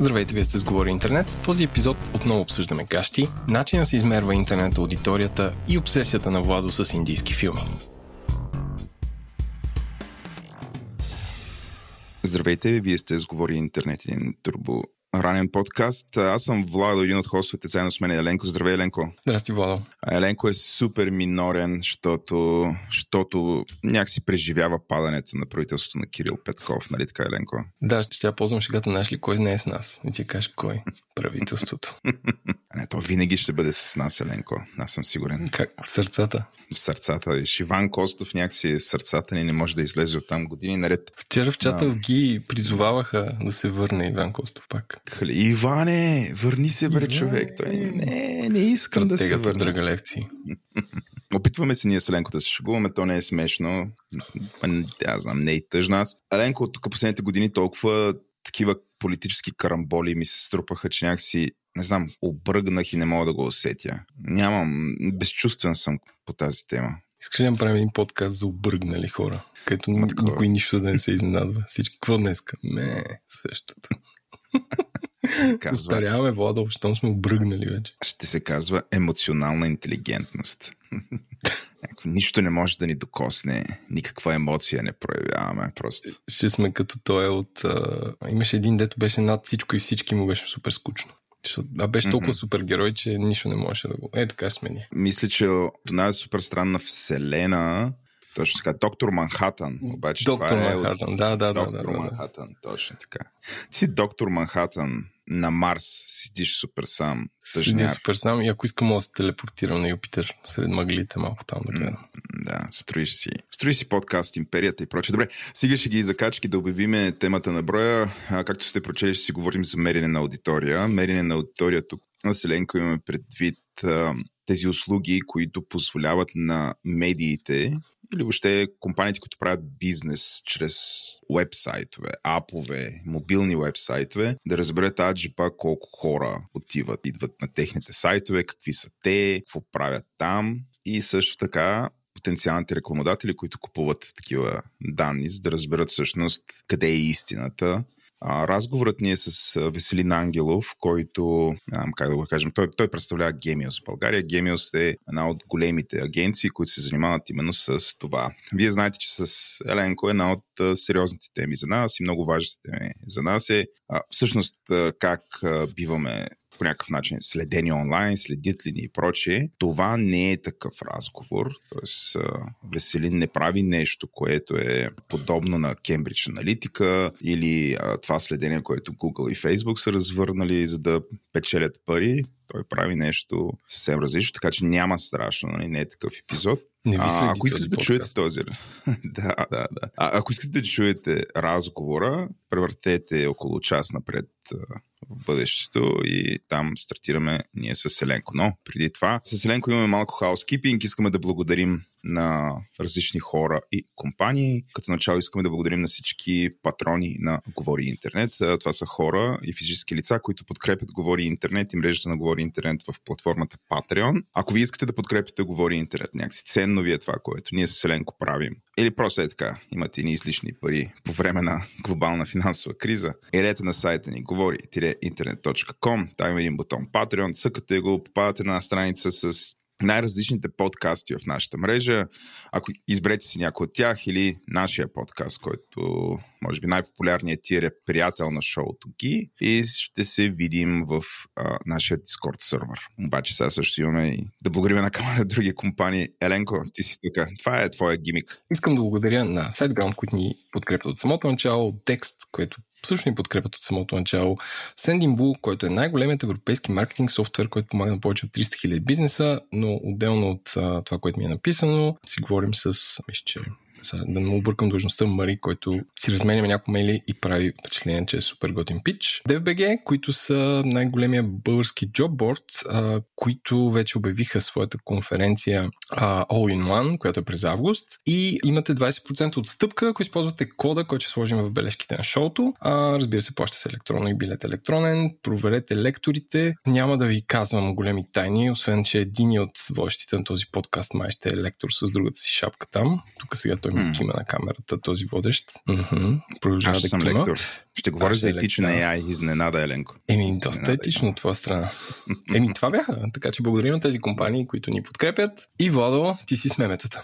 Здравейте, вие сте с Говори Интернет. В този епизод отново обсъждаме гащи, начина се измерва интернет аудиторията и обсесията на Владо с индийски филми. Здравейте, вие сте с Говори Интернет, един турбо ранен подкаст. Аз съм Владо, един от хостовете, заедно с мен е Еленко. Здравей, Еленко. Здрасти, Владо. Еленко е супер минорен, защото, защото някакси преживява падането на правителството на Кирил Петков, нали така, Еленко? Да, ще я ползвам шегата, знаеш ли кой не е с нас? И ти кажеш кой? Правителството. не, то винаги ще бъде с нас, Еленко. Аз съм сигурен. Как? В сърцата? В сърцата. Шиван Костов някакси в сърцата ни не може да излезе от там години наред. Вчера в чата а... ги призоваваха да се върне Иван Костов пак. Иване, върни се, бре, Иване. човек. Той не, не искам да се върна. Драгалевци. Опитваме се ние с Еленко да се шегуваме, то не е смешно. Аз знам, не е и тъжна аз. Еленко, тук последните години толкова такива политически карамболи ми се струпаха, че някакси, не знам, обръгнах и не мога да го усетя. Нямам, безчувствен съм по тази тема. Искаш ли да направим един подкаст за обръгнали хора? Като никой нищо да не се изненадва. Всички, какво днеска? Не, същото. Казва... Устаряваме, Владо, щом сме обръгнали вече. Ще се казва емоционална интелигентност. Нищо не може да ни докосне, никаква емоция не проявяваме. Просто. Ще сме като той от... А... Имаше един, дето беше над всичко и всички му беше супер скучно. А беше толкова mm-hmm. супергерой, че нищо не можеше да го... Е, така сме ни. Мисля, че тази супер странна вселена точно така. Доктор Манхатън. Обаче доктор това е Манхатън, от... да, да, доктор да. Доктор Манхатън, да. точно така. Ти си доктор Манхатън на Марс, седиш супер сам. Седиш супер сам и ако искам да се телепортирам на Юпитер сред мъглите малко там да гледам. Да, строиш си. Строиш си подкаст, империята и прочее. Добре, сега ще ги закачки да обявиме темата на броя. А, както сте прочели, ще си говорим за мерене на аудитория. Мерене на аудитория тук населенко имаме предвид а, тези услуги, които позволяват на медиите или въобще компаниите, които правят бизнес чрез вебсайтове, апове, мобилни вебсайтове, да разберат аджипа колко хора отиват, идват на техните сайтове, какви са те, какво правят там. И също така потенциалните рекламодатели, които купуват такива данни, за да разберат всъщност къде е истината разговорът ни е с Веселин Ангелов, който, как да го кажем, той, той представлява Gemios в България. Gemios е една от големите агенции, които се занимават именно с това. Вие знаете, че с Еленко е една от сериозните теми за нас и много важните теми за нас е всъщност как биваме по някакъв начин следени онлайн, следят ли ни и прочее. Това не е такъв разговор. Тоест, Веселин не прави нещо, което е подобно на Кембридж аналитика или а, това следение, което Google и Facebook са развърнали, за да печелят пари. Той прави нещо съвсем различно, така че няма страшно, нали? не е такъв епизод. Не а, ако искате да чуете този... да, да, да. А, ако искате да чуете разговора, превъртете около час напред в бъдещето и там стартираме ние с Селенко. Но преди това, с Селенко имаме малко хаоскипинг. Искаме да благодарим на различни хора и компании. Като начало искаме да благодарим на всички патрони на Говори Интернет. Това са хора и физически лица, които подкрепят Говори Интернет и мрежата на Говори Интернет в платформата Patreon. Ако ви искате да подкрепите Говори Интернет, някакси ценно ви е това, което ние с Селенко правим. Или просто е така, имате ни излишни пари по време на глобална финансова криза. Елете на сайта ни говори-интернет.com, там има един бутон Patreon, цъкате го, попадате на страница с най-различните подкасти в нашата мрежа. Ако изберете си някой от тях или нашия подкаст, който може би най-популярният тир е приятел на шоуто ги и ще се видим в а, нашия Discord сервер. Обаче сега също имаме и да благодарим на камера други компании. Еленко, ти си тук. Това е твоя гимик. Искам да благодаря на SiteGround, които ни подкрепят от самото начало, Текст, което също ни подкрепят от самото начало. Sendinblue, който е най-големият европейски маркетинг софтуер, който помага на повече от 300 000 бизнеса, но отделно от а, това, което ми е написано, си говорим с, мисля, че да му объркам длъжността Мари, който си разменяме някои мейли и прави впечатление, че е супер готин пич. DFBG, които са най-големия български джобборд, които вече обявиха своята конференция а, All in One, която е през август и имате 20% отстъпка, ако използвате кода, който ще сложим в бележките на шоуто. А, разбира се, плаща се електронно и билет електронен. Проверете лекторите. Няма да ви казвам големи тайни, освен че един от водещите на този подкаст май ще е лектор с другата си шапка там. Тук сега той mm. кима на камерата, този водещ. Mm-hmm. Продължава Аз да съм кима. лектор. Ще говориш Аз за ще етичен лектор. AI. Изненада, Еленко. Еми, доста Изненада. етично от твоя страна. Еми, това бяха. Така че благодарим на тези компании, които ни подкрепят. И Владо, ти си с меметата.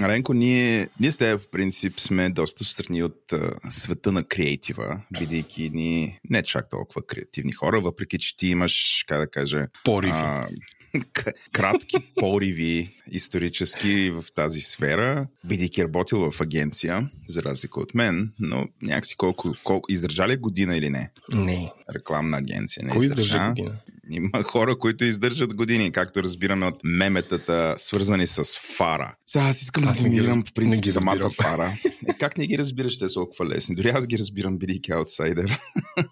Аленко, ние, ние с теб в принцип сме доста страни от а, света на креатива, бидейки ни не чак толкова креативни хора, въпреки че ти имаш, как да кажа, Пориви. а, кратки пориви исторически в тази сфера, бидейки работил в агенция, за разлика от мен, но някакси колко, колко издържа ли година или не? Не. Рекламна агенция. Не Кой издържа година? Има хора, които издържат години, както разбираме от меметата, свързани с фара. Сега аз искам Аз да раз- по принцип самата фара. Е, как не ги разбираш, те са толкова лесни? Дори аз ги разбирам, бидейки аутсайдер.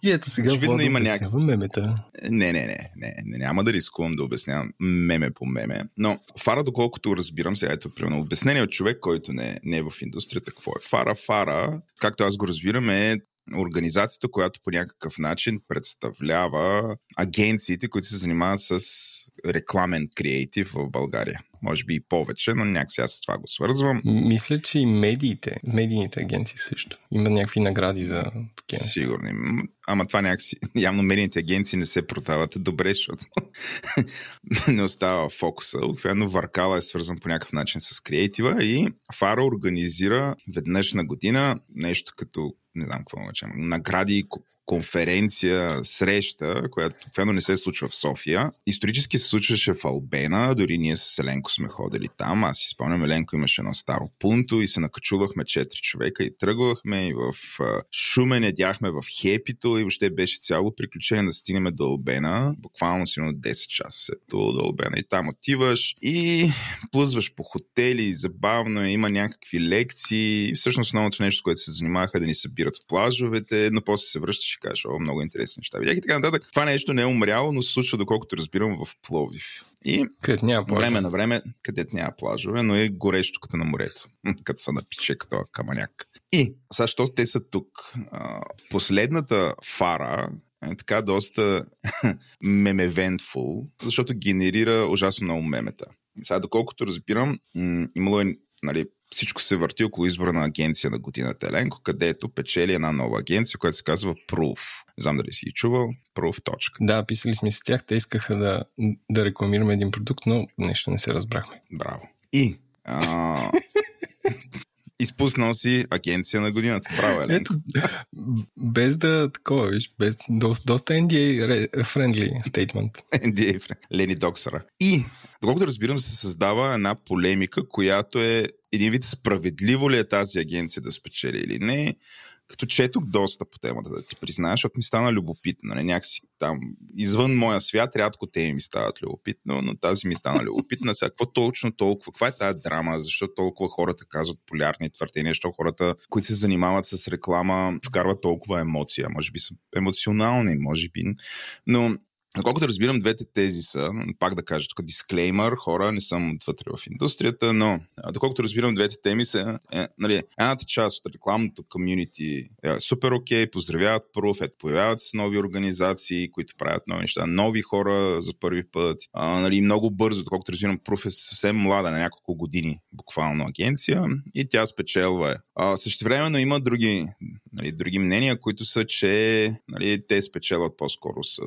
И ето сега Очевидно има обяснява мемета. Не, не, не, не, не, няма да рискувам да обяснявам меме по меме. Но фара, доколкото разбирам, сега ето, примерно, обяснение от човек, който не, не е в индустрията, какво е фара? Фара, както аз го разбирам, е организацията, която по някакъв начин представлява агенциите, които се занимават с рекламен креатив в България. Може би и повече, но някакси аз с това го свързвам. Мисля, че и медиите, медийните агенции също. Има някакви награди за такива. Сигурни. М, Ама това някакси... Явно медийните агенции не се продават добре, защото не остава фокуса. Обикновено Варкала е свързан по някакъв начин с креатива и Фара организира веднъж на година нещо като, не знам какво наречем, награди, конференция, среща, която обикновено не се случва в София. Исторически се случваше в Албена, дори ние с Еленко сме ходили там. Аз си спомням, Еленко имаше едно старо пунто и се накачувахме четири човека и тръгвахме и в Шумен ядяхме в Хепито и въобще беше цяло приключение да стигнем до Албена. Буквално си 10 часа това до Албена и там отиваш и плъзваш по хотели, забавно е, има някакви лекции. Всъщност основното нещо, което се занимаваха е да ни събират от плажовете, но после се връщаш и кажеш, о, много интересни неща. Видях и така нататък. Това нещо не е умряло, но се случва, доколкото разбирам, в Пловдив. И Където няма плажа. време на време, където няма плажове, но е горещо като на морето. Като се напиче като каманяк. И, сега, що те са тук? Последната фара е така доста мемевентфул, защото генерира ужасно много мемета. Сега, доколкото разбирам, имало е, нали, всичко се върти около избора на агенция на годината Еленко, където печели една нова агенция, която се казва Proof. Не знам дали си ги чувал. Proof. Точка. Да, писали сме с тях. Те искаха да, да рекламираме един продукт, но нещо не се разбрахме. Браво. И а, изпуснал си агенция на годината. Браво, Елен. Ето, без да такова, виж, без, доста, доста NDA friendly statement. NDA, Лени Доксара. И, доколкото разбирам, се създава една полемика, която е един вид справедливо ли е тази агенция да спечели или не. Като четох доста по темата, да ти признаеш, защото ми стана любопитно. Нали? Някакси там, извън моя свят, рядко те ми стават любопитно, но тази ми стана любопитна. Сега, какво точно толкова? Каква е тази драма? Защо толкова хората казват полярни твърдения? Защо хората, които се занимават с реклама, вкарват толкова емоция? Може би са емоционални, може би. Но Колкото разбирам, двете тези са, пак да кажа тук дисклеймър, хора, не съм отвътре в индустрията, но доколкото разбирам, двете теми са, е, нали, едната част от рекламното комюнити е супер окей, поздравяват Proof, ето, появяват се нови организации, които правят нови неща, нови хора за първи път, а, нали, много бързо, доколкото разбирам, Proof е съвсем млада, на няколко години, буквално агенция, и тя спечелва е. А, същевременно има други, нали, други мнения, които са, че нали, те спечелват по-скоро с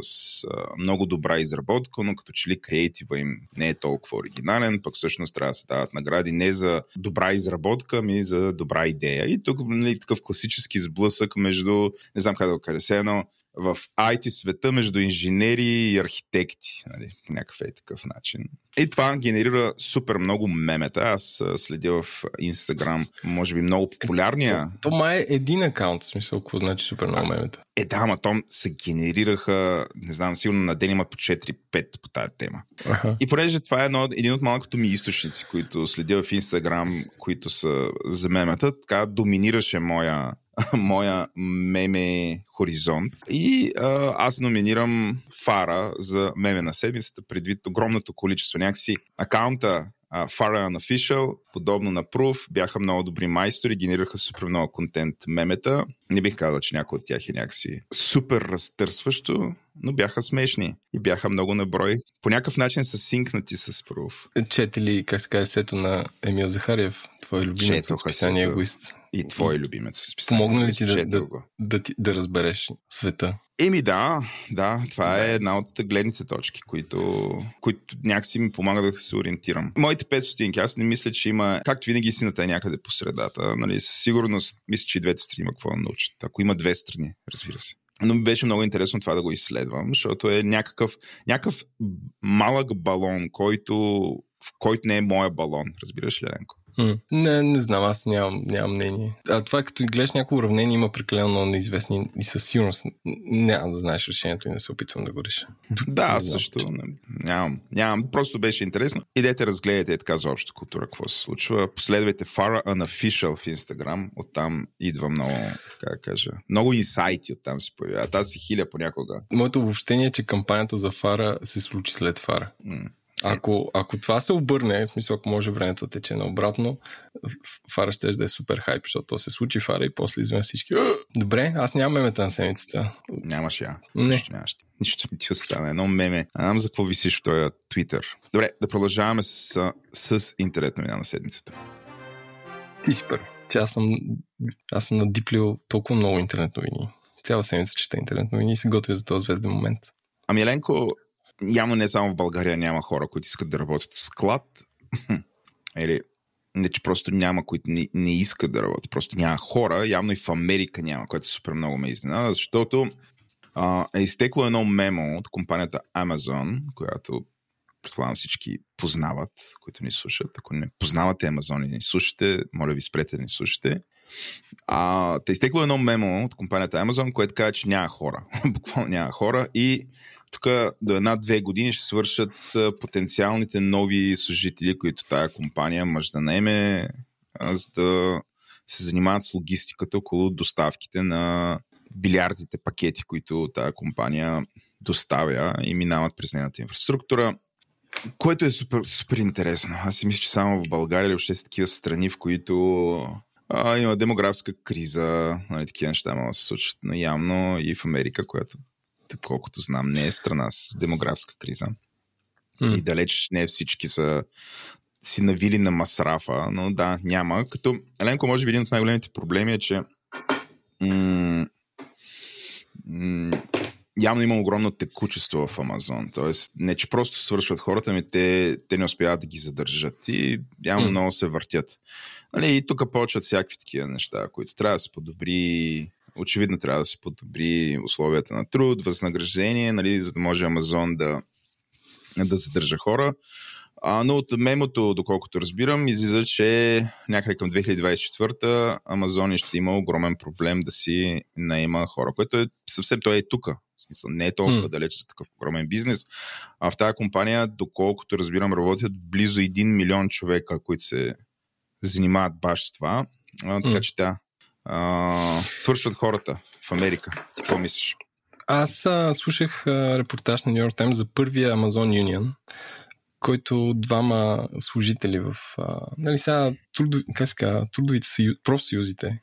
а, много добра изработка, но като че ли креатива им не е толкова оригинален, пък всъщност трябва да се дават награди не за добра изработка, ами за добра идея. И тук нали, такъв класически сблъсък между, не знам как да го кажа, все едно в IT света между инженери и архитекти, нали, по някакъв е такъв начин. И това генерира супер много мемета. Аз следя в Инстаграм, може би много популярния. То, то май е един акаунт, в смисъл, какво значи супер много мемета. Е, да, ама то се генерираха, не знам, сигурно на ден има по 4-5 по тази тема. Аха. И понеже това е едно, един от малкото ми източници, които следя в Инстаграм, които са за мемета, така доминираше моя, моя меме хоризонт. И а, аз номинирам Фара за меме на седмицата, предвид огромното количество. Някакси акаунта uh, Far Unofficial, подобно на Proof, бяха много добри майстори, генерираха супер много контент мемета. Не бих казал, че някой от тях е някакси супер разтърсващо, но бяха смешни и бяха много наброй. По някакъв начин са синкнати с Пруф. Чете ли, как се каже, сето на Емил Захариев, твой любимец от списание Егоист? И твой любимец. Помогна ли ти да, да, да, да, да разбереш света? Еми да, да, това да. е една от гледните точки, които, които някакси ми помага да се ориентирам. Моите пет стотинки, аз не мисля, че има, както винаги истината е някъде по средата, нали, със сигурност мисля, че и двете страни има какво да научат. Ако има две страни, разбира се. Но ми беше много интересно това да го изследвам, защото е някакъв, някакъв малък балон, който, в който не е моя балон, разбираш ли, Ленко? Не, не знам, аз нямам, нямам мнение. А това като гледаш някакво уравнение има прекалено много неизвестни и със сигурност няма да знаеш решението и не се опитвам да го реша. Да, аз също не, нямам, нямам. Просто беше интересно. Идете, разгледайте е така за обща култура, какво се случва. Последвайте Fara Unofficial в Instagram. Оттам идва много, как кажа, много инсайти оттам се появяват. Аз си хиля понякога. Моето обобщение е, че кампанията за Фара се случи след Фара. М. Ако, ако това се обърне, в смисъл, ако може времето да тече наобратно, Фара ще да е супер хайп, защото то се случи Фара и после извън всички. Добре, аз нямам мемета на седмицата. Нямаш я. Не. Нищо, нямаш. Нищо не ти остане. Едно меме. А знам за какво висиш в този Twitter. Добре, да продължаваме с, с интернет новина на седмицата. Ти си първи. Че аз съм, аз съм надиплил толкова много интернет новини. Цяла седмица чета интернет новини и се готвя за този звезден момент. Ами Еленко, явно не само в България няма хора, които искат да работят в склад. Или не, че просто няма, които не, не искат да работят. Просто няма хора. Явно и в Америка няма, което супер много ме изненада, защото а, е изтекло едно мемо от компанията Amazon, която предполагам всички познават, които ни слушат. Ако не познавате Amazon и ни слушате, моля ви спрете да ни слушате. А, те изтекло едно мемо от компанията Amazon, което казва, че няма хора. Буквално няма хора и тук до една-две години ще свършат потенциалните нови служители, които тая компания може да наеме, за да се занимават с логистиката около доставките на билиардите пакети, които тая компания доставя и минават през нейната инфраструктура. Което е супер, супер интересно. Аз си мисля, че само в България или въобще са такива страни, в които а, има демографска криза, нали, такива неща могат да се случат. Но явно и в Америка, която колкото знам, не е страна с демографска криза. Mm. И далеч не всички са си навили на масрафа, но да, няма. Като Еленко, може би един от най-големите проблеми е, че м- м- явно има огромно текучество в Амазон. Тоест, не че просто свършват хората, ми те, те не успяват да ги задържат и явно mm. много се въртят. Нали, и тук почват всякакви такива неща, които трябва да се подобри очевидно трябва да се подобри условията на труд, възнаграждение, нали, за да може Амазон да, да задържа хора. А, но от мемото, доколкото разбирам, излиза, че някъде към 2024 Амазон ще има огромен проблем да си наема хора, което е съвсем той е тук. В смисъл, не е толкова mm. далеч за такъв огромен бизнес. А в тази компания, доколкото разбирам, работят близо 1 милион човека, които се занимават баш с това. А, така mm. че да, свършват хората в Америка. Ти какво мислиш? Аз а, слушах а, репортаж на Нью Йорк Таймс за първия Amazon Union, който двама служители в... А, нали сега, трудови, как казва, трудовите съюзи, профсъюзите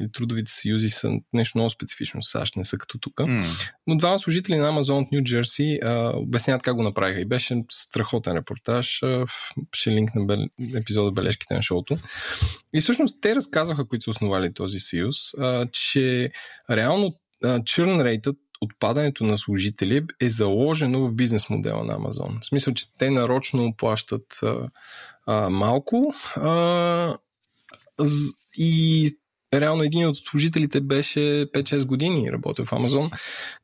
или трудовите съюзи са нещо много специфично в САЩ, не са като тук. Mm. Но двама служители на Amazon от Нью Джерси обясняват как го направиха. И беше страхотен репортаж. А, ще линк на бел... епизода бележките на шоуто. И всъщност те разказваха, които са основали този съюз, а, че реално чърн рейтът отпадането на служители е заложено в бизнес модела на Амазон. В смисъл, че те нарочно плащат а, а, малко а, и реално един от служителите беше 5-6 години работил в Амазон,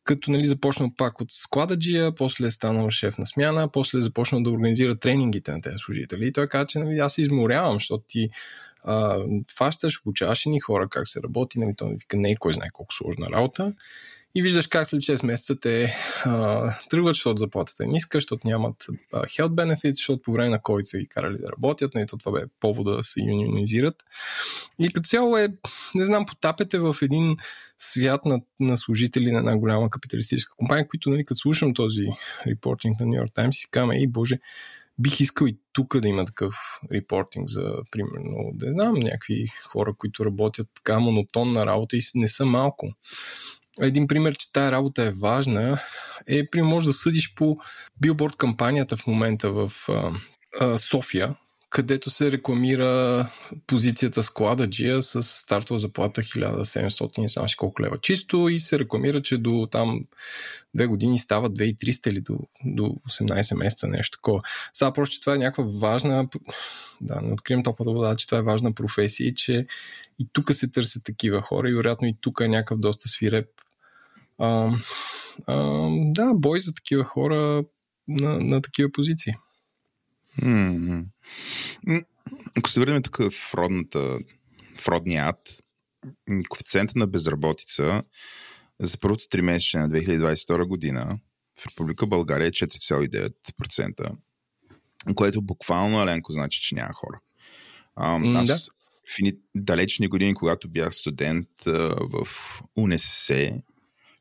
като нали, започнал пак от склададжия, после е станал шеф на смяна, после е започнал да организира тренингите на тези служители. И той каза, че нали, аз се изморявам, защото ти а, фащаш, обучаваш ни хора как се работи, нали, той вика, не е кой знае колко сложна работа и виждаш как след 6 месеца те а, тръгват, защото заплатата е ниска, защото нямат а, health benefits, защото по време на COVID са ги карали да работят, нали, това бе повода да се юнионизират. И като цяло е, не знам, потапете в един свят на, на служители на една голяма капиталистическа компания, които, нали, като слушам този репортинг на Нью Йорк Таймс, си казвам, ей, боже, бих искал и тук да има такъв репортинг за, примерно, да знам, някакви хора, които работят така монотонна работа и не са малко. Един пример, че тая работа е важна, е, пример, може да съдиш по билборд кампанията в момента в а, а, София, където се рекламира позицията склададжия с стартова заплата 1700 и знам колко лева чисто и се рекламира, че до там две години става 2300 или до, до 18 месеца, нещо такова. Сега просто, че това е някаква важна, да, не открием топлата вода, че това е важна професия и че и тук се търсят такива хора и вероятно и тук е някакъв доста свиреп а, а, да, бой за такива хора на, на такива позиции. Mm-hmm. Ако се върнем тук в, родната, в родния ад, коефициента на безработица за първото три месеца на 2022 година в Република България е 4,9%, което буквално, Аленко, значи, че няма хора. А, аз да. в далечни години, когато бях студент в УНСС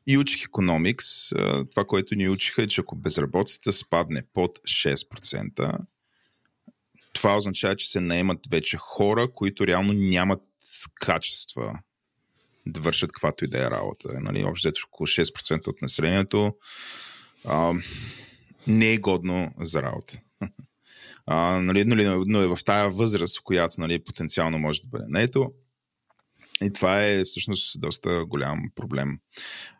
и учих економикс, това, което ни учиха е, че ако безработицата спадне под 6%, това означава, че се наемат вече хора, които реално нямат качества да вършат каквато и да е работа. Нали, общо около 6% от населението а, не е годно за работа. А, нали, нали, но е в тая възраст, в която нали, потенциално може да бъде наето. И това е всъщност доста голям проблем.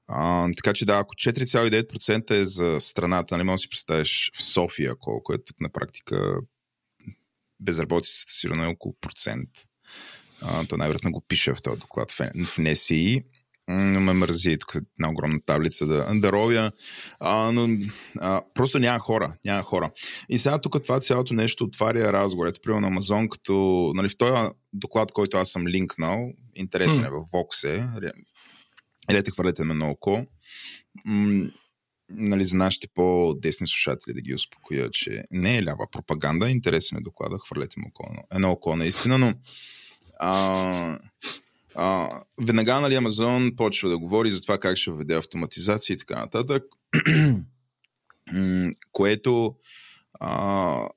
А, така че да, ако 4,9% е за страната, нали, може да си представиш в София колко е тук на практика безработицата сигурно е около процент. А, то най-вероятно го пише в този доклад в, НСИ. Ме мързи тук е една огромна таблица да, да ровя, а, но а, просто няма хора, няма хора. И сега тук това цялото нещо отваря разговор. Ето, примерно на Амазон, като нали, в този доклад, който аз съм линкнал, интересен е в Vox е, Елете хвърлете на много око нали, за нашите по-десни слушатели да ги успокоя, че не е лява пропаганда, интересен е доклада, хвърлете му око, едно око наистина, но а, а, веднага нали, Амазон почва да говори за това как ще введе автоматизация и така нататък, което а,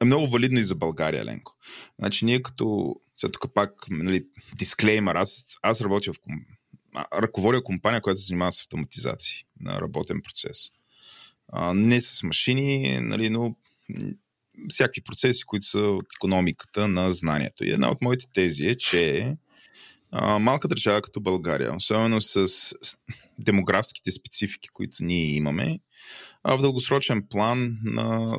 е много валидно и за България, Ленко. Значи ние като, сега тук пак, нали, дисклеймер, аз, аз работя в ръководя компания, която се занимава с автоматизации на работен процес. А, не с машини, нали, но всякакви процеси, които са от економиката на знанието. И една от моите тези е, че а, малка държава като България, особено с, с демографските специфики, които ние имаме, а в дългосрочен план на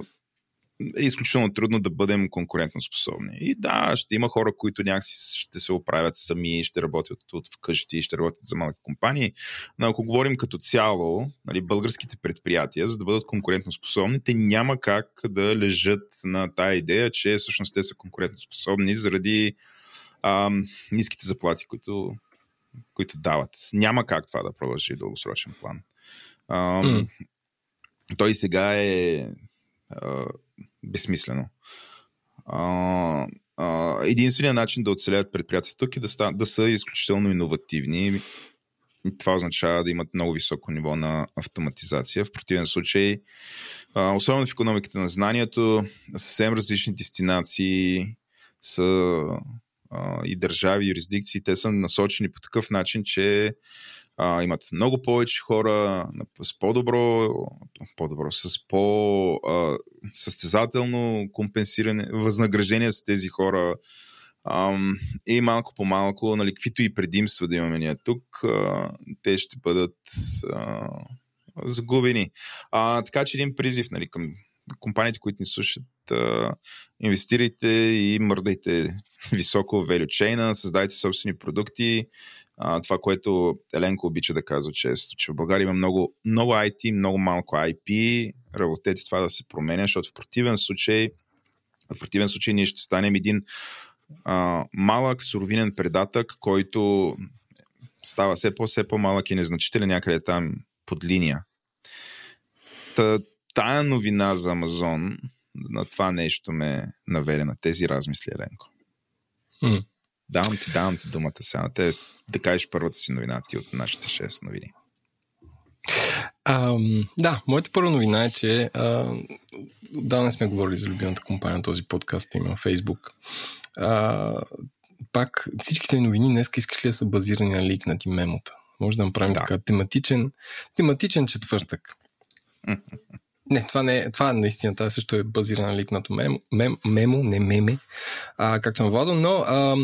е изключително трудно да бъдем конкурентно способни. И да, ще има хора, които някакси ще се оправят сами, ще работят от вкъщи, ще работят за малки компании. Но ако говорим като цяло, нали, българските предприятия, за да бъдат конкурентно способни, те няма как да лежат на тая идея, че всъщност те са конкурентно способни заради ам, ниските заплати, които, които дават. Няма как това да продължи в дългосрочен план. Ам, mm. Той сега е безсмислено. А, а, единственият начин да оцелят предприятията тук е да, ста, да са изключително иновативни. Това означава да имат много високо ниво на автоматизация. В противен случай, а, особено в економиката на знанието, съвсем различни дестинации са и държави, юрисдикции, те са насочени по такъв начин, че а, имат много повече хора с по-добро, по-добро, с по-състезателно компенсиране, възнаграждение с тези хора. А, и малко по малко, нали, каквито и предимства да имаме ние тук, а, те ще бъдат а, загубени. А, така че един призив нали, към компаниите, които ни слушат, инвестирайте и мърдайте високо value chain, създайте собствени продукти, а, това, което Еленко обича да казва често, че в България има много, много IT, много малко IP, работете това да се променя, защото в противен случай, в противен случай ние ще станем един а, малък суровинен предатък, който става все по все по-малък и незначителен някъде там под линия. Та, тая новина за Амазон, на това нещо ме наведе на тези размисли, Еленко. Mm. Давам ти, давам ти думата сега. Те да кажеш първата си новина ти от нашите 6 новини. А, да, моята първа новина е, че а, давно сме говорили за любимата компания на този подкаст, има Facebook. А, пак всичките новини днес искаш ли да са базирани на ликнати мемота? Може да направим да. така тематичен, тематичен четвъртък. Не, това не е, това наистина, това също е базирана на ликнато мемо, мем, мемо, не меме, а, както на Владо, но а,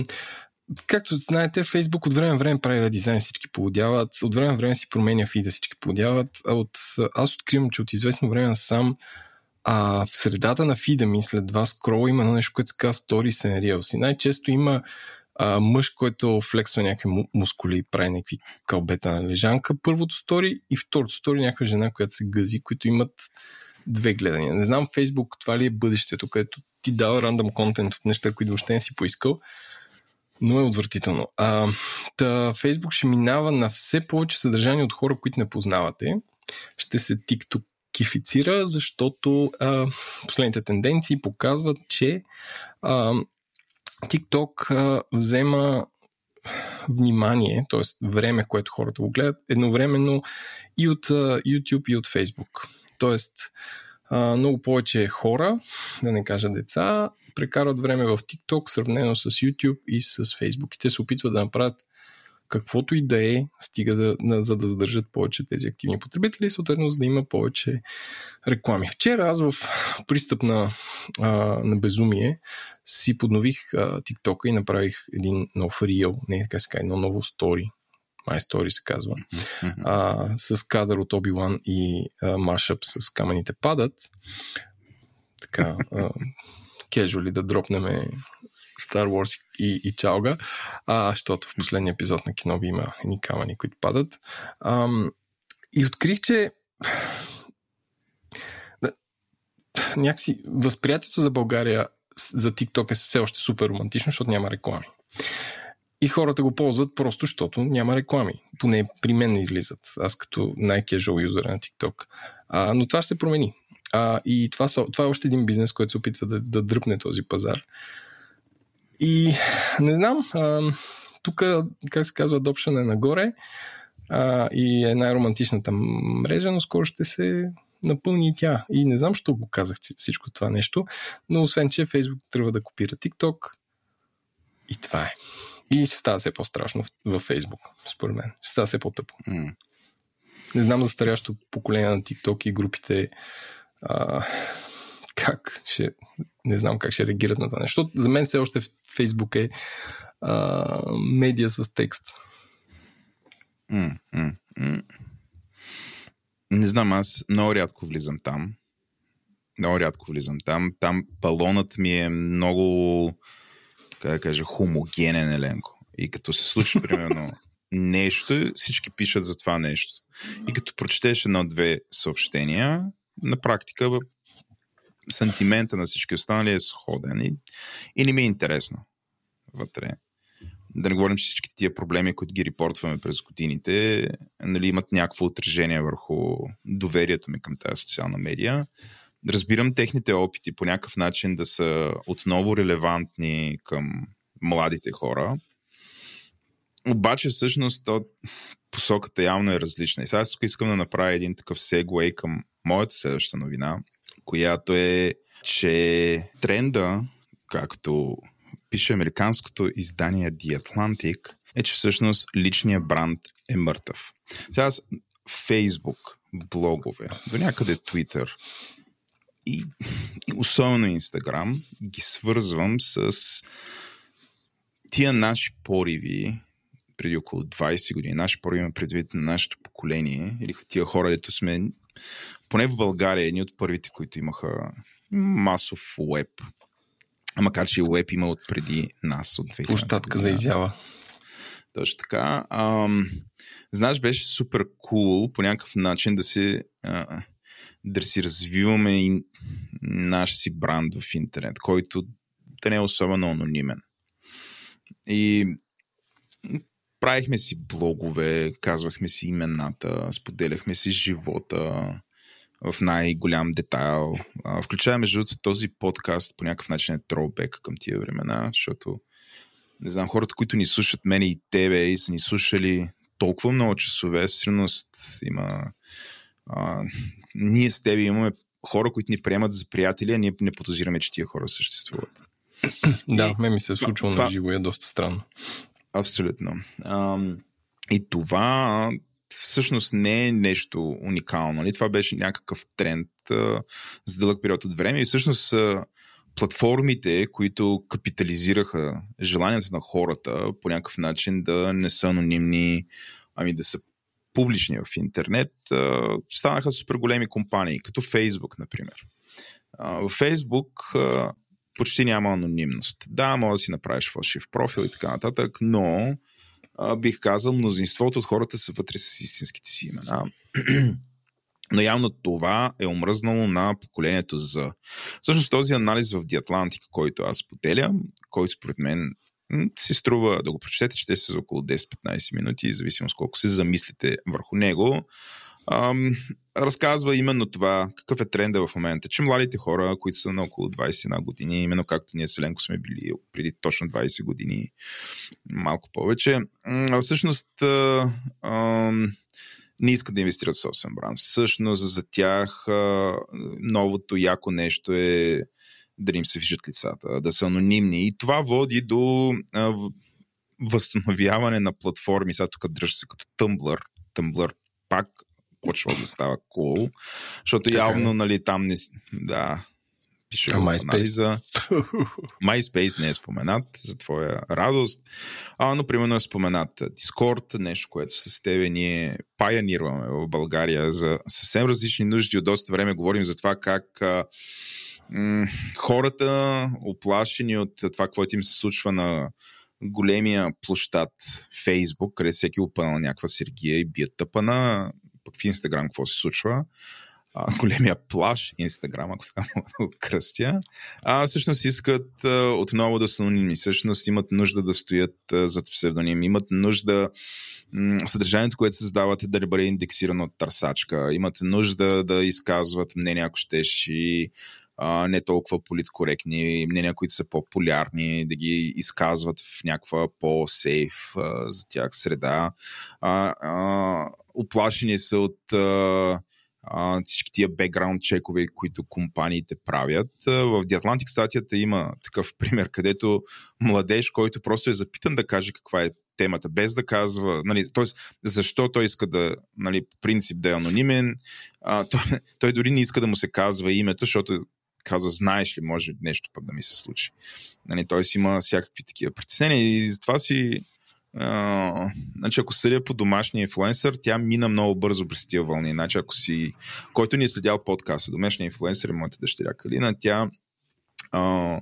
както знаете, Фейсбук от време на време прави редизайн, всички полудяват, от време на време си променя фида, всички полудяват. А от, аз откривам, че от известно време сам а, в средата на фида ми след два скрола има едно нещо, което се казва Stories and Reels. И най-често има а, мъж, който флексва някакви мускули и прави някакви кълбета на лежанка. Първото стори и второто стори някаква жена, която се гъзи, които имат две гледания. Не знам Фейсбук това ли е бъдещето, където ти дава рандъм контент от неща, които въобще не си поискал, но е отвратително. А, та, Фейсбук ще минава на все повече съдържание от хора, които не познавате. Ще се тиктокифицира, защото а, последните тенденции показват, че а, TikTok а, взема внимание, т.е. време, което хората го гледат, едновременно и от а, YouTube и от Facebook. Тоест, а, много повече хора, да не кажа деца, прекарват време в TikTok, сравнено с YouTube и с Facebook. И те се опитват да направят каквото и да е, стиga да, на, за да задържат повече тези активни потребители и съответно за да има повече реклами. Вчера аз в пристъп на, а, на безумие си поднових TikTok и направих един нов рeel, не така се едно ново стори, My Story се казва, а, с кадър от Obi-Wan и а, машъп с камъните падат. Така, кежуали да дропнеме Star Wars и, и Чалга, а, защото в последния епизод на кино има едни камъни, които падат. А, и открих, че някакси възприятието за България за TikTok е все още супер романтично, защото няма реклами. И хората го ползват просто, защото няма реклами. Поне при мен не излизат. Аз като най-кежуал юзер на TikTok. А, но това ще се промени. А, и това, са, това е още един бизнес, който се опитва да, да дръпне този пазар. И не знам, тук, как се казва, Adoption е нагоре а, и е най-романтичната мрежа, но скоро ще се напълни и тя. И не знам, що го казах всичко това нещо, но освен, че Facebook трябва да копира TikTok и това е. И ще става все по-страшно във Facebook, според мен. Ще става все по-тъпо. Mm. Не знам за старящо поколение на TikTok и групите а, как ще, не знам как ще реагират на това нещо. За мен все още Фейсбук е а, медия с текст. Mm, mm, mm. Не знам, аз много рядко влизам там. Много рядко влизам там. Там балонът ми е много, как да кажа, хомогенен, Еленко. И като се случи, примерно, нещо, всички пишат за това нещо. И като прочетеш едно-две съобщения, на практика сантимента на всички останали е сходен и, и не ми е интересно вътре. Да не говорим, че всички тия проблеми, които ги репортваме през годините, нали, имат някакво отражение върху доверието ми към тази социална медия. Разбирам техните опити по някакъв начин да са отново релевантни към младите хора. Обаче всъщност то, посоката явно е различна. И сега тук искам да направя един такъв сегуей към моята следваща новина, която е, че тренда, както пише американското издание The Atlantic, е, че всъщност личният бранд е мъртъв. Сега аз Фейсбук, блогове, до някъде Twitter и, и особено Инстаграм ги свързвам с тия наши пориви преди около 20 години, наши пориви предвид на нашето поколение или тия хора, дето сме поне в България, едни от първите, които имаха масов веб. Макар, че веб има от преди нас, от 2000 Площадка за изява. Точно така. Ам, знаеш, беше супер кул cool, по някакъв начин да а, да си развиваме и наш си бранд в интернет, който да не е особено анонимен. И правихме си блогове, казвахме си имената, споделяхме си живота, в най-голям детайл. Включая, между другото, този подкаст по някакъв начин е троубек към тия времена, защото не знам, хората, които ни слушат мене и тебе и са ни слушали толкова много часове, сигурност има а, ние с тебе имаме хора, които ни приемат за приятели, а ние не подозираме, че тия хора съществуват. да, ме ми се е случило това, на живо, е доста странно. Абсолютно. Ам, И това всъщност не е нещо уникално. Нали? Това беше някакъв тренд а, за дълъг период от време и всъщност а, платформите, които капитализираха желанието на хората по някакъв начин да не са анонимни, ами да са публични в интернет, а, станаха супер големи компании, като Facebook, например. А, в Facebook а, почти няма анонимност. Да, може да си направиш фалшив профил и така нататък, но а, бих казал, мнозинството от хората са вътре с истинските си имена. Но явно това е омръзнало на поколението за. Всъщност този анализ в Диатлантика, който аз поделям, който според мен си струва да го прочетете, ще се за около 10-15 минути, зависимо с колко се замислите върху него ам, разказва именно това, какъв е тренда в момента, че младите хора, които са на около 21 години, именно както ние Селенко сме били преди точно 20 години, малко повече, всъщност а, не искат да инвестират в собствен бранд. Всъщност за тях а, новото яко нещо е да им се виждат лицата, да са анонимни. И това води до а, възстановяване на платформи. Сега тук дръжа се като Tumblr. Tumblr пак почва да става cool, защото така, явно, нали, там не... Да, пише а MySpace? За... MySpace не е споменат, за твоя радост. А, но, примерно е споменат Discord, нещо, което с тебе ние пайонираме в България за съвсем различни нужди. От доста време говорим за това как а, м- хората, оплашени от това, което им се случва на големия площад Фейсбук, къде всеки опънал някаква сергия и бият тъпана, пък в Инстаграм какво се случва, а, големия плаш Инстаграм, ако така мога да го кръстя, а, всъщност искат а, отново да са анонимни, всъщност имат нужда да стоят а, зад псевдоним, имат нужда м- съдържанието, което се създават да бъде индексирано от търсачка, имат нужда да изказват мнения, ако щеш и а, не толкова политкоректни, мнения, които са по-полярни, да ги изказват в някаква по-сейф а, за тях среда. А, а, оплашени са от а, а, всички тия бекграунд чекове, които компаниите правят. В The Atlantic статията има такъв пример, където младеж, който просто е запитан да каже каква е темата, без да казва, нали, т.е. защо той иска да, нали, по принцип да е анонимен, а, той, той дори не иска да му се казва името, защото казва, знаеш ли, може нещо пък да ми се случи. Нали, си има всякакви такива притеснения и затова си Значи, ако съдя по домашния инфлуенсър, тя мина много бързо през тия вълни. Значи, ако си, който ни е следял подкаста, домашния инфлуенсър е моята дъщеря Калина, тя uh,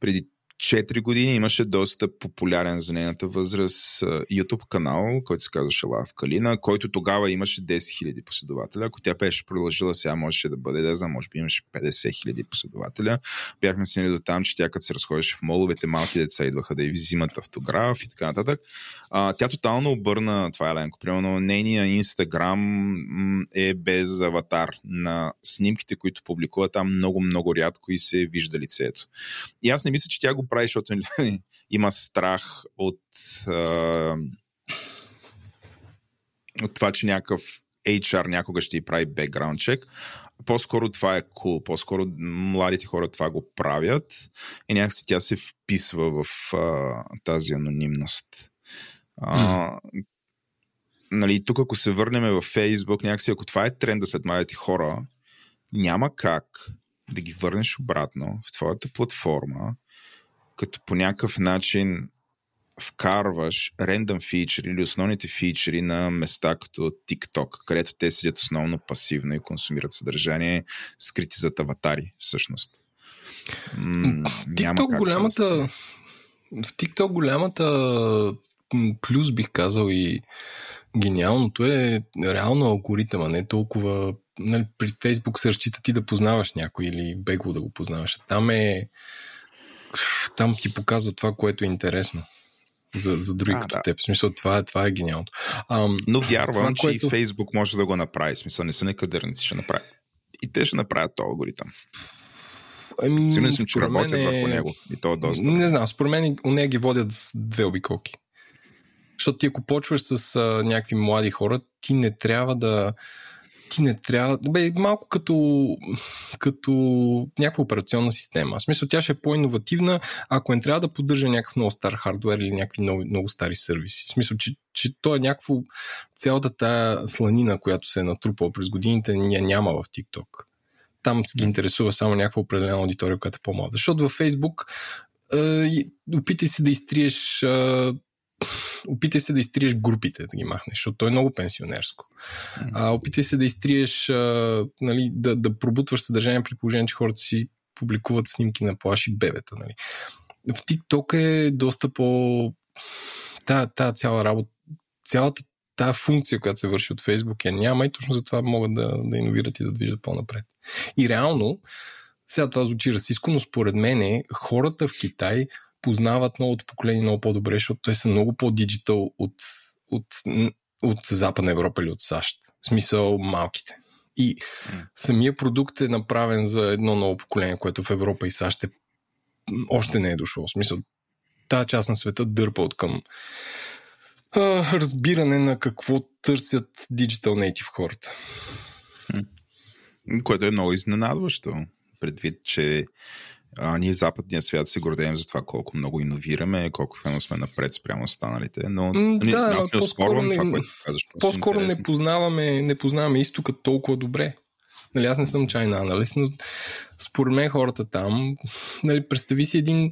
преди 4 години имаше доста популярен за нейната възраст YouTube канал, който се казваше Лав Калина, който тогава имаше 10 000 последователя. Ако тя беше продължила, сега можеше да бъде, да може би имаше 50 000 последователя. Бяхме стигнали до там, че тя като се разходеше в моловете, малки деца идваха да й взимат автограф и така нататък. А, тя тотално обърна, това е Ленко, примерно нейния инстаграм е без аватар на снимките, които публикува там много, много рядко и се вижда лицето. И аз не мисля, че тя го прави, защото има страх от, а, от това, че някакъв HR някога ще ти прави бекграунд чек. По-скоро това е cool. По-скоро младите хора това го правят и някакси тя се вписва в а, тази анонимност. А, mm. нали, тук ако се върнем в Фейсбук, някакси ако това е тренда след младите хора, няма как да ги върнеш обратно в твоята платформа като по някакъв начин вкарваш рендъм фичери или основните фичери на места като TikTok, където те седят основно пасивно и консумират съдържание, скрити зад аватари, всъщност. М- TikTok голямата да в TikTok голямата плюс бих казал и гениалното е реално алгоритъма, не толкова нали, при Facebook се разчита ти да познаваш някой или бегло да го познаваш. Там е там ти показва това, което е интересно за, за други а, като да. теб. В смисъл, това е, това е гениалното. Ам, Но вярвам, това, че което... и Фейсбук може да го направи. В смисъл, не са некадърници, ще направи. И те ще направят този алгоритъм. Ами, Сигурен съм, че работят е... върху него. И то е доста. Не знам, според мен у нея ги водят с две обиколки. Защото ти ако почваш с а, някакви млади хора, ти не трябва да ти не трябва. Бе, малко като, като някаква операционна система. В смисъл, тя ще е по-инновативна, ако не трябва да поддържа някакъв много стар хардвер или някакви много, много стари сервиси. В смисъл, че, че то е някакво. Цялата тая сланина, която се е натрупала през годините, ня, няма в TikTok. Там се ги интересува само някаква определена аудитория, която е по-малка. Защото във Facebook е, опитай се да изтриеш е, опитай се да изтриеш групите, да ги махнеш, защото то е много пенсионерско. А, опитай се да изтриеш, а, нали, да, да пробутваш съдържание при положение, че хората си публикуват снимки на плаши бебета. Нали. В TikTok е доста по... Та, та цяла работа, цялата тази функция, която се върши от Facebook я няма и точно затова могат да, да иновират и да движат по-напред. И реално, сега това звучи расистско, но според мен хората в Китай познават новото поколение много по-добре, защото те са много по-диджитал от, от, от Западна Европа или от САЩ. В смисъл малките. И самия продукт е направен за едно ново поколение, което в Европа и САЩ е, още не е дошло. В смисъл, тази част на света дърпа от към а, разбиране на какво търсят Digital Native хората. Което е много изненадващо, предвид, че а, ние западния свят се гордеем за това колко много иновираме, колко фено сме напред спрямо останалите, но М, ние, да, аз не оспорвам това, което казваш. По-скоро не познаваме, не познаваме изтока толкова добре. Нали, аз не съм чайна аналист, но според мен хората там, нали, представи си един,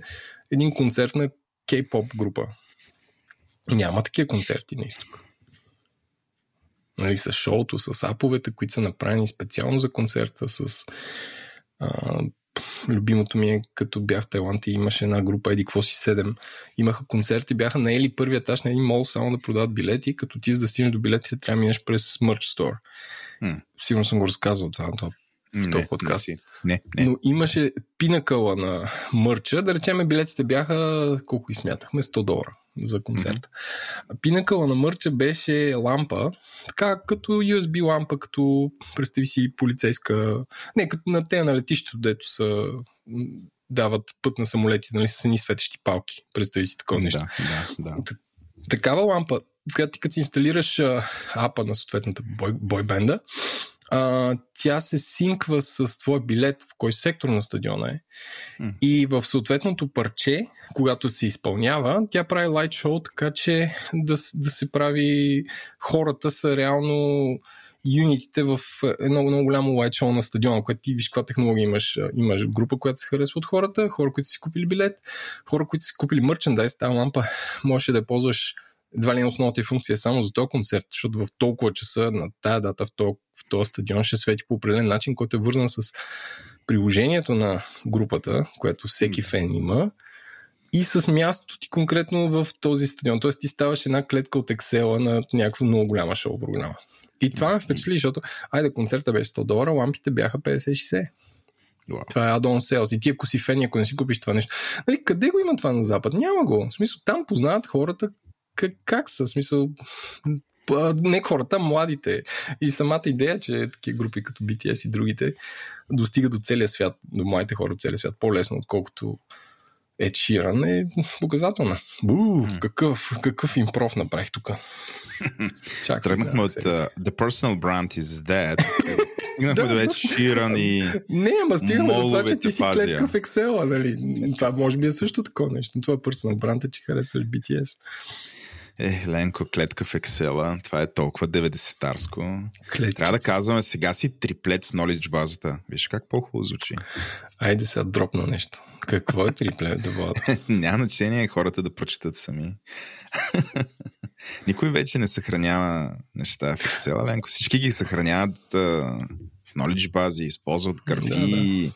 един концерт на кей-поп група. Няма такива концерти на изток. Нали, с шоуто, с аповете, които са направени специално за концерта, с а, любимото ми е, като бях в Тайланд и имаше една група, еди какво си 7, имаха концерти, бяха наели първия етаж на един мол само да продават билети, като ти за да стигнеш до билетите трябва да минеш през Merch Store. М. Сигурно съм го разказвал това, това в този подкаст. Не, не, не. Но имаше пинакъла на мърча, да речем билетите бяха, колко и смятахме, 100 долара за концерта. Mm-hmm. Пинакъла на мърча беше лампа, така като USB лампа, като представи си полицейска, не, като на те на летището, дето са дават път на самолети, нали, с едни светещи палки. Представи си такова нещо. Да, да, да. Такава лампа, в която ти като си инсталираш а, апа на съответната бой, бойбенда, а, тя се синква с твоя билет в кой сектор на стадиона е. М. И в съответното парче, когато се изпълнява, тя прави лайт шоу, така че да, да се прави хората са реално юнитите в едно много голямо лайт шоу на стадиона, което ти виж каква технология имаш. Имаш група, която се харесва от хората, хора, които си купили билет, хора, които си купили мерчендайз, тази лампа можеше да я ползваш едва ли не основната й функция е само за този концерт, защото в толкова часа на тая дата в този, в този стадион ще свети по определен начин, който е вързан с приложението на групата, което всеки фен има, и с мястото ти конкретно в този стадион. Тоест ти ставаш една клетка от Excel на някаква много голяма шоу програма. И това ме впечатли, защото, айде, концерта беше 100 долара, лампите бяха 50-60. Уау. Това е add-on sales. И ти ако си фен, ако не си купиш това нещо. Нали, къде го има това на Запад? Няма го. В смисъл, там познават хората как, как са. Смисъл, не хората, младите. И самата идея, че такива групи като BTS и другите достигат до целия свят, до младите хора от целия свят по-лесно, отколкото Ed Sheeran е показателна. Бу, какъв, какъв импров направих тук. Чак се Тръгнахме от uh, The Personal Brand is Dead. Стигнахме до Ed Sheeran и... Не, ама стигаме до това, че ти си клетка в. Excel, нали? Това може би е също такова нещо. Това е personal brand, е, че харесваш BTS. Е, Ленко, клетка в Excel, това е толкова 90-тарско. Клетчица. Трябва да казваме, сега си триплет в knowledge базата. Виж как по-хубаво звучи. Айде сега дропна нещо. Какво е трипле да влада? Няма значение хората да прочитат сами. Никой вече не съхранява неща в Excel, Ленко. Всички ги съхраняват в knowledge бази, използват графи, Да,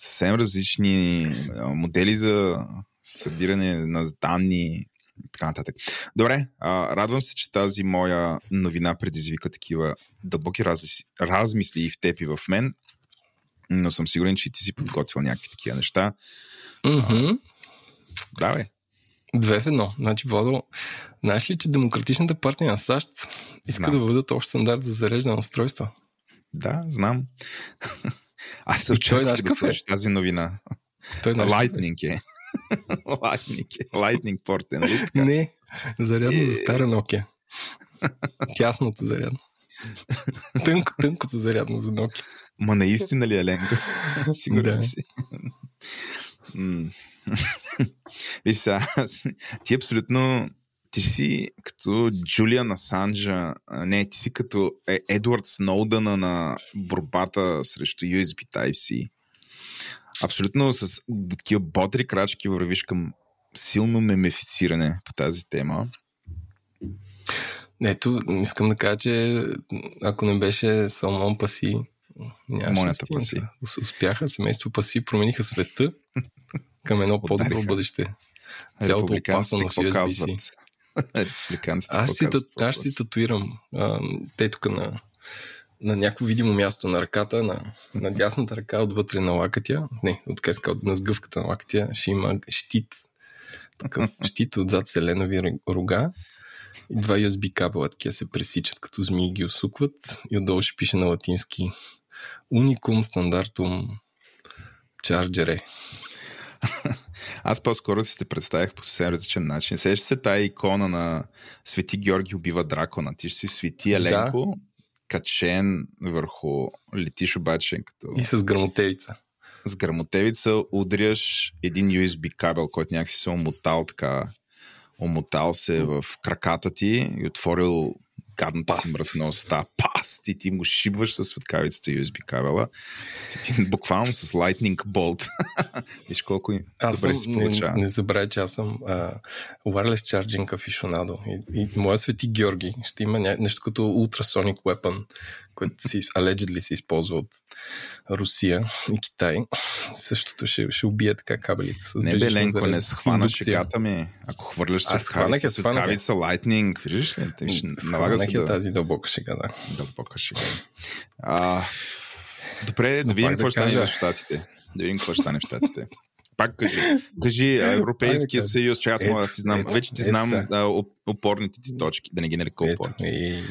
съвсем различни модели за събиране на данни така нататък. Добре, а, радвам се, че тази моя новина предизвика такива дълбоки размисли, размисли и в теб и в мен, но съм сигурен, че ти си подготвил някакви такива неща. Мгм. Давай. Две в едно. Значи, Владо, знаеш ли, че Демократичната партия на САЩ иска Знам. да въведат общ стандарт за зареждане на устройства? Да, знам. Аз се очаквах да е? слушаш тази новина. Той знаеш ли? Lightning е. Lightning. Lightning порт е, нали така? Не, зарядно за Е. стара Nokia. Тясното зарядно. Тънко, тънкото зарядно за Nokia. Ма наистина ли е Ленко? Сигурен да. си. Виж сега, ти абсолютно ти си като Джулиан Асанджа, не, ти си като е, Едвард Сноудъна на борбата срещу USB Type-C. Абсолютно с такива бодри крачки вървиш към силно мемифициране по тази тема. Ето, искам да кажа, че ако не беше Салмон Паси, нямаше Паси. Успяха, семейство Паси промениха света към едно по-добро бъдеще. Цялото опасано в USB-C. аз, си, аз си татуирам. А, те тук на, на някакво видимо място на ръката, на, на дясната ръка, отвътре на лакътя, не, от къска, на сгъвката на лакътя, ще има щит. Такъв щит отзад селенови рога и два USB кабела такива се пресичат, като змии ги усукват и отдолу ще пише на латински Unicum Standardum Chargere. Аз по-скоро си те представях по съвсем различен начин. Сещаш се тая икона на Свети Георги убива дракона. Ти ще си Свети Еленко, да. Качен върху летиш обаче като... И с грамотевица. С грамотевица удряш един USB кабел, който някакси се омотал така омотал се в краката ти и отворил гадната си мръсна уста, паст и ти му шибваш с светкавицата USB кабела, с един, буквално с Lightning Bolt. Виж колко аз добре си получава. Не, не забравяй, че аз съм uh, wireless charging aficionado и, и моя свети Георги ще има нещо като ultrasonic weapon, което си, allegedly се използва от Русия и Китай. Същото ще, ще убие така кабелите. С не бе, Ленко, не схвана шегата ми. Ако хвърляш светкавица, светкавица Lightning, виждаш ли? Те ще налага се да... тази дълбока шега, да. Дълбока шега. А, добре, да видим какво ще стане в Штатите. Да видим какво ще стане в Штатите. Пак кажи. Кажи Европейския съюз, че аз мога да ти знам. Вече ти знам опорните ти точки, да не ги нарека опорни.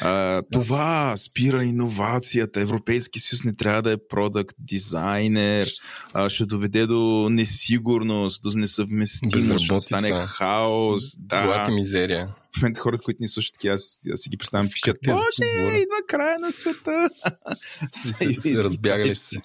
А, това спира иновацията. Европейски съюз не трябва да е продукт дизайнер. А, ще доведе до несигурност, до несъвместимост, ще стане хаос. Да. мизерия. В момента хората, които ни слушат аз, аз си ги представям, пишат, Боже, идва края на света. се, се разбягали се.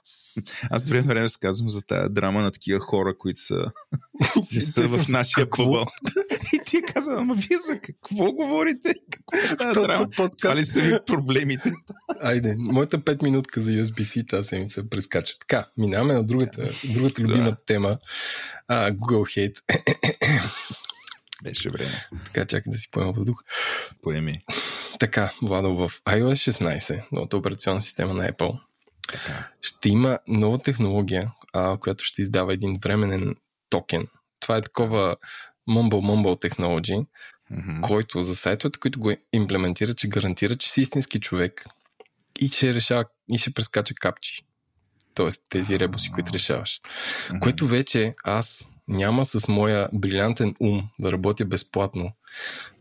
Аз време време разказвам за тази драма на такива хора, които са, не са в нашия бъбъл. И ти казвам, ама вие за какво говорите? Какво е? Това ли са ви проблемите? Айде, моята 5 минутка за USB-C тази седмица прескача. Така, минаваме на другата, другата любима тема. А, Google Hate. Беше време. Така, чакай да си поема въздух. Поеми. Така, Владо, в iOS 16, новата операционна система на Apple, така. ще има нова технология, а, която ще издава един временен токен. Това е такова Mumble Mumble Technology, mm-hmm. който за сайтовете, които го имплементират, че гарантира, че си истински човек и ще решава и ще прескача капчи. Тоест тези ребуси, които решаваш. Mm-hmm. Което вече аз няма с моя брилянтен ум да работя безплатно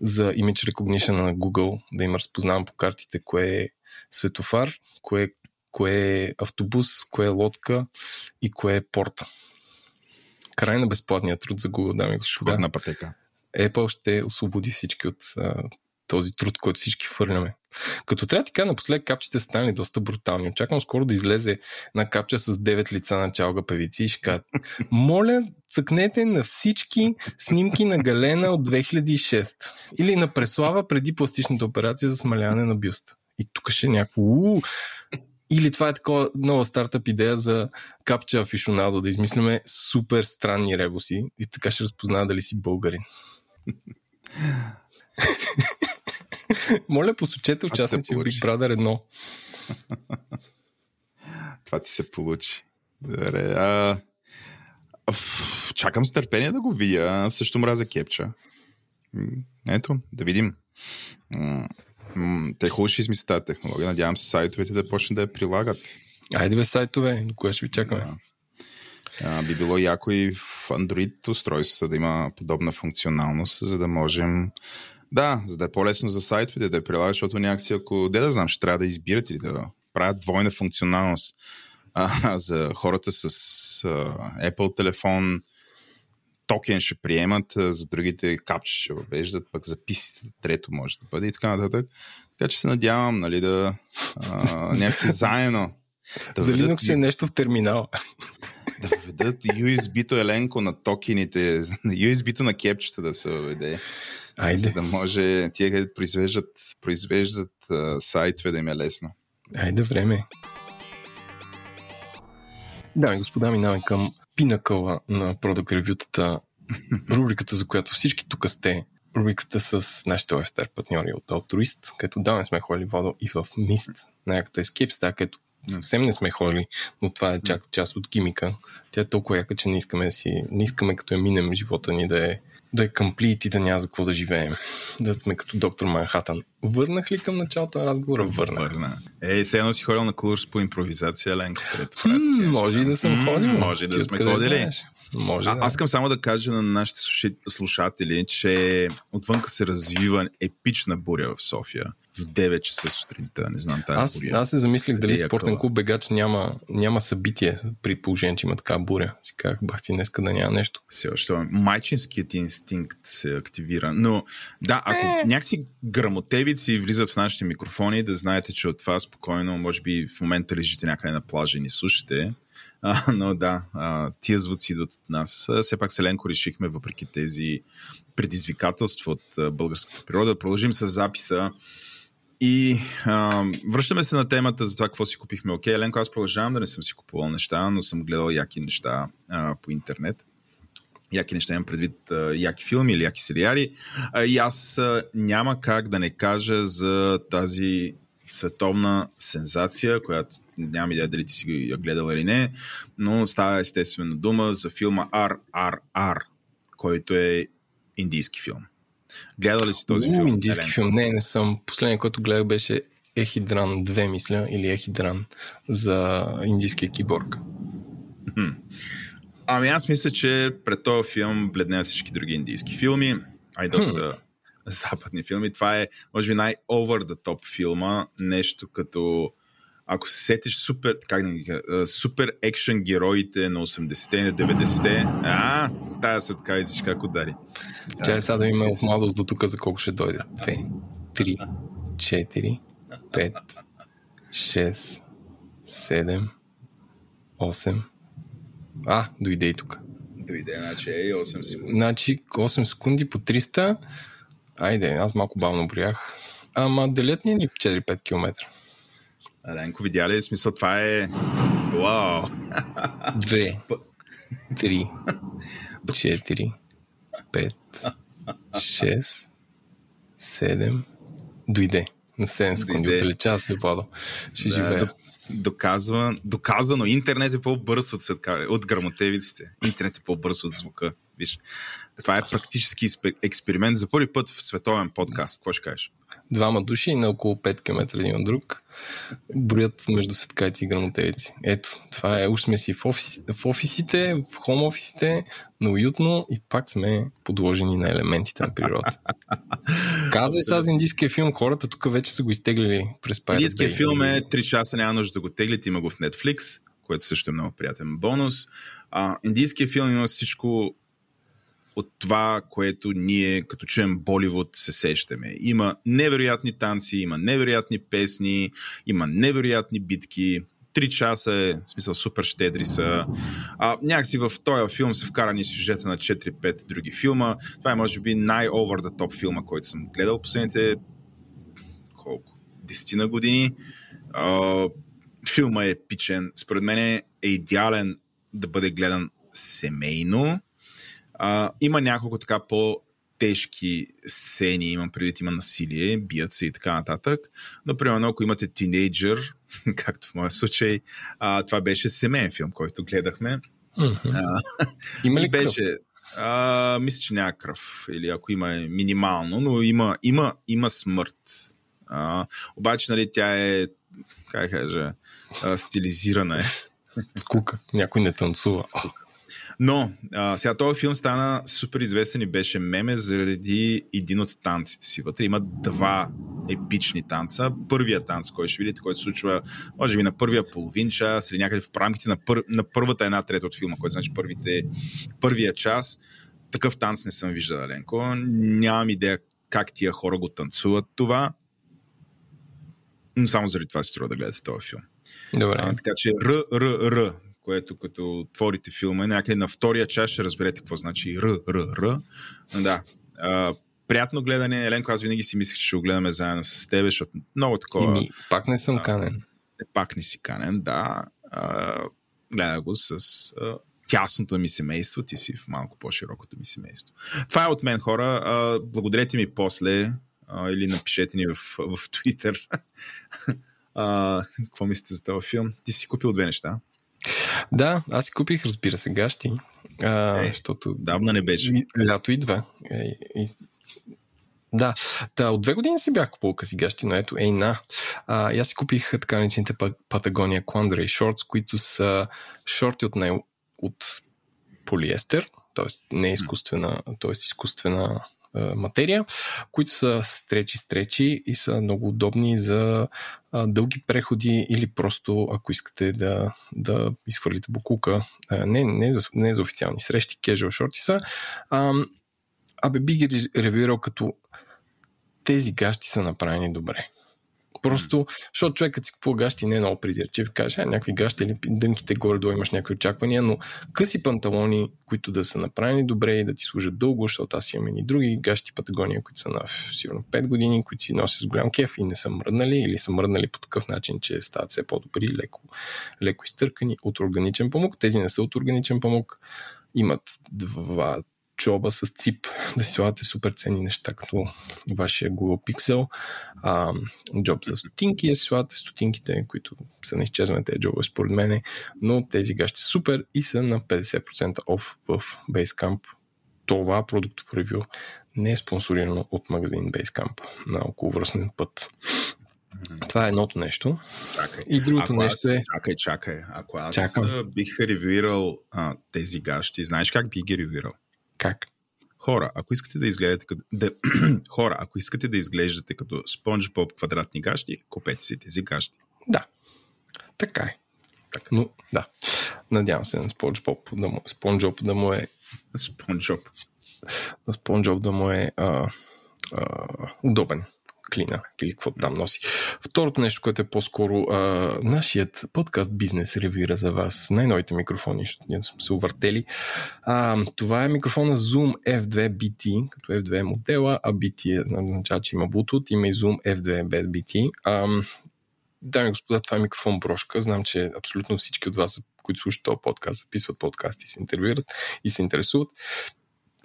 за image recognition на Google, да им разпознавам по картите кое е светофар, кое е кое е автобус, кое е лодка и кое е порта. Край на безплатния труд за Google, дами и господа. на пътека. Apple ще освободи всички от а, този труд, който всички фърляме. Като трябва ти кажа, напоследък капчите са станали доста брутални. Очаквам скоро да излезе на капча с 9 лица на чалга певици и ще кажат моля, цъкнете на всички снимки на Галена от 2006 или на Преслава преди пластичната операция за смаляване на бюста. И тук ще е някакво или това е такова нова стартъп идея за капча афишонадо, да измисляме супер странни ребуси и така ще разпознава дали си българин. Моля, посочете участници в Big Brother 1. това ти се получи. Добре, а... Чакам с търпение да го видя. Също мразя кепча. Ето, да видим те хубаво ще измислят тази технология. Надявам се сайтовете да почнат да я прилагат. Айде бе сайтове, до кое ще ви чакаме? Да. А, би било яко и в Android устройствата да има подобна функционалност, за да можем да, за да е по-лесно за сайтовете да я прилагат, защото някакси ако, де да знам, ще трябва да избират или да правят двойна функционалност а, за хората с а, Apple телефон, токен ще приемат, за другите капче ще въвеждат, пък записите трето може да бъде и така нататък. Така че се надявам, нали, да а, някакси заедно. Да За Linux е нещо в терминала. Да въведат USB-то Еленко на токените, USB-то на кепчета да се въведе. Айде. За да може тия, където произвеждат, произвеждат а, сайтове да им е лесно. Айде време. Да, господа, минаваме към пинакъла на Product Review-тата, рубриката, за която всички тук сте, рубриката с нашите лайфстар партньори от Altruist, където да не сме ходили водо и в Mist, някакъв Escape Star, където съвсем не сме ходили, но това е част, част от гимика. Тя е толкова яка, че не искаме си, не искаме като я минем живота ни да е да е комплит и да няма за какво да живеем. Да сме като доктор Манхатън. Върнах ли към началото на разговора? Върнах. Върна. Ей, все едно си ходил на курс по импровизация, Ленко. М- може и да съм ходил. Може и да сме ходили. Знаеш? Може, а, да. Аз искам само да кажа на нашите слушатели, че отвънка се развива епична буря в София в 9 часа сутринта. Не знам тази аз, буря. Аз се замислих дали е спортен клуб Бегач няма, няма събитие при положение, че има така буря. Си казах, бах си днеска да няма нещо. Все още майчинският инстинкт се активира. Но да, ако е. някакси грамотевици влизат в нашите микрофони, да знаете, че от това спокойно, може би в момента лежите някъде на плажа и ни слушате, а, но да, а, тия звуци идват от нас. Все пак Селенко решихме, въпреки тези предизвикателства от българската природа, да продължим с записа. И а, връщаме се на темата за това какво си купихме. Окей, Еленко, аз продължавам да не съм си купувал неща, но съм гледал яки неща а, по интернет. Яки неща имам предвид а, яки филми или яки сериали. А, и аз а, няма как да не кажа за тази световна сензация, която нямам идея дали ти си я гледал или не, но става естествено дума за филма RRR, който е индийски филм. Гледал ли си този У, филм? Индийски Елен? филм. Не, не съм. Последният, който гледах беше Ехидран 2, мисля, или Ехидран за индийския киборг. Ами аз мисля, че пред този филм бледнеят всички други индийски филми, а и доста западни филми. Това е, може би, най-over the top филма. Нещо като ако се сетиш супер, как да ги супер екшен героите на 80-те и на 90-те, а, тая се откавици как удари. Чай сега да има от младост до тук за колко ще дойде. 2, 3, 4, 5, 6, 7, 8. А, дойде и тук. Дойде, значи е 8 секунди. Значи 8 секунди по 300. Айде, аз малко бавно броях. Ама делят ни 4-5 км. Ренко, видя ли смисъл? Това е... Вау! Две, три, четири, пет, шест, седем. Дойде. На 7 секунди. Отличава се, Владо. Ще да, живее. Доказва, доказано. Интернет е по-бърз от, от грамотевиците. Интернет е по-бърз от звука. Виж, това е практически експеримент за първи път в световен подкаст. Какво ще кажеш? Двама души на около 5 км един от друг броят между светкайци и грамотевици. Ето, това е. Уж сме си в, офис, в офисите, в хом офисите, но уютно и пак сме подложени на елементите на природа. Казвай сега за индийския филм, хората тук вече са го изтеглили през Pirate Индийския филм е 3 часа, няма нужда да го теглите, има го в Netflix, което също е много приятен бонус. А, индийския филм има всичко от това, което ние като чуем Боливуд се сещаме. Има невероятни танци, има невероятни песни, има невероятни битки. Три часа е, в смисъл, супер щедри са. А, някакси в този филм се вкарани сюжета на 4-5 други филма. Това е, може би, най-over the top филма, който съм гледал последните колко? Десетина години. А, филма е епичен. Според мен е идеален да бъде гледан семейно а, има няколко така по- тежки сцени, имам предвид, има насилие, бият се и така нататък. Но, примерно, ако имате тинейджър, както в моя случай, а, това беше семейен филм, който гледахме. Mm-hmm. А, има ли беше, а, мисля, че няма кръв. Или ако има е минимално, но има, има, има смърт. А, обаче, нали, тя е, как кажа, а, стилизирана е. Скука. Някой не танцува. Скука. Но а, сега този филм стана супер известен и беше меме заради един от танците си. Вътре има два епични танца. Първият танц, който ще видите, който се случва, може би на първия половин час или някъде в рамките на, пър... на първата една трета от филма, който значи първите, първия час. Такъв танц не съм виждал, Ленко. Нямам идея как тия хора го танцуват това. Но само заради това се струва да гледате този филм. Добре. А, така че Р, Р, Р, което като отворите филма, някъде на втория час ще разберете какво значи Р, Р, Р. Да. А, приятно гледане, Еленко, аз винаги си мислех, че ще го гледаме заедно с теб, защото много такова... Ими, пак не съм канен. А, пак не си канен, да. А, гледа го с а, тясното ми семейство, ти си в малко по-широкото ми семейство. Това е от мен, хора. А, благодарете ми после а, или напишете ни в, в Twitter. а, какво мислите за този филм? Ти си купил две неща. Да, аз си купих, разбира се, гащи. А, е, защото... Давна не беше. Лято идва. Е, и, да, да, от две години си бях купил къси гащи, но ето, ей на. А, аз си купих така наречените Patagonia Quandary Shorts, които са шорти от, най- от полиестер, т.е. не изкуствена, т.е. изкуствена материя, които са стречи-стречи и са много удобни за дълги преходи или просто ако искате да, да изхвърлите букука. Не, не, за, не за официални срещи, casual шорти са. Абе би ги ревюирал като тези гащи са направени добре. Просто, защото човек като си купува гащи не е много придирчив, каже, а, някакви гащи или дънките горе-долу имаш някакви очаквания, но къси панталони, които да са направени добре и да ти служат дълго, защото аз имам и други гащи Патагония, които са на сигурно 5 години, които си носят с голям кеф и не са мръднали или са мръднали по такъв начин, че стават все по-добри, леко, леко изтъркани от органичен памук. Тези не са от органичен памук имат два, джоба с цип, да си слагате супер ценни неща, като вашия Google Pixel, а, джоб за стотинки, да си слагате стотинките, които са на изчезване тези джобове според мене, но тези гащи са супер и са на 50% off в Basecamp. Това продукто ревю не е спонсорирано от магазин Basecamp на околовръстен път. Това е едното нещо. Чакай. И другото Ако нещо аз, е... Чакай, чакай. Ако аз Чакам. бих ревюирал а, тези гащи, знаеш как би ги ревюирал? Как? Хора, ако искате да изгледате като... Да, хора, ако искате да изглеждате като спонж боб квадратни гащи, купете си тези гащи. Да. Така е. Так. Но, да. Надявам се на SpongeBob да му, SpongeBob да му е Спонжоп. на SpongeBob да му е а, а, удобен клина или какво там носи. Второто нещо, което е по-скоро а, нашият подкаст бизнес ревюира за вас. Най-новите микрофони, защото ние сме се увъртели. А, това е микрофона Zoom F2 BT, като F2 е модела, а BT е, означава, че има Bluetooth, има и Zoom F2 без BT. А, Дами и господа, това е микрофон брошка. Знам, че абсолютно всички от вас, които слушат този подкаст, записват подкасти, се интервюират и се интересуват.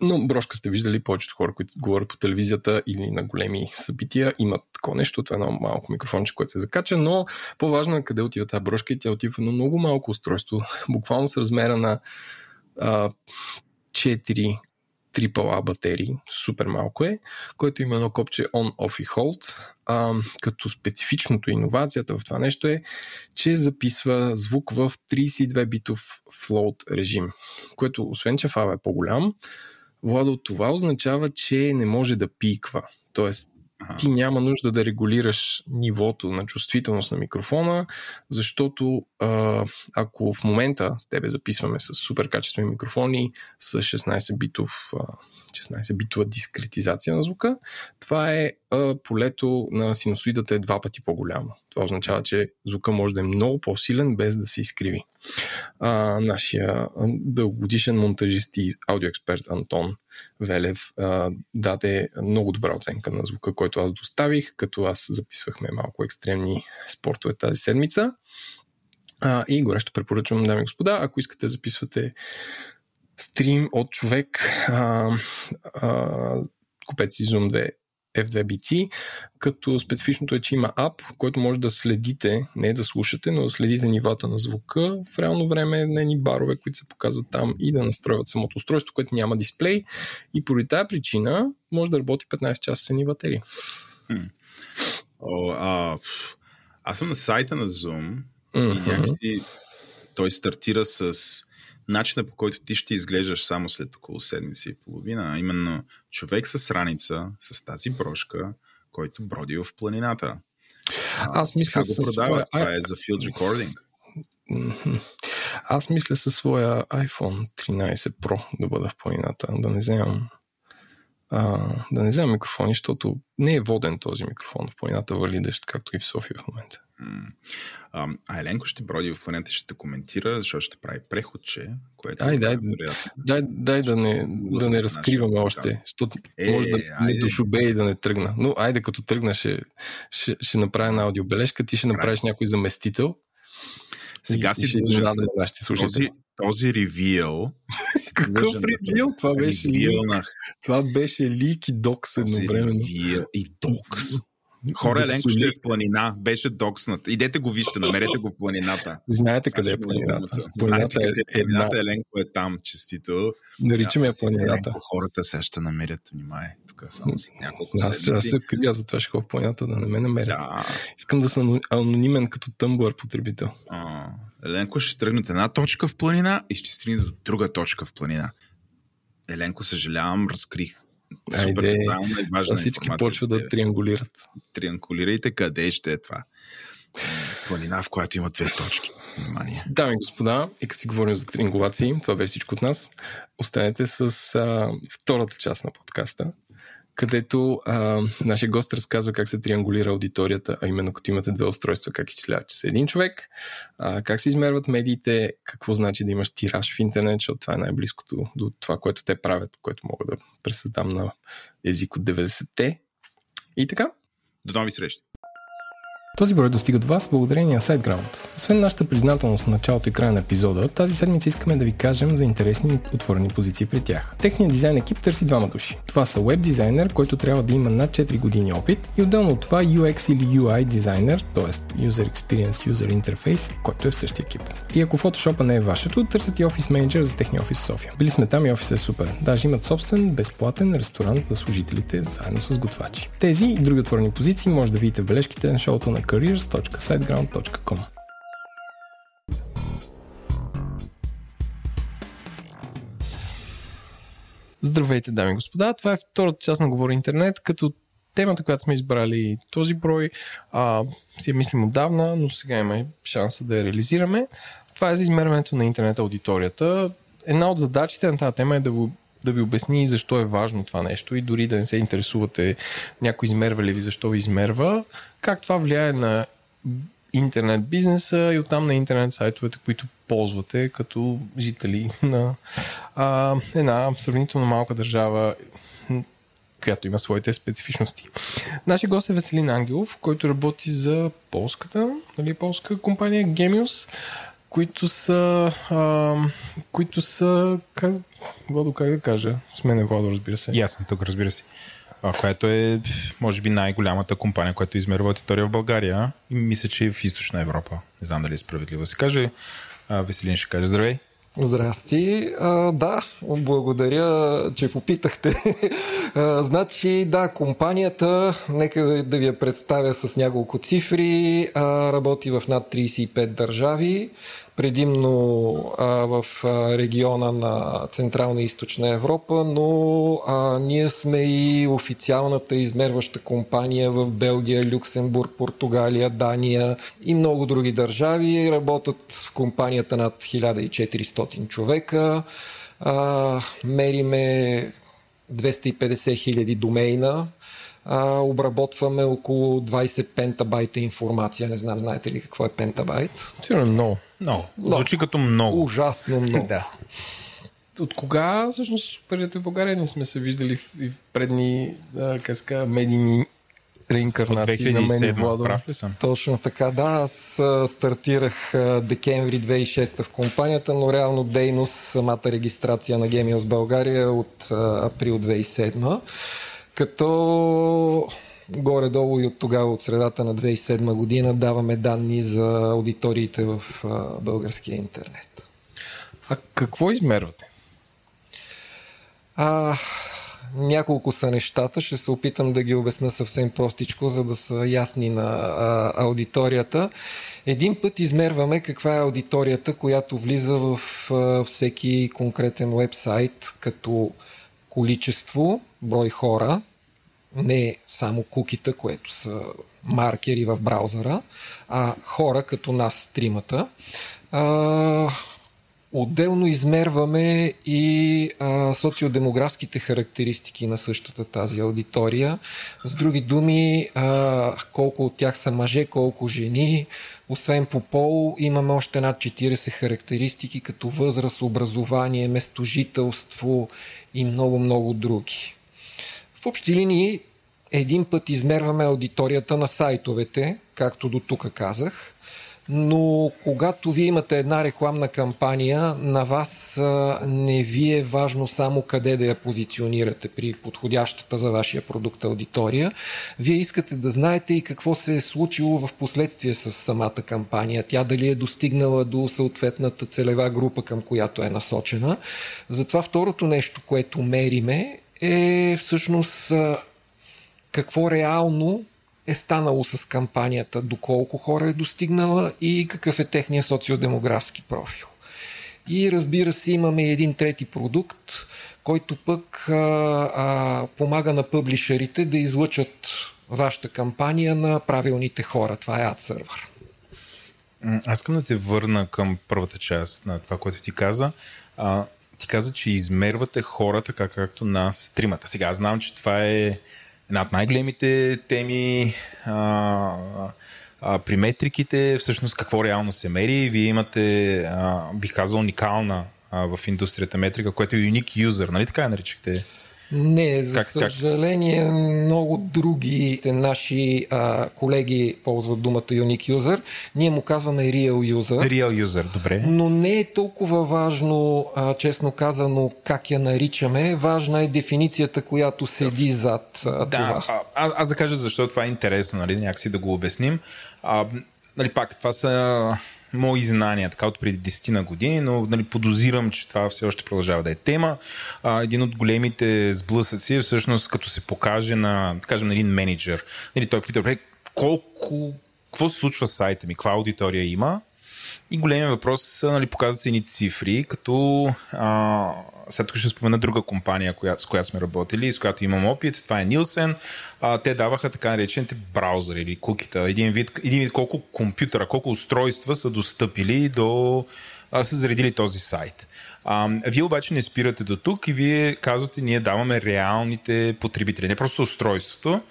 Но брошка сте виждали повечето хора, които говорят по телевизията или на големи събития, имат такова нещо. Това е едно малко микрофонче, което се закача, но по-важно е къде отива тази брошка и тя отива едно много малко устройство, буквално с размера на а, 4 AAA батерии, супер малко е, което има едно копче on, off и hold, а, като специфичното иновацията в това нещо е, че записва звук в 32 битов float режим, което освен, че фава е по-голям, Владо, това означава, че не може да пиква. Тоест, ти няма нужда да регулираш нивото на чувствителност на микрофона, защото а, ако в момента с тебе записваме с супер качествени микрофони с 16 битов, а, 16 битова дискретизация на звука, това е а, полето на синусоидата е два пъти по-голямо. Това означава, че звука може да е много по-силен без да се изкриви. А, нашия дългогодишен монтажист и аудиоексперт Антон Велев а, даде много добра оценка на звука, който аз доставих, като аз записвахме малко екстремни спортове тази седмица. А, и горещо препоръчвам, дами и господа, ако искате записвате стрим от човек, а, а, купете си Zoom 2 F2BT, като специфичното е, че има ап, който може да следите, не да слушате, но да следите нивата на звука в реално време на едни барове, които се показват там и да настройват самото устройство, което няма дисплей. И поради тази причина може да работи 15 часа с едни батерии. О, а, аз съм на сайта на Zoom и Мгм. някакси той стартира с начина по който ти ще изглеждаш само след около седмица и половина, а именно човек с раница, с тази брошка, който броди в планината. Аз мисля го продава? своя... Това е за field recording. Аз мисля със своя iPhone 13 Pro да бъда в планината, да не вземам а, да не взема микрофони, защото не е воден този микрофон. В планината вали дъжд, както и в София в момента. А, Еленко ще броди в планета ще коментира, защото ще прави преходче, което ай, дай, дай, дай, да не, да не разкриваме още, защото е, може да айде. не дошубе и да не тръгна. Но айде като тръгна ще, ще, ще направя една аудиобележка, ти ще направиш някой заместител. Сега си ще изненадаме нашите слушатели. Този, този ревил. Какъв ревил? Това беше ревил на... Това беше лик и докс едновременно. И докс. Хора, Еленко ще е в планина. Беше докснат. Идете го вижте, намерете го в планината. Знаете къде е планината. Знаете къде е планината. Еленко е там, честито. Наричаме я планината. Хората сега ще намерят, внимай. Тук само си няколко Аз се крия, затова ще ходя в планината да не ме намерят. Да. Искам да съм анонимен като тъмблър потребител. А, Еленко ще тръгне от една точка в планина и ще стигне до друга точка в планина. Еленко, съжалявам, разкрих супер Айде, детайлна и важна всички почват да триангулират. Триангулирайте къде ще е това. Планина, в която има две точки. Внимание. Дами и господа, и като си говорим за триангулации, това беше всичко от нас. Останете с а, втората част на подкаста, където а, нашия гост разказва как се триангулира аудиторията, а именно като имате две устройства, как изчисляват, че са един човек, а, как се измерват медиите, какво значи да имаш тираж в интернет, защото това е най-близкото до това, което те правят, което мога да пресъздам на език от 90-те. И така. До нови срещи! Този брой достига до вас благодарение на SiteGround. Освен нашата признателност в началото и края на епизода, тази седмица искаме да ви кажем за интересни и отворени позиции при тях. Техният дизайн екип търси двама души. Това са веб дизайнер, който трябва да има над 4 години опит и отделно от това UX или UI дизайнер, т.е. User Experience, User Interface, който е в същия екип. И ако Photoshop не е вашето, търсят и офис менеджер за техния офис в София. Били сме там и офисът е супер. Даже имат собствен, безплатен ресторант за служителите, заедно с готвачи. Тези и други отворени позиции може да видите в бележките на шоуто на careers.siteground.com. Здравейте, дами и господа! Това е втората част на Говори Интернет, като темата, която сме избрали този брой, а, си я мислим отдавна, но сега има шанса да я реализираме. Това е за измерването на интернет аудиторията. Една от задачите на тази тема е да ви, да ви обясни защо е важно това нещо и дори да не се интересувате някой измерва ли ви, защо ви измерва, как това влияе на интернет бизнеса и оттам на интернет сайтовете, които ползвате като жители на а, една сравнително малка държава, която има своите специфичности. Нашия гост е Веселин Ангелов, който работи за полската, нали, полска компания Gemius, които са, а, които са, как, Владо, как да кажа? С мен е Владо, разбира се. Съм тук, разбира се което е, може би, най-голямата компания, която измерва аудитория в България и мисля, че е в източна Европа. Не знам дали е справедливо се каже. Веселин ще каже здравей. Здрасти. А, да, благодаря, че попитахте. а, значи, да, компанията, нека да, да ви я представя с няколко цифри, а, работи в над 35 държави предимно а, в региона на Централна и Източна Европа, но а, ние сме и официалната измерваща компания в Белгия, Люксембург, Португалия, Дания и много други държави. Работят в компанията над 1400 човека. А, мериме 250 хиляди домейна, а, обработваме около 20 пентабайта информация. Не знам, знаете ли какво е пентабайт? Сигурно много. Много. Звучи като много. Ужасно много. да. От кога всъщност оперирате в България? Не сме се виждали в, в предни да, казка, медийни реинкарнации на мен и Владо. Прав ли съм? Точно така, да. Аз стартирах декември 2006 в компанията, но реално дейност, самата регистрация на Gemios България от април 2007 като горе-долу и от тогава, от средата на 2007 година, даваме данни за аудиториите в българския интернет. А какво измервате? А, няколко са нещата. Ще се опитам да ги обясна съвсем простичко, за да са ясни на а, аудиторията. Един път измерваме каква е аудиторията, която влиза в а, всеки конкретен вебсайт, като количество, брой хора, не само кукита, което са маркери в браузъра, а хора като нас, тримата. А, Отделно измерваме и а, социодемографските характеристики на същата тази аудитория. С други думи, а, колко от тях са мъже, колко жени. Освен по пол, имаме още над 40 характеристики, като възраст, образование, местожителство и много-много други. В общи линии, един път измерваме аудиторията на сайтовете, както до тук казах – но когато вие имате една рекламна кампания, на вас не ви е важно само къде да я позиционирате при подходящата за вашия продукт аудитория. Вие искате да знаете и какво се е случило в последствие с самата кампания. Тя дали е достигнала до съответната целева група, към която е насочена. Затова второто нещо, което мериме е всъщност какво реално е станало с кампанията, доколко хора е достигнала и какъв е техния социодемографски профил. И разбира се, имаме един трети продукт, който пък а, а, помага на пъблишерите да излъчат вашата кампания на правилните хора. Това е AdServer. Аз искам да те върна към първата част на това, което ти каза. А, ти каза, че измервате хората, така както нас тримата. Сега знам, че това е една от най-големите теми а, а, при метриките, всъщност какво реално се мери. Вие имате, а, бих казал, уникална а, в индустрията метрика, което е unique user, нали така я наричахте? Не, за как, съжаление как? много други наши а, колеги ползват думата Unique User. Ние му казваме Real User. Real User, добре. Но не е толкова важно, а, честно казано, как я наричаме. Важна е дефиницията, която седи зад а, да, това. А, аз, аз да кажа защо това е интересно, нали, някакси да го обясним. А, нали, пак, това са мои знания, така от преди 10 на години, но нали, подозирам, че това все още продължава да е тема. А, един от големите сблъсъци е всъщност като се покаже на, кажем, на един менеджер. Нали, той пита, колко, какво се случва с сайта ми, каква аудитория има, и големия въпрос нали, показват се едни цифри, като а, сега тук ще спомена друга компания, коя, с която сме работили, с която имам опит. Това е Нилсен. А, те даваха така наречените браузъри или кукита. Един вид, един вид колко компютъра, колко устройства са достъпили до... А, са заредили този сайт. А, вие обаче не спирате до тук и вие казвате, ние даваме реалните потребители, не просто устройството,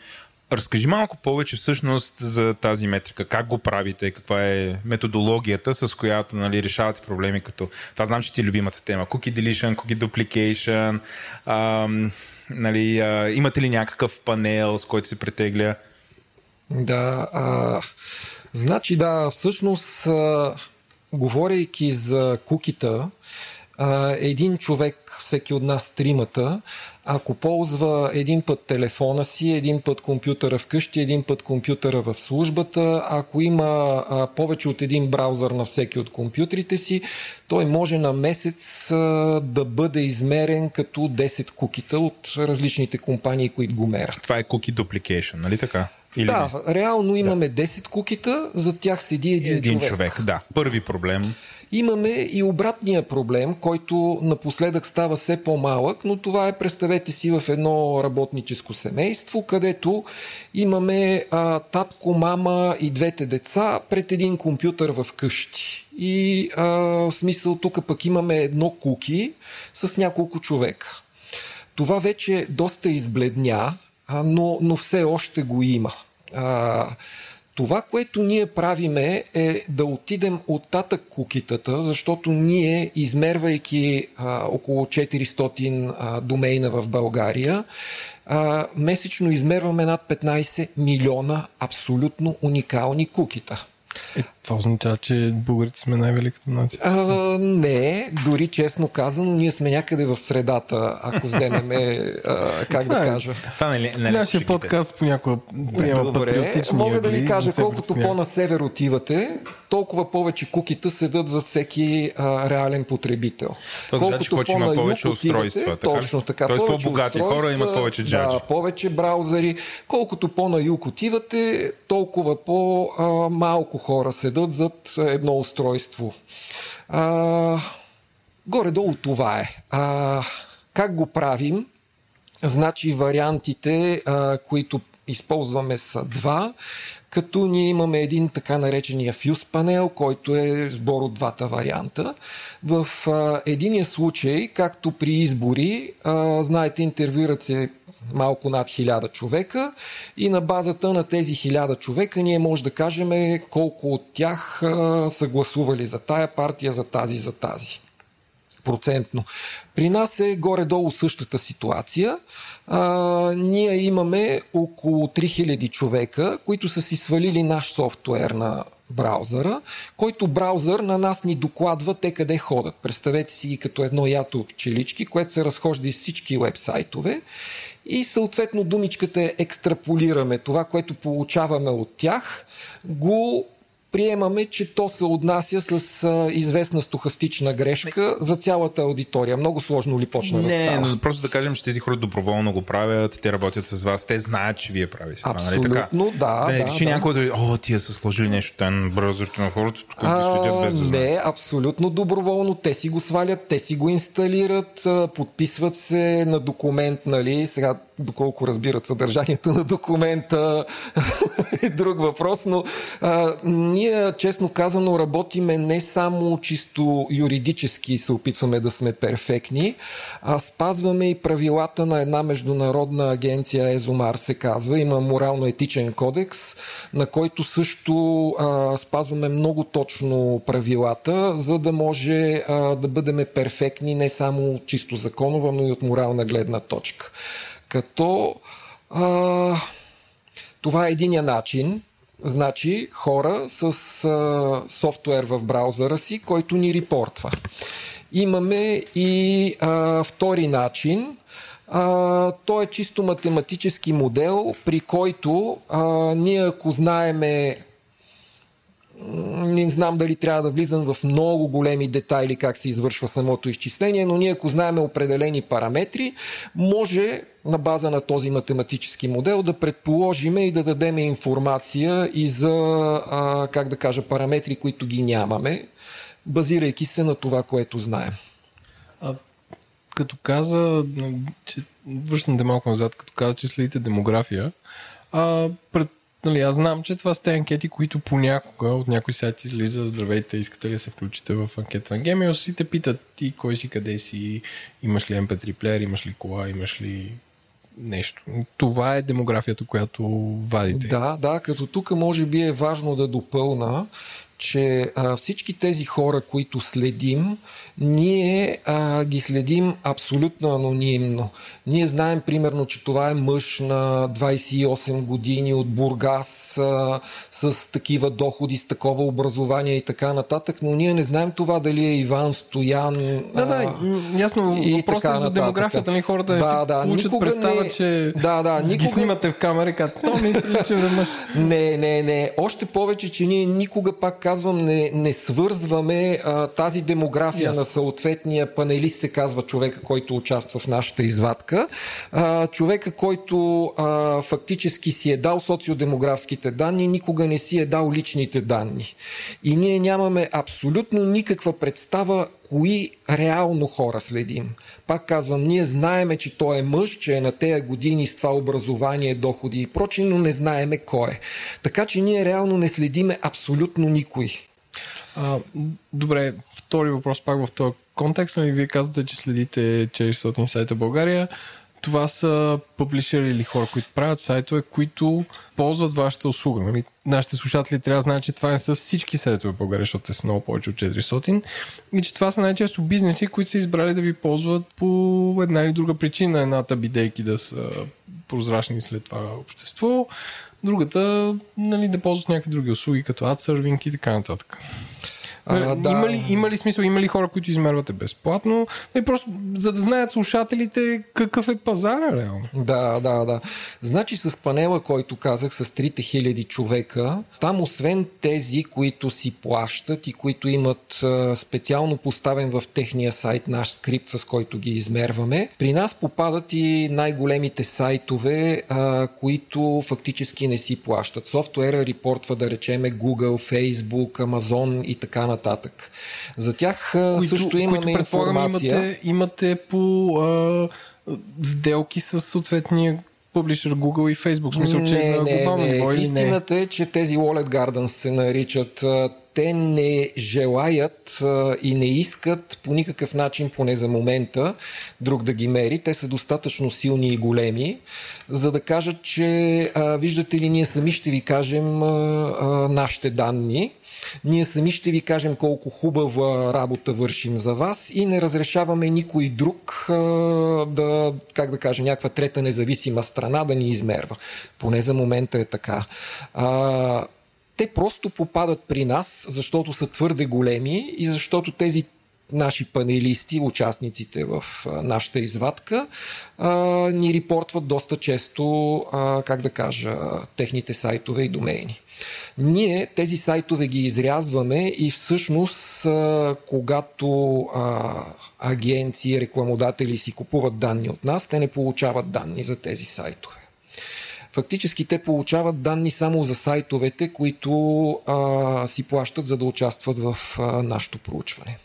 Разкажи малко повече всъщност за тази метрика. Как го правите? Каква е методологията, с която нали, решавате проблеми като... Това знам, че ти е любимата тема. Cookie deletion, cookie duplication. Ам, нали, а, имате ли някакъв панел, с който се претегля? Да, а, значи да, всъщност, а, говорейки за кукита, а, един човек, всеки от нас тримата, ако ползва един път телефона си, един път компютъра вкъщи, един път компютъра в службата, ако има а, повече от един браузър на всеки от компютрите си, той може на месец а, да бъде измерен като 10 кукита от различните компании, които го мерят. Това е cookie duplication, нали така? Или да, не? реално имаме да. 10 кукита, за тях седи един, един човек. човек. Да, първи проблем. Имаме и обратния проблем, който напоследък става все по-малък, но това е, представете си, в едно работническо семейство, където имаме а, татко, мама и двете деца пред един компютър в къщи. И а, в смисъл тук пък имаме едно куки с няколко човека. Това вече доста избледня, а, но, но все още го има. А, това, което ние правиме е да отидем от татък кукитата, защото ние, измервайки а, около 400 а, домейна в България, а, месечно измерваме над 15 милиона абсолютно уникални кукита. Е, това означава, че българите сме най-великата нация? А, не, дори честно казано, ние сме някъде в средата, ако вземем, как да е- кажа. Това не, не, Нашия подкаст понякога приема Добре, мога да ви кажа, колкото по-на север отивате, толкова повече кукита седат за всеки а, реален потребител. Това значи, по има повече устройства. Така? Точно така. Тоест по-богати хора имат повече джаджи. Да, повече браузъри. Колкото по-на юг отивате, толкова по-малко хора седат зад едно устройство. А, горе-долу това е. А, как го правим? Значи вариантите, а, които използваме са два, като ние имаме един така наречения фюз панел, който е сбор от двата варианта. В а, единия случай, както при избори, а, знаете, интервюират се малко над хиляда човека и на базата на тези хиляда човека ние може да кажем колко от тях са гласували за тая партия, за тази, за тази. Процентно. При нас е горе-долу същата ситуация. А, ние имаме около 3000 човека, които са си свалили наш софтуер на браузъра, който браузър на нас ни докладва те къде ходят. Представете си ги като едно ято пчелички, което се разхожда из всички вебсайтове и съответно думичката е екстраполираме. Това, което получаваме от тях, го приемаме, че то се отнася с а, известна стохастична грешка за цялата аудитория. Много сложно ли почна не, да става? Не, просто да кажем, че тези хора доброволно го правят, те работят с вас, те знаят, че вие правите това. Нали така? да. Да не да, реши да. някой да о, тия са сложили нещо там браузърче на хората, които следят без да знаят. Не, абсолютно доброволно. Те си го свалят, те си го инсталират, подписват се на документ, нали? Сега, доколко разбират съдържанието на документа е друг въпрос, но а, ние, честно казано, работиме не само чисто юридически се опитваме да сме перфектни, а спазваме и правилата на една международна агенция Езомар се казва. Има морално-етичен кодекс, на който също а, спазваме много точно правилата, за да може а, да бъдем перфектни не само чисто законова, но и от морална гледна точка. Като а, това е единия начин. Значи хора с а, софтуер в браузъра си, който ни репортва. Имаме и а, втори начин. А, то е чисто математически модел, при който а, ние ако знаеме не знам дали трябва да влизам в много големи детайли как се извършва самото изчисление, но ние ако знаем определени параметри, може на база на този математически модел да предположиме и да дадем информация и за, а, как да кажа, параметри, които ги нямаме, базирайки се на това, което знаем. А, като каза, че връщате малко назад, като каза, че следите демография, а, пред нали, аз знам, че това сте анкети, които понякога от някой сайт излиза, здравейте, искате ли да се включите в анкета на Gemios и те питат ти кой си, къде си, имаш ли MP3 плеер, имаш ли кола, имаш ли нещо. Това е демографията, която вадите. Да, да, като тук може би е важно да допълна, че а, всички тези хора, които следим, ние а, ги следим абсолютно анонимно. Ние знаем, примерно, че това е мъж на 28 години от Бургас а, с такива доходи, с такова образование и така нататък, но ние не знаем това дали е Иван Стоян. Да, да, ясно. и Въпросът е за демографията, нали хората Да, да, си получат никога представа, не- че Да, да, ги никога- снимате в камера и казват, то ми прилича за мъж. Не, не, не. Още повече, че ние никога, пак казвам, не, не свързваме а, тази демография Ясно. на съответния панелист, се казва човека, който участва в нашата извадка. А, човека, който а, фактически си е дал социодемографските данни, никога не си е дал личните данни. И ние нямаме абсолютно никаква представа кои реално хора следим. Пак казвам, ние знаеме, че той е мъж, че е на тези години с това образование, доходи и прочие, но не знаеме кой е. Така че ние реално не следиме абсолютно никой. А, добре, втори въпрос пак в този контекст. Нали, вие казвате, че следите 400 сайта България. Това са публишери или хора, които правят сайтове, които ползват вашата услуга. Нали? Нашите слушатели трябва да знаят, че това не са всички сайтове в България, защото те са много повече от 400. И че това са най-често бизнеси, които са избрали да ви ползват по една или друга причина. Едната бидейки да са прозрачни след това общество, другата нали, да ползват някакви други услуги, като адсървинг и така нататък. А, да. има, ли, има ли смисъл, има ли хора, които измервате безплатно? И просто за да знаят слушателите какъв е пазара реално. Да, да, да. Значи с панела, който казах, с 3000 човека, там освен тези, които си плащат и които имат специално поставен в техния сайт наш скрипт, с който ги измерваме, при нас попадат и най-големите сайтове, а, които фактически не си плащат. Софтуера репортва, да речеме, Google, Facebook, Amazon и така нататък. За тях а, също имаме които информация. имате, имате по а, сделки с съответния публишер Google и Facebook. В смисъл, че не, на глобално не, ниво не. или не? Истината е, че тези Wallet Gardens се наричат. Те не желаят и не искат по никакъв начин, поне за момента, друг да ги мери. Те са достатъчно силни и големи, за да кажат, че виждате ли, ние сами ще ви кажем нашите данни. Ние сами ще ви кажем колко хубава работа вършим за вас и не разрешаваме никой друг да, как да кажа, някаква трета независима страна да ни измерва. Поне за момента е така. А, те просто попадат при нас, защото са твърде големи и защото тези наши панелисти, участниците в нашата извадка, ни репортват доста често, как да кажа, техните сайтове и домейни. Ние тези сайтове ги изрязваме и всъщност, когато агенции, рекламодатели си купуват данни от нас, те не получават данни за тези сайтове. Фактически те получават данни само за сайтовете, които а, си плащат за да участват в а, нашето проучване.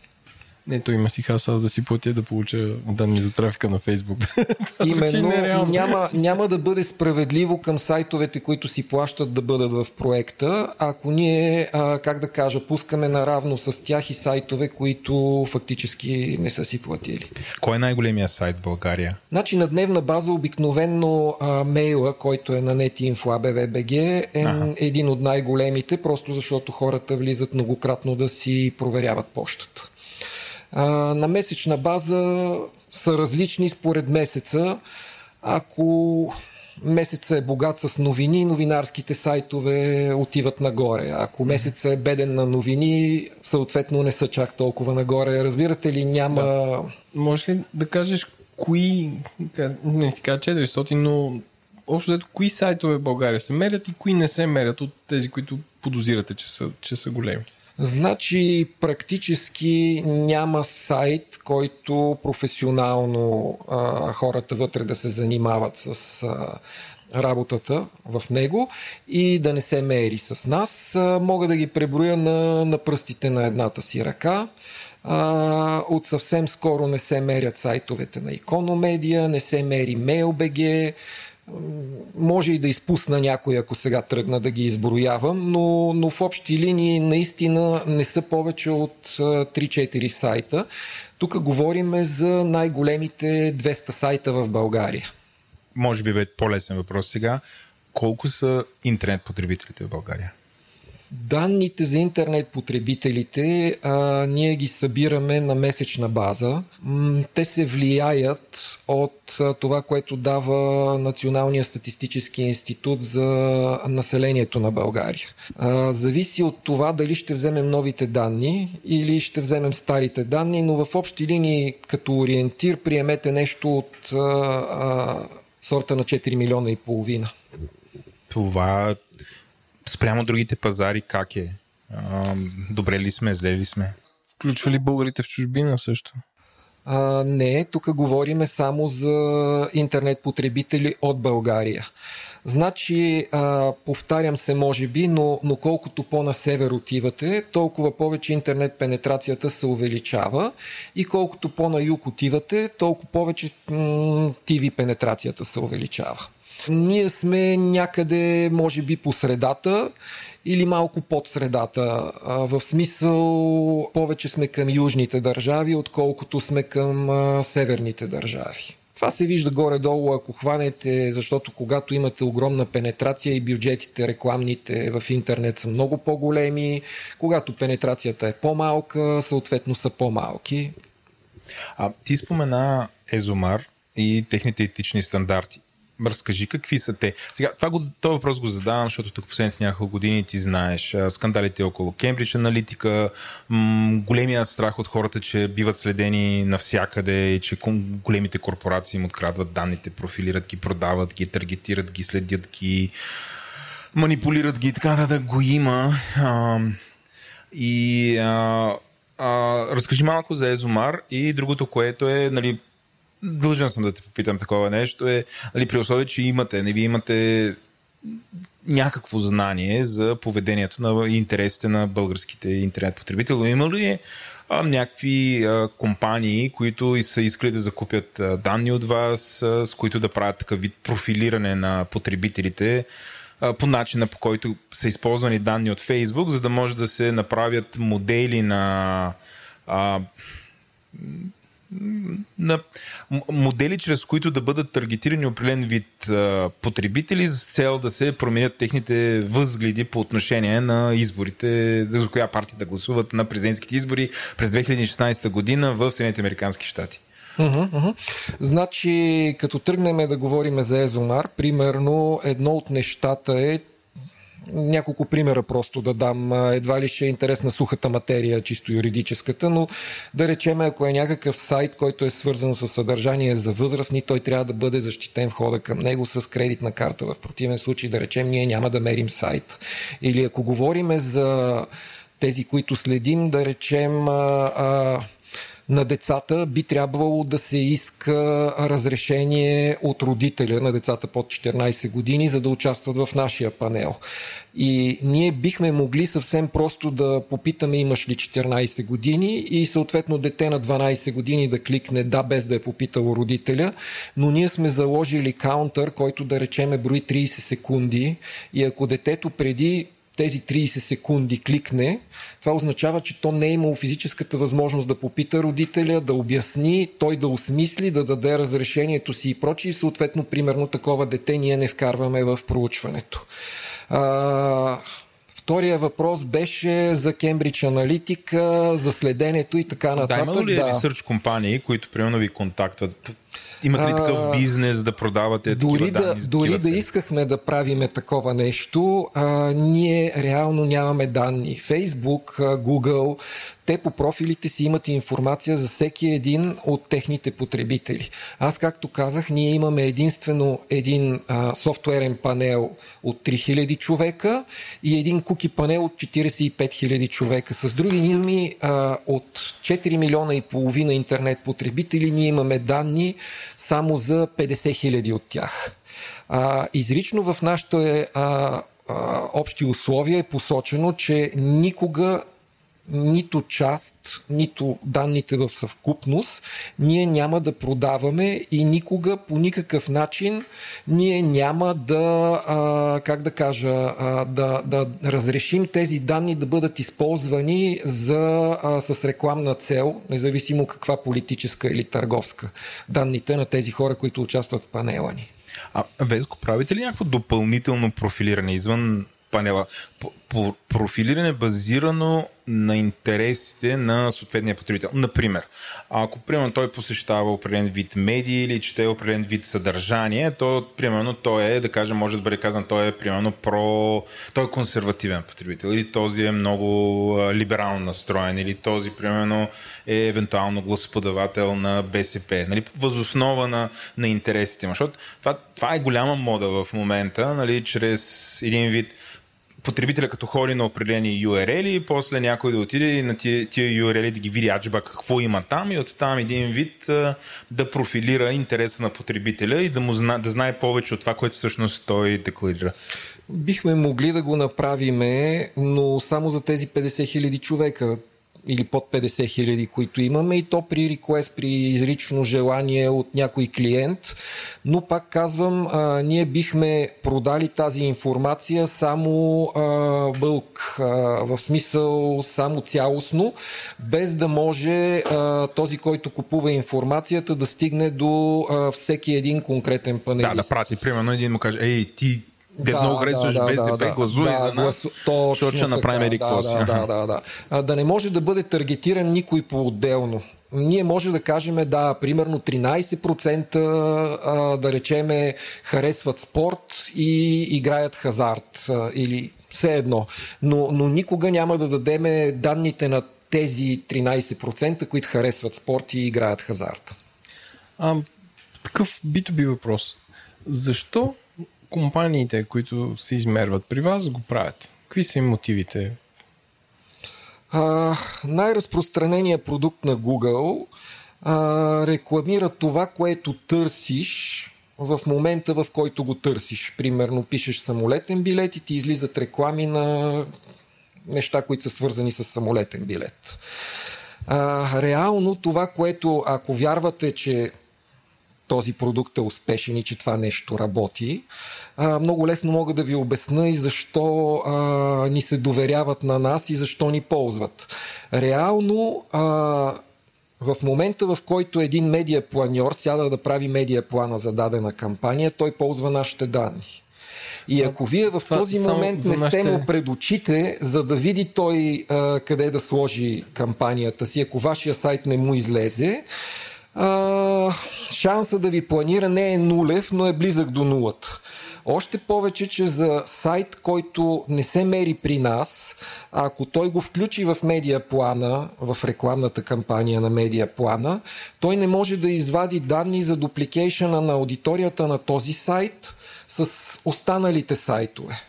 Ето има си хас аз да си платя да получа данни за трафика на Фейсбук. Именно няма, няма да бъде справедливо към сайтовете, които си плащат да бъдат в проекта, ако ние, а, как да кажа, пускаме наравно с тях и сайтове, които фактически не са си платили. Кой е най-големия сайт в България? Значи на дневна база обикновенно а, мейла, който е на netinfo.abv.bg е Аха. един от най-големите, просто защото хората влизат многократно да си проверяват почтата. На месечна база са различни според месеца. Ако месеца е богат с новини, новинарските сайтове отиват нагоре. Ако месеца е беден на новини, съответно не са чак толкова нагоре. Разбирате ли, няма... Да. Може ли да кажеш кои, не ти кажа 400, но общо дето кои сайтове в България се мерят и кои не се мерят от тези, които подозирате, че са, че са големи? Значи практически няма сайт, който професионално а, хората вътре да се занимават с а, работата в него и да не се мери с нас. А, мога да ги преброя на, на пръстите на едната си ръка. А, от съвсем скоро не се мерят сайтовете на Икономедия, не се мери Mail.bg, може и да изпусна някой, ако сега тръгна да ги изброявам, но, но в общи линии наистина не са повече от а, 3-4 сайта. Тук говорим за най-големите 200 сайта в България. Може би бе по-лесен въпрос сега. Колко са интернет потребителите в България? Данните за интернет потребителите а, ние ги събираме на месечна база. Те се влияят от това, което дава Националния статистически институт за населението на България. А, зависи от това дали ще вземем новите данни или ще вземем старите данни, но в общи линии като ориентир приемете нещо от а, а, сорта на 4 милиона и половина. Това спрямо другите пазари как е? А, добре ли сме, зле ли сме? Включва ли българите в чужбина също? А, не, тук говориме само за интернет потребители от България. Значи, а, повтарям се, може би, но, но колкото по-на север отивате, толкова повече интернет пенетрацията се увеличава и колкото по-на юг отивате, толкова повече м- TV пенетрацията се увеличава. Ние сме някъде, може би, по средата или малко под средата. В смисъл, повече сме към южните държави, отколкото сме към северните държави. Това се вижда горе-долу, ако хванете, защото когато имате огромна пенетрация и бюджетите рекламните в интернет са много по-големи, когато пенетрацията е по-малка, съответно са по-малки. А ти спомена Езомар и техните етични стандарти. Разкажи какви са те. Сега, това този въпрос го задавам, защото тук последните няколко години ти знаеш скандалите около Кембридж аналитика, големия страх от хората, че биват следени навсякъде и че големите корпорации им открадват данните, профилират ги, продават ги, таргетират ги, следят ги, манипулират ги и така нататък го има. А, и а, а, разкажи малко за Езомар и другото, което е, нали, дължен съм да те попитам такова нещо, е, нали, при условие, че имате, не ви имате някакво знание за поведението на интересите на българските интернет потребители. Има ли а, някакви а, компании, които са искали да закупят а, данни от вас, а, с които да правят такъв вид профилиране на потребителите по начина по който са използвани данни от Facebook, за да може да се направят модели на а, на модели, чрез които да бъдат таргетирани определен вид потребители с цел да се променят техните възгледи по отношение на изборите, за коя партия да гласуват на президентските избори през 2016 година в Съединените Американски щати. Uh-huh, uh-huh. Значи, като тръгнем да говорим за Езонар, примерно едно от нещата е, няколко примера просто да дам. Едва ли ще е интересна сухата материя, чисто юридическата, но да речем, ако е някакъв сайт, който е свързан с съдържание за възрастни, той трябва да бъде защитен входа към него с кредитна карта. В противен случай, да речем, ние няма да мерим сайт. Или ако говориме за тези, които следим, да речем, а, а, на децата би трябвало да се иска разрешение от родителя на децата под 14 години, за да участват в нашия панел. И ние бихме могли съвсем просто да попитаме имаш ли 14 години и съответно дете на 12 години да кликне да, без да е попитало родителя, но ние сме заложили каунтър, който да речеме брои 30 секунди. И ако детето преди тези 30 секунди кликне, това означава, че то не е имало физическата възможност да попита родителя, да обясни, той да осмисли, да даде разрешението си и прочи и съответно, примерно, такова дете ние не вкарваме в проучването. А, Втория въпрос беше за Кембридж Аналитика, за следенето и така нататък. Да, има ли да. ресърч компании, които примерно ви контактват? Имате ли такъв бизнес да продавате дори такива да, данни? Дори да искахме да правиме такова нещо, а, ние реално нямаме данни. Facebook, Google, те по профилите си имат информация за всеки един от техните потребители. Аз, както казах, ние имаме единствено един а, софтуерен панел от 3000 човека и един куки панел от 45 000 човека. С други думи, от 4 милиона и половина интернет потребители ние имаме данни само за 50 000 от тях. А, изрично в нашите а, общи условия е посочено, че никога нито част, нито данните в съвкупност, ние няма да продаваме и никога по никакъв начин ние няма да, а, как да кажа, а, да, да разрешим тези данни да бъдат използвани за, а, с рекламна цел, независимо каква политическа или търговска. Данните на тези хора, които участват в панела ни. А, Везко, правите ли някакво допълнително профилиране извън панела? Профилиране базирано на интересите на съответния потребител. Например, ако примерно той посещава определен вид медии или чете определен вид съдържание, то примерно той е, да кажем, може да бъде казан, той е примерно про... той е консервативен потребител или този е много либерално настроен или този примерно е евентуално гласоподавател на БСП. Нали, възоснова на, на интересите му. Защото това, това е голяма мода в момента, нали, чрез един вид потребителя като ходи на определени URL, после някой да отиде на тия, тия URL да ги види аджба какво има там и оттам един вид да профилира интереса на потребителя и да, му зна, да знае повече от това, което всъщност той декларира. Бихме могли да го направиме, но само за тези 50 хиляди човека или под 50 хиляди, които имаме и то при реквест, при изрично желание от някой клиент. Но пак казвам, а, ние бихме продали тази информация само а, бълк, а, в смисъл само цялостно, без да може а, този, който купува информацията, да стигне до а, всеки един конкретен панелист. Да, да прати. Примерно един му каже, ей, ти де да, много харесваш да, БСП, да, гласуй да, за нас, гласу... защото ще направим еди да, да, да, да, да. А, да не може да бъде таргетиран никой по-отделно. Ние може да кажем, да, примерно 13% да речеме харесват спорт и играят хазарт или все едно. Но, но никога няма да дадеме данните на тези 13%, които харесват спорт и играят хазарт. А, такъв би въпрос. Защо компаниите, които се измерват при вас, го правят? Какви са им мотивите? А, най-разпространеният продукт на Google а, рекламира това, което търсиш в момента, в който го търсиш. Примерно пишеш самолетен билет и ти излизат реклами на неща, които са свързани с самолетен билет. А, реално това, което ако вярвате, че този продукт е успешен и че това нещо работи. А, много лесно мога да ви обясна и защо а, ни се доверяват на нас и защо ни ползват. Реално а, в момента, в който един медиапланьор сяда да прави медиаплана за дадена кампания, той ползва нашите данни. И ако вие в този момент не сте му пред очите, за да види той а, къде да сложи кампанията си, ако вашия сайт не му излезе, а, шанса да ви планира не е нулев, но е близък до нулата. Още повече, че за сайт, който не се мери при нас, ако той го включи в медиаплана, в рекламната кампания на медиаплана, той не може да извади данни за дупликейшена на аудиторията на този сайт с останалите сайтове.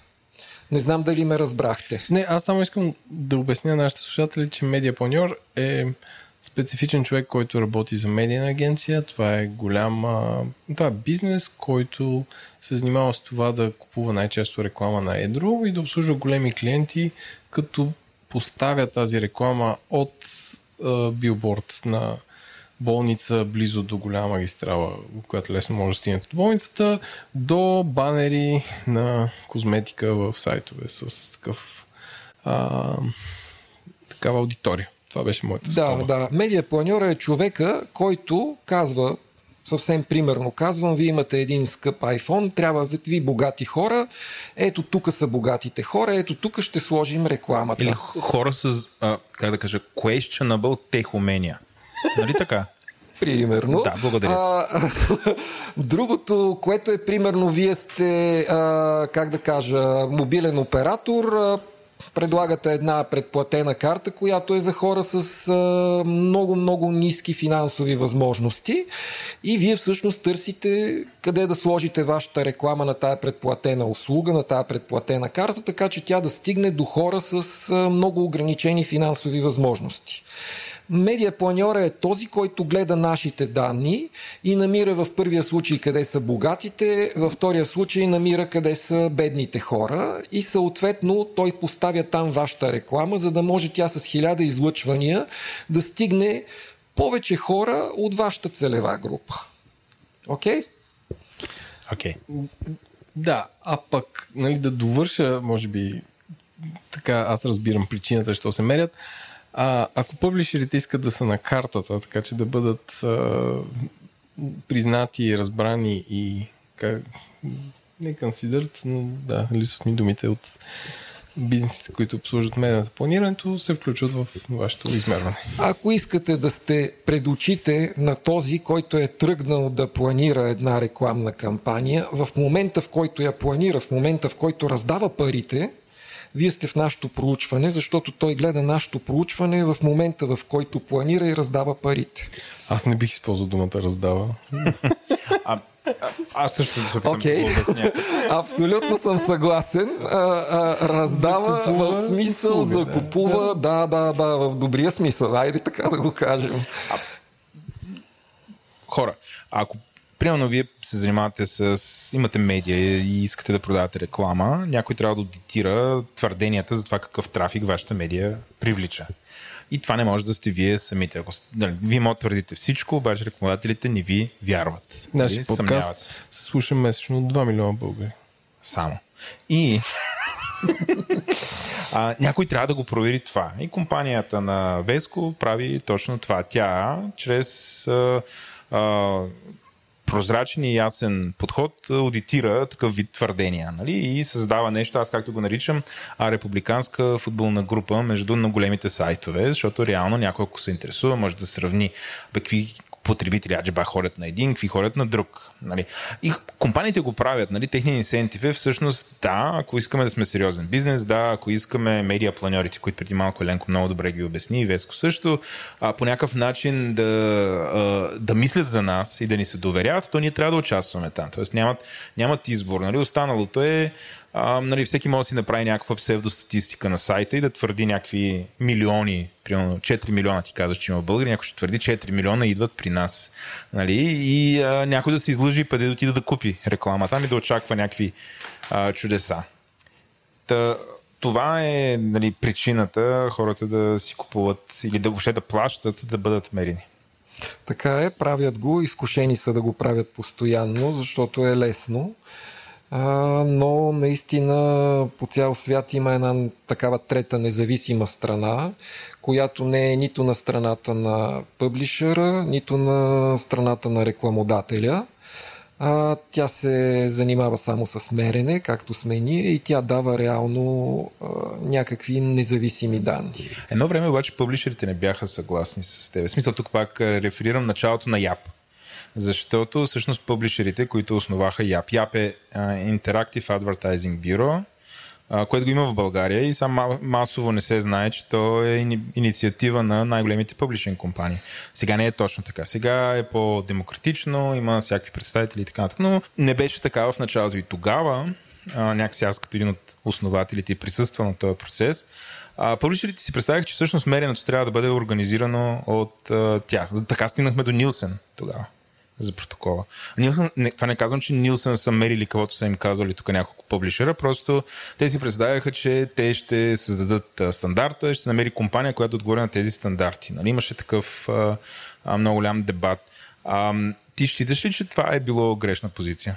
Не знам дали ме разбрахте. Не, аз само искам да обясня на нашите слушатели, че медиапланьор е специфичен човек, който работи за медийна агенция. Това е голям това е бизнес, който се занимава с това да купува най-често реклама на Едро и да обслужва големи клиенти, като поставя тази реклама от а, билборд на болница близо до голяма магистрала, която лесно може да стигнете до болницата, до банери на козметика в сайтове с такъв а, такава аудитория. Това беше моята скоба. Да, да. Медиапланьора е човека, който казва, съвсем примерно казвам, вие имате един скъп iPhone, трябва ви богати хора, ето тук са богатите хора, ето тук ще сложим рекламата. Или хора с, а, как да кажа, questionable тех умения. Нали така? Примерно. Да, благодаря. А, другото, което е примерно, вие сте, а, как да кажа, мобилен оператор, а, предлагате една предплатена карта, която е за хора с много-много ниски финансови възможности и вие всъщност търсите къде да сложите вашата реклама на тая предплатена услуга, на тая предплатена карта, така че тя да стигне до хора с много ограничени финансови възможности. Медиапланьора е този, който гледа нашите данни и намира в първия случай къде са богатите, във втория случай намира къде са бедните хора и съответно той поставя там вашата реклама, за да може тя с хиляда излъчвания да стигне повече хора от вашата целева група. Окей? Okay? Окей. Okay. Да, а пък, нали, да довърша, може би, така аз разбирам причината, защо се мерят. А, ако публишерите искат да са на картата, така че да бъдат а, признати, разбрани и как, не консидерат, но да, лисват ми думите от бизнесите, които обслужват медийното планирането, се включват в вашето измерване. Ако искате да сте пред очите на този, който е тръгнал да планира една рекламна кампания, в момента в който я планира, в момента в който раздава парите, вие сте в нашето проучване, защото той гледа нашето проучване в момента, в който планира и раздава парите. Аз не бих използвал думата раздава. а, а, аз също да се опитам okay. да обясня. Абсолютно съм съгласен. А, а, раздава закупува, в смисъл, услуга, закупува, да. да, да, да, в добрия смисъл. Айде така да го кажем. А, хора, ако примерно вие се занимавате с... имате медия и искате да продавате реклама, някой трябва да аудитира твърденията за това какъв трафик вашата медия привлича. И това не може да сте вие самите. Ако, нали, вие може да твърдите всичко, обаче рекламодателите не ви вярват. Наши нали? подкаст се слуша месечно 2 милиона българи. Само. И а, някой трябва да го провери това. И компанията на Веско прави точно това. Тя чрез а, а, прозрачен и ясен подход аудитира такъв вид твърдения нали? и създава нещо, аз както го наричам, а републиканска футболна група между на големите сайтове, защото реално някой, ако се интересува, може да сравни какви потребители аджеба ходят на един, какви ходят на друг. Нали. И компаниите го правят, нали, техният инсентив е всъщност да, ако искаме да сме сериозен бизнес, да, ако искаме медиа планьорите, които преди малко Ленко много добре ги обясни, и Веско също, а, по някакъв начин да, да мислят за нас и да ни се доверяват, то ние трябва да участваме там. Тоест нямат, нямат избор. Нали. Останалото е а, нали, всеки може да си направи някаква псевдостатистика на сайта и да твърди някакви милиони, примерно 4 милиона ти казваш, че има българи, някой ще твърди 4 милиона идват при нас. Нали? И а, някой да се излъжи и да отида да купи реклама там и да очаква някакви а, чудеса. Та, това е нали, причината хората да си купуват или да въобще да плащат да бъдат мерени. Така е, правят го, изкушени са да го правят постоянно, защото е лесно. А, но наистина по цял свят има една такава трета независима страна, която не е нито на страната на пъблишера, нито на страната на рекламодателя – а, тя се занимава само с мерене, както сме ние, и тя дава реално а, някакви независими данни. Едно време обаче публишерите не бяха съгласни с теб. В смисъл тук пак реферирам началото на ЯП. Защото всъщност публишерите, които основаха ЯП, ЯП е Interactive Advertising Bureau, което го има в България и сам масово не се знае, че то е инициатива на най-големите публични компании. Сега не е точно така. Сега е по-демократично, има всякакви представители и така нататък, но не беше така в началото. И тогава, някакси аз като един от основателите и присъства на този процес, публичерите си представях, че всъщност меренето трябва да бъде организирано от а, тях. Така стигнахме до Нилсен тогава за протокола. Нилсън, не, това не казвам, че Нилсън са мерили каквото са им казали тук няколко публишера, просто те си представяха, че те ще създадат стандарта, ще се намери компания, която отговори на тези стандарти. Нали? Имаше такъв а, много голям дебат. А, ти считаш ли, че това е било грешна позиция?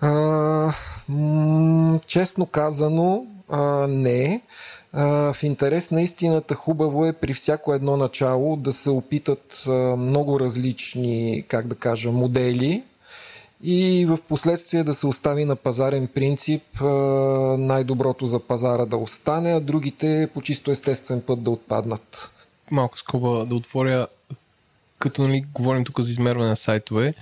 А, м- честно казано, а, не в интерес на истината хубаво е при всяко едно начало да се опитат много различни, как да кажа, модели и в последствие да се остави на пазарен принцип най-доброто за пазара да остане, а другите по чисто естествен път да отпаднат. Малко скоба да отворя, като нали, говорим тук за измерване на сайтове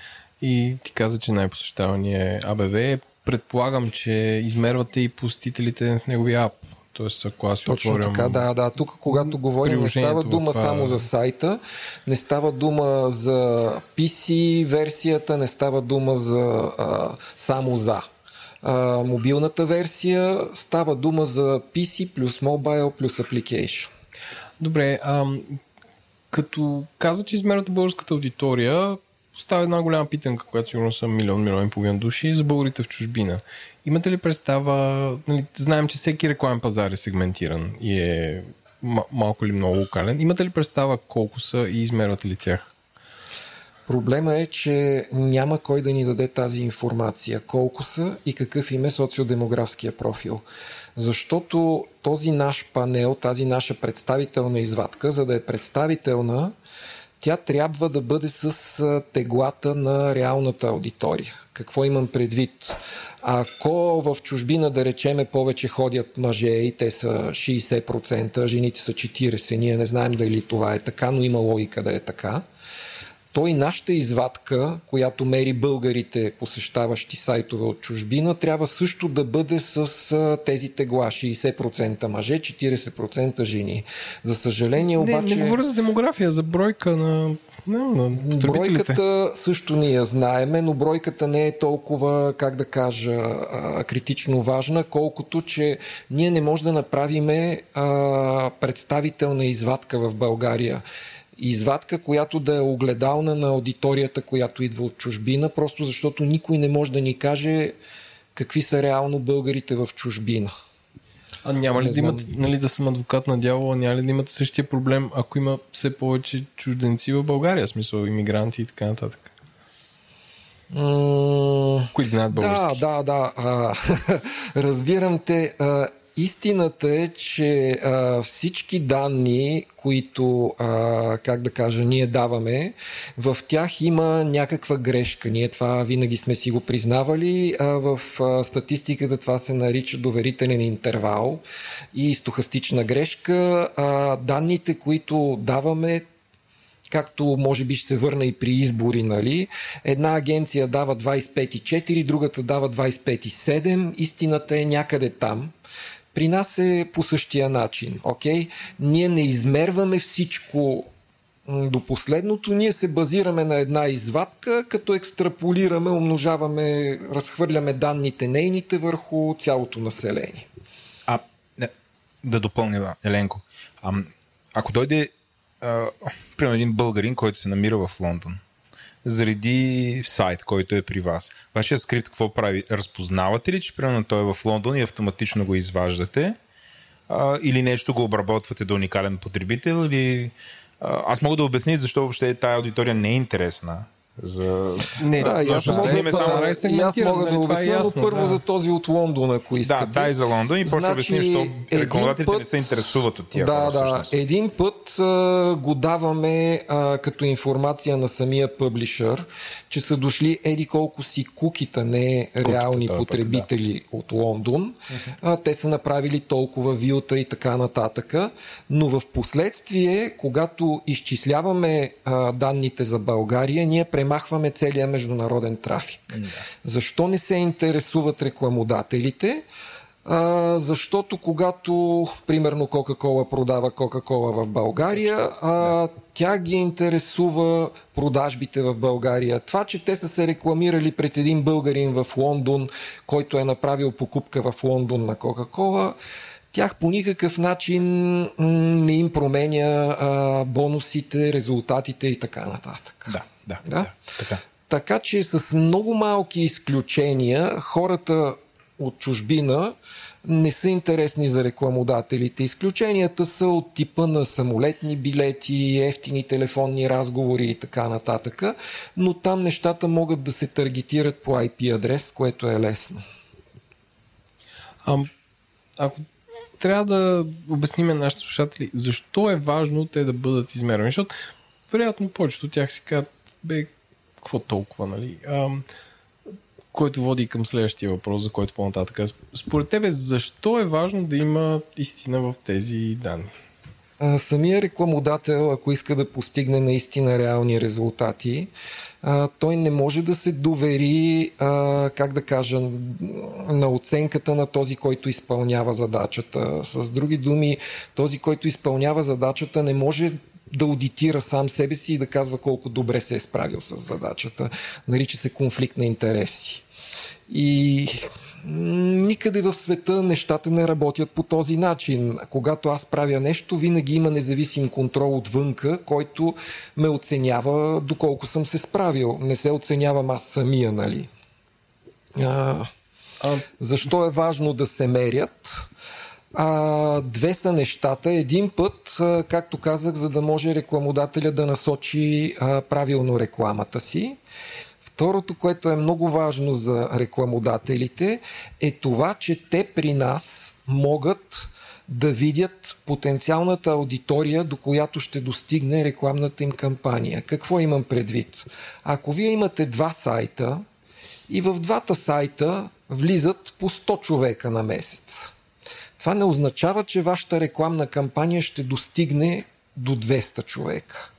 и ти каза, че най-посещавания е АБВ, предполагам, че измервате и посетителите в неговия ап. Тоест, ако аз Точно отворям... така, да, да. Тук, когато говорим, не става дума това... само за сайта, не става дума за PC версията, не става дума за а, само за. А, мобилната версия става дума за PC плюс mobile плюс application. Добре, а, като каза, че измервате българската аудитория, остава една голяма питанка, която сигурно са милион, милион и половина души за българите в чужбина. Имате ли представа, нали, знаем, че всеки рекламен пазар е сегментиран и е малко или много локален. Имате ли представа колко са и измервате ли тях? Проблема е, че няма кой да ни даде тази информация. Колко са и какъв им е социодемографския профил. Защото този наш панел, тази наша представителна извадка, за да е представителна, тя трябва да бъде с теглата на реалната аудитория. Какво имам предвид? Ако в чужбина, да речеме, повече ходят мъже и те са 60%, жените са 40%, ние не знаем дали това е така, но има логика да е така, той нашата извадка, която мери българите, посещаващи сайтове от чужбина, трябва също да бъде с тези тегла. 60% мъже, 40% жени. За съжаление обаче... Не, не говоря за демография, за бройка на не, на бройката също ние знаеме, но бройката не е толкова, как да кажа, критично важна, колкото, че ние не можем да направим представителна извадка в България извадка, която да е огледална на аудиторията, която идва от чужбина, просто защото никой не може да ни каже какви са реално българите в чужбина. А няма ли да имат, нали, да съм адвокат на дявола, няма ли да имат същия проблем, ако има все повече чужденци в България, в смисъл иммигранти и така нататък? Mm, Които знаят български. Да, да, да. А, разбирам те. А, Истината е, че а, всички данни, които, а, как да кажа, ние даваме, в тях има някаква грешка. Ние това винаги сме си го признавали. А, в а, статистиката това се нарича доверителен интервал и стохастична грешка. А, данните, които даваме, както може би ще се върна и при избори, нали? Една агенция дава 25,4, другата дава 25,7. Истината е някъде там. При нас е по същия начин. Okay? Ние не измерваме всичко до последното, ние се базираме на една извадка, като екстраполираме, умножаваме, разхвърляме данните нейните върху цялото население. А, да допълня, Еленко. А, ако дойде, а, примерно, един българин, който се намира в Лондон, заради сайт, който е при вас. Вашия скрипт какво прави? Разпознавате ли, че примерно той е в Лондон и автоматично го изваждате? А, или нещо го обработвате до уникален потребител? Или... А, аз мога да обясня защо въобще тази аудитория не е интересна за... Не, да, и аз мога, да, само и аз мога да нали, това е обясня, но ясно, първо да. за този от Лондон, ако искате. Да, дай за Лондон и после Значи, обясним, един рекламодателите не път- се интересуват от тия да, хора. да. всъщност. Един път а, го даваме а, като информация на самия пъблишър, че са дошли еди колко си кукита, не реални този път, потребители от Лондон. А, те са направили толкова вилта и така нататък. Но в последствие, когато изчисляваме а, данните за България, ние премахваме целия международен трафик. Защо не се интересуват рекламодателите? А, защото когато, примерно, Кока-Кола продава Кока-Кола в България, а, тя ги интересува продажбите в България. Това, че те са се рекламирали пред един българин в Лондон, който е направил покупка в Лондон на Кока-Кола, тях по никакъв начин не им променя а, бонусите, резултатите и така нататък. Да, да, Да? да. Така. Така че с много малки изключения хората от чужбина не са интересни за рекламодателите. Изключенията са от типа на самолетни билети, ефтини телефонни разговори и така нататък, но там нещата могат да се таргетират по IP адрес, което е лесно. А, ако трябва да обясним на нашите слушатели, защо е важно те да бъдат измервани, защото вероятно повечето от тях си казват, бе, какво толкова, нали? А, който води към следващия въпрос, за който по-нататък. Според тебе, защо е важно да има истина в тези данни? А, самия рекламодател, ако иска да постигне наистина реални резултати, а, той не може да се довери, а, как да кажа, на оценката на този, който изпълнява задачата. С други думи, този, който изпълнява задачата, не може да аудитира сам себе си и да казва колко добре се е справил с задачата. Нарича се конфликт на интереси. И никъде в света нещата не работят по този начин. Когато аз правя нещо, винаги има независим контрол отвънка, който ме оценява доколко съм се справил. Не се оценявам аз самия, нали? А, защо е важно да се мерят? А, две са нещата. Един път, както казах, за да може рекламодателя да насочи а, правилно рекламата си. Второто, което е много важно за рекламодателите, е това, че те при нас могат да видят потенциалната аудитория, до която ще достигне рекламната им кампания. Какво имам предвид? Ако вие имате два сайта и в двата сайта влизат по 100 човека на месец, това не означава, че вашата рекламна кампания ще достигне до 200 човека.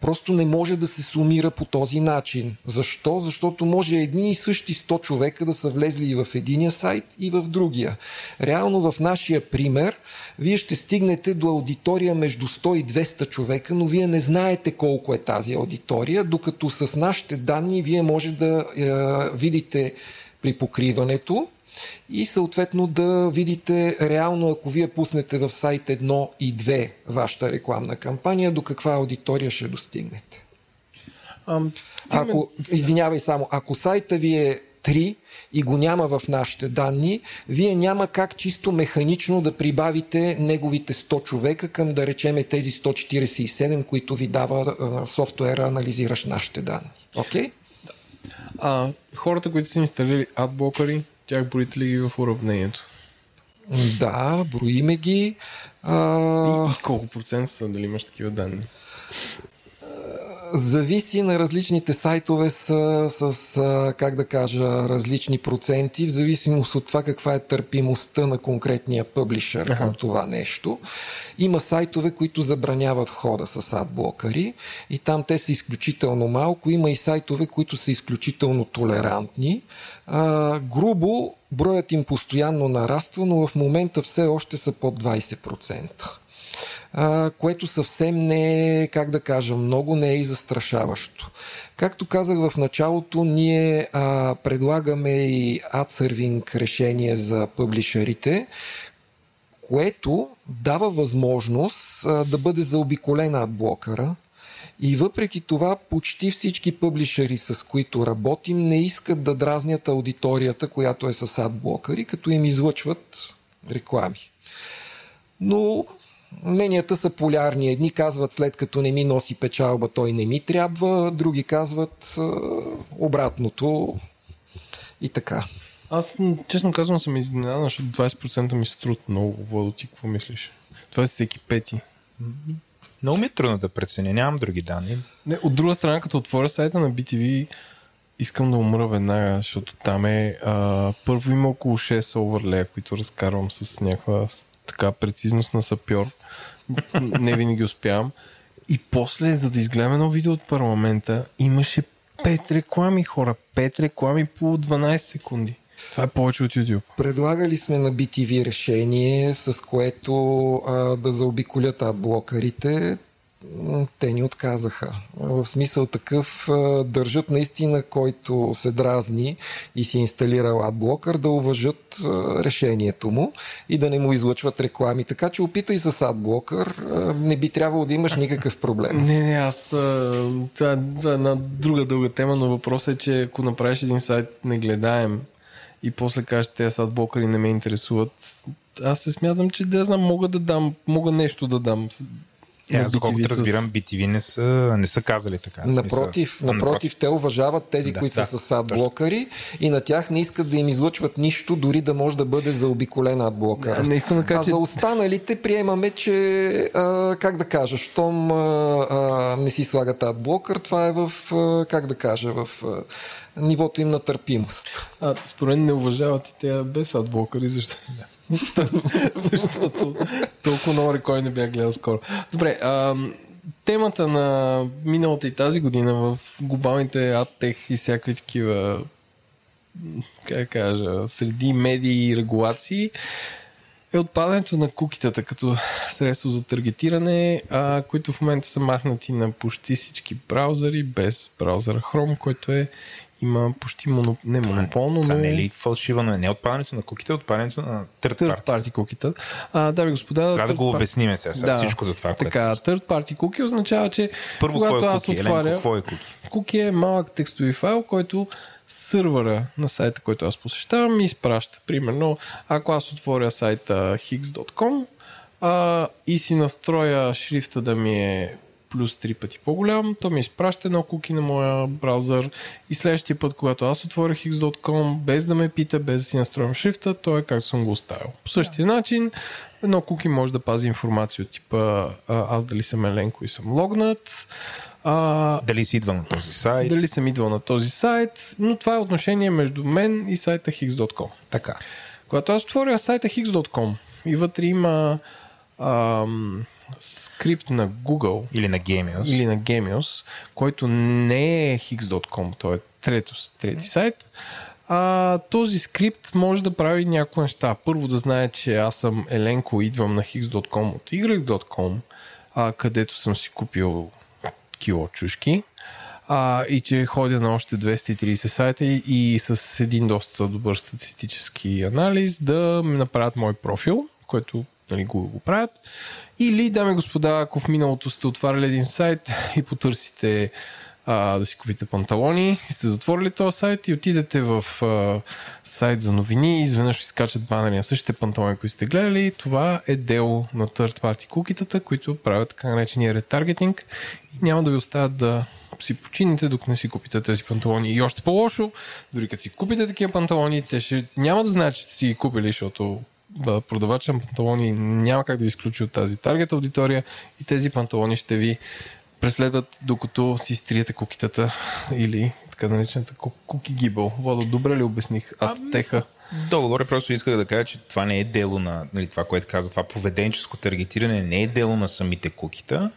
Просто не може да се сумира по този начин. Защо? Защото може едни и същи 100 човека да са влезли и в единия сайт, и в другия. Реално в нашия пример, вие ще стигнете до аудитория между 100 и 200 човека, но вие не знаете колко е тази аудитория, докато с нашите данни вие може да е, видите при покриването, и съответно да видите реално, ако вие пуснете в сайт 1 и 2 вашата рекламна кампания, до каква аудитория ще достигнете. а, стигаме- Ако, извинявай само, ако сайта ви е 3 и го няма в нашите данни, вие няма как чисто механично да прибавите неговите 100 човека към да речеме тези 147, които ви дава а, софтуера, анализираш нашите данни. Окей? а, хората, които са инсталирали адблокъри, тях борите ли ги в уравнението? Да, броиме ги. А, И, и колко процент са, дали имаш такива данни? Зависи на различните сайтове с, с, как да кажа, различни проценти, в зависимост от това каква е търпимостта на конкретния пъблишър към това нещо. Има сайтове, които забраняват входа с адблокъри и там те са изключително малко. Има и сайтове, които са изключително толерантни. А, грубо, броят им постоянно нараства, но в момента все още са под 20%. Което съвсем не е, как да кажа, много не е и застрашаващо. Както казах в началото, ние а, предлагаме и адсервинг решение за пъблишерите, което дава възможност а, да бъде заобиколена адблокъра, и въпреки това, почти всички пъблишери, с които работим, не искат да дразнят аудиторията, която е с адблокъри, като им излъчват реклами. Но мненията са полярни. Едни казват, след като не ми носи печалба, той не ми трябва, други казват обратното и така. Аз, честно казвам, съм изненадан, защото 20% ми се труд много. Водо, ти какво мислиш? Това е всеки пети. Много ми е трудно да преценя, нямам други данни. Не, от друга страна, като отворя сайта на BTV, искам да умра веднага, защото там е а, първо има около 6 оверлея, които разкарвам с някаква така прецизност на сапьор. Не винаги успявам. И после, за да изгледам едно видео от парламента, имаше 5 реклами, хора. 5 реклами по 12 секунди. Това е повече от YouTube. Предлагали сме на BTV решение, с което а, да заобиколят адблокърите. Те ни отказаха. В смисъл такъв държат наистина, който се дразни и си инсталира адблокър, да уважат решението му и да не му излъчват реклами. Така че опитай с адблокър, не би трябвало да имаш никакъв проблем. Не, не, аз това, е една друга дълга тема, но въпросът е, че ако направиш един сайт не гледаем и после кажеш, те са адблокъри не ме интересуват, аз се смятам, че да знам, мога да дам, мога нещо да дам. Е, аз доколкото разбирам, BTV не са, не са казали така. Напротив, смисъл, напротив, те уважават тези, да, които да, са с адблокъри и на тях не искат да им излъчват нищо, дори да може да бъде заобиколен адблокър. Не, не искам да кажа, а за останалите приемаме, че а, как да кажа, щом а, а, не си слагат адблокър, това е в, а, как да кажа, в а, нивото им на търпимост. А, според не уважават и те без адблокъри, защо? Защото толкова много рекорди не бях гледал скоро. Добре, а, темата на миналата и тази година в глобалните аттех и всякакви такива как кажа, среди медии и регулации е отпадането на кукитата като средство за таргетиране, а, които в момента са махнати на почти всички браузъри, без браузъра Chrome, който е има почти моноп... не монополно, но... не е ли фалшива, но не отпадането на куките, отпадането на third party. party кукита. А, да, ви господа... Трябва да го обясниме сега, сега да, всичко за това, Така, third party cookie означава, че Първо, когато е аз cookie? отваря... какво е куки? Куки е малък текстови файл, който сървъра на сайта, който аз посещавам, ми изпраща. Примерно, ако аз отворя сайта hix.com а, и си настроя шрифта да ми е плюс 3 пъти по-голям, то ми изпраща едно куки на моя браузър и следващия път, когато аз отворя x.com, без да ме пита, без да си настроям шрифта, то е както съм го оставил. По същия yeah. начин, едно куки може да пази информация от типа аз дали съм Еленко и съм логнат, а, дали си идвал на този сайт. Дали съм идвал на този сайт, но това е отношение между мен и сайта hix.com. Така. Когато аз отворя сайта hix.com и вътре има ам, скрипт на Google или на Gamios, или на Gamios който не е hix.com, то е трето, трети сайт, а, този скрипт може да прави някои неща. Първо да знае, че аз съм Еленко, идвам на hix.com от y.com, а, където съм си купил кило чушки а, и че ходя на още 230 сайта и, и с един доста добър статистически анализ да ми направят мой профил, който нали, го, го правят. Или, дами и господа, ако в миналото сте отваряли един сайт и потърсите а, да си купите панталони и сте затворили този сайт и отидете в а, сайт за новини и изведнъж изкачат банери на същите панталони, които сте гледали. Това е дело на third party кукитата, които правят така наречения ретаргетинг и няма да ви оставят да си почините, докато не си купите тези панталони. И още по-лошо, дори като си купите такива панталони, те ще няма да знаят, че сте си ги купили, защото да, продавача на панталони няма как да ви изключи от тази таргет аудитория и тези панталони ще ви преследват докато си стриете кукитата или така наречената куки гибъл. Водо, добре ли обясних? А, теха. Долу-горе просто исках да кажа, че това не е дело на нали, това, което каза, това поведенческо таргетиране не е дело на самите кукита,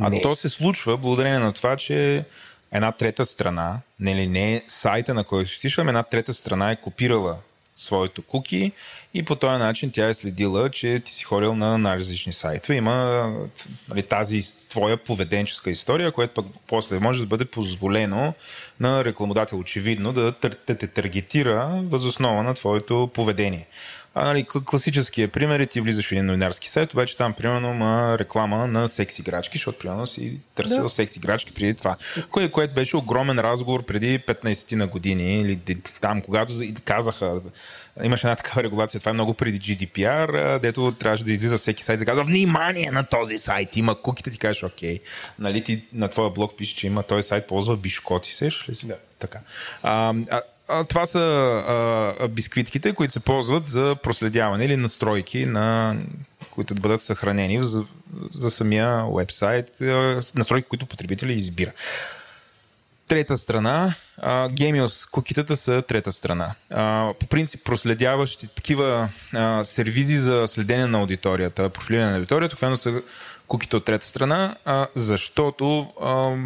а не. то се случва благодарение на това, че една трета страна, не, нали, не е сайта, на който ще една трета страна е копирала своето куки и по този начин тя е следила, че ти си ходил на най-различни сайтове. Има нали, тази твоя поведенческа история, която пък после може да бъде позволено на рекламодател очевидно да те таргетира възоснова на твоето поведение. А, нали, класическия пример е ти влизаш в един новинарски сайт, обаче там примерно има реклама на секси играчки, защото примерно си търсил да. секси играчки преди това. Кое, което беше огромен разговор преди 15 ти на години или там, когато казаха имаше една такава регулация, това е много преди GDPR, дето трябваше да излиза всеки сайт да казва внимание на този сайт, има куките, ти кажеш окей. Нали ти на твоя блог пише, че има този сайт, ползва бишкоти, сеш ли си? Да. Така. А, а, а, това са а, бисквитките, които се ползват за проследяване или настройки, на, които да бъдат съхранени за, за самия вебсайт, настройки, които потребители избира. Трета страна, Gamios кукитата са трета страна. А, по принцип проследяващи такива а, сервизи за следение на аудиторията, профилиране на аудиторията, това са куките от трета страна, а, защото а,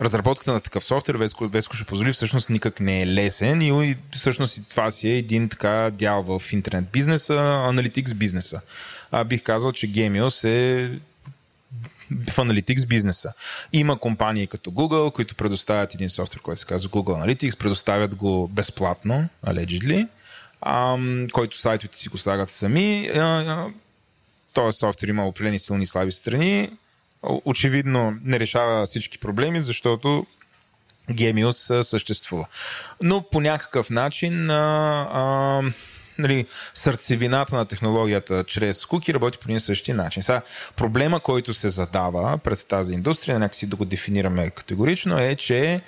разработката на такъв софтуер, Веско, Веско ще позволи, всъщност никак не е лесен и всъщност това си е един така дял в интернет бизнеса, аналитикс бизнеса. А, бих казал, че Gamios е в Analytics бизнеса. Има компании като Google, които предоставят един софтуер, който се казва Google Analytics, предоставят го безплатно, allegedly, който сайтовете си го слагат сами. Този софтуер има определени силни и слаби страни. Очевидно не решава всички проблеми, защото Gemius съществува. Но по някакъв начин а, а, нали, сърцевината на технологията чрез куки работи по един същи начин. Сега, проблема, който се задава пред тази индустрия, някакси да го дефинираме категорично, е, че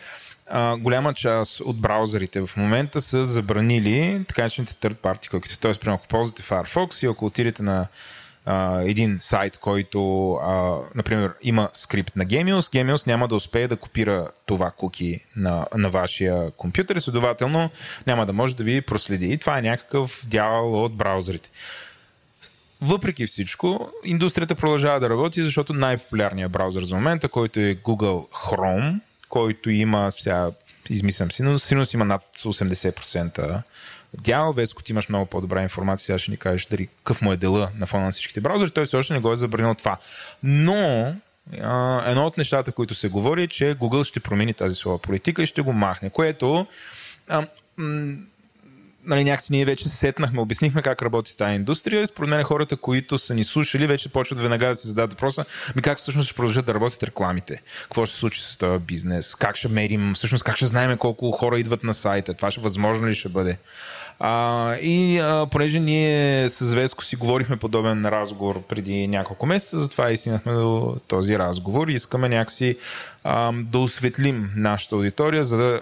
а, голяма част от браузърите в момента са забранили така начините third party cookies. Тоест, примерно, ако ползвате Firefox и ако отидете на един сайт, който, а, например, има скрипт на Gemius, Gemius няма да успее да копира това куки на, на вашия компютър и следователно няма да може да ви проследи. И това е някакъв дял от браузърите. Въпреки всичко, индустрията продължава да работи, защото най-популярният браузър за момента, който е Google Chrome, който има, сега измислям си, но сигурно има над 80% дял. Веско, ти имаш много по-добра информация, сега ще ни кажеш дали какъв му е дела на фона на всичките браузъри. Той все още не го е забранил това. Но едно от нещата, които се говори, е, че Google ще промени тази своя политика и ще го махне, което а, м- нали, някакси ние вече се сетнахме, обяснихме как работи тази индустрия. Според мен хората, които са ни слушали, вече почват веднага да се зададат въпроса, ми как всъщност ще продължат да работят рекламите? Какво ще се случи с този бизнес? Как ще мерим? Всъщност как ще знаем колко хора идват на сайта? Това ще възможно ли ще бъде? А, и а, понеже ние с Веско си говорихме подобен разговор преди няколко месеца, затова и стигнахме до този разговор и искаме някакси а, да осветлим нашата аудитория, за да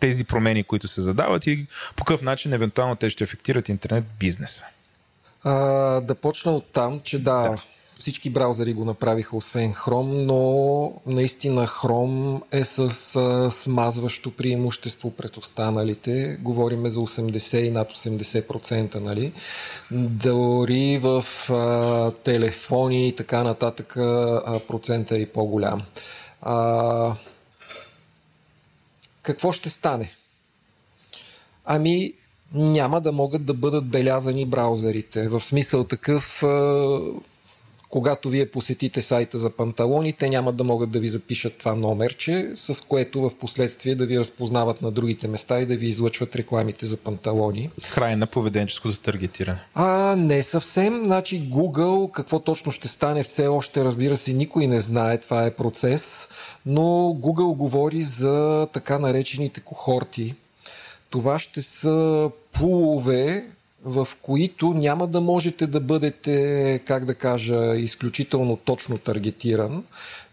тези промени, които се задават и по какъв начин евентуално те ще ефектират интернет бизнеса. А, да почна от там, че да, да, всички браузъри го направиха, освен Chrome, но наистина Chrome е с смазващо преимущество пред останалите. Говориме за 80 и над 80%, нали? Дори в а, телефони и така нататък а, процента е и по-голям. А, какво ще стане? Ами, няма да могат да бъдат белязани браузърите. В смисъл такъв, когато вие посетите сайта за панталони, те няма да могат да ви запишат това номерче, с което в последствие да ви разпознават на другите места и да ви излъчват рекламите за панталони. Край на поведенческото таргетиране. А, не съвсем. Значи Google, какво точно ще стане, все още, разбира се, никой не знае. Това е процес. Но Google говори за така наречените кохорти. Това ще са пулове, в които няма да можете да бъдете, как да кажа, изключително точно таргетиран,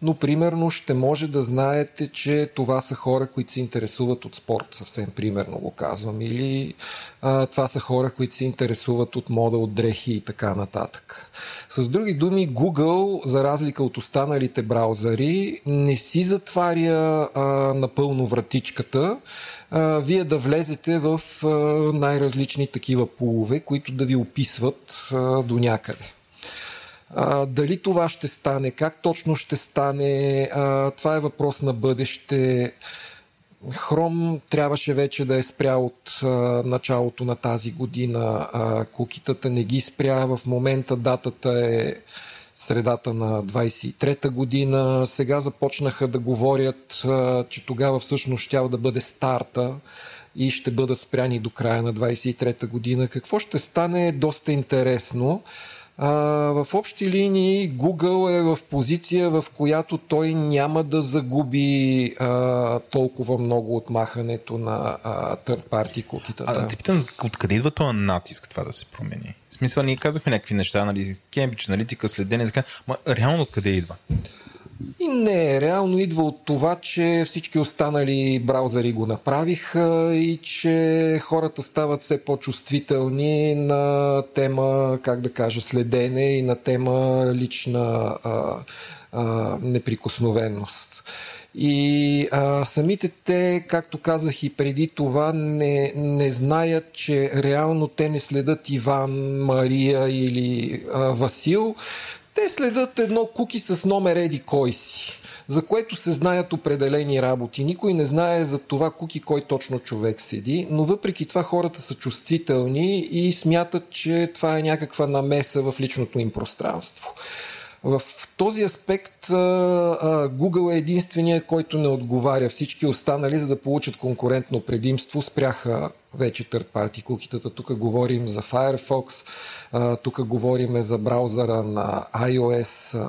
но примерно ще може да знаете, че това са хора, които се интересуват от спорт, съвсем примерно го казвам, или а, това са хора, които се интересуват от мода, от дрехи и така нататък. С други думи, Google, за разлика от останалите браузъри, не си затваря а, напълно вратичката, а, вие да влезете в а, най-различни такива полове, които да ви описват а, до някъде. А, дали това ще стане, как точно ще стане, а, това е въпрос на бъдеще. Хром трябваше вече да е спрял от а, началото на тази година. А, кукитата не ги спря. В момента датата е средата на 23-та година. Сега започнаха да говорят, че тогава всъщност щял да бъде старта и ще бъдат спряни до края на 23-та година. Какво ще стане е доста интересно. А, в общи линии Google е в позиция, в която той няма да загуби а, толкова много от махането на party кукитата. А да те питам, откъде идва този натиск това да се промени? В смисъл, ние казахме някакви неща, нали, Кембридж, аналитика, следение, така, ма реално откъде идва? И не, реално идва от това, че всички останали браузъри го направиха и че хората стават все по-чувствителни на тема, как да кажа, следене и на тема лична а, а, неприкосновеност. И а, самите те, както казах и преди това, не, не знаят, че реално те не следят Иван, Мария или а, Васил, те следят едно куки с номер еди кой си, за което се знаят определени работи. Никой не знае за това куки кой точно човек седи, но въпреки това хората са чувствителни и смятат, че това е някаква намеса в личното им пространство. В този аспект Google е единствения, който не отговаря. Всички останали, за да получат конкурентно предимство, спряха вече third party кукитата. Тук говорим за Firefox, тук говорим за браузъра на iOS,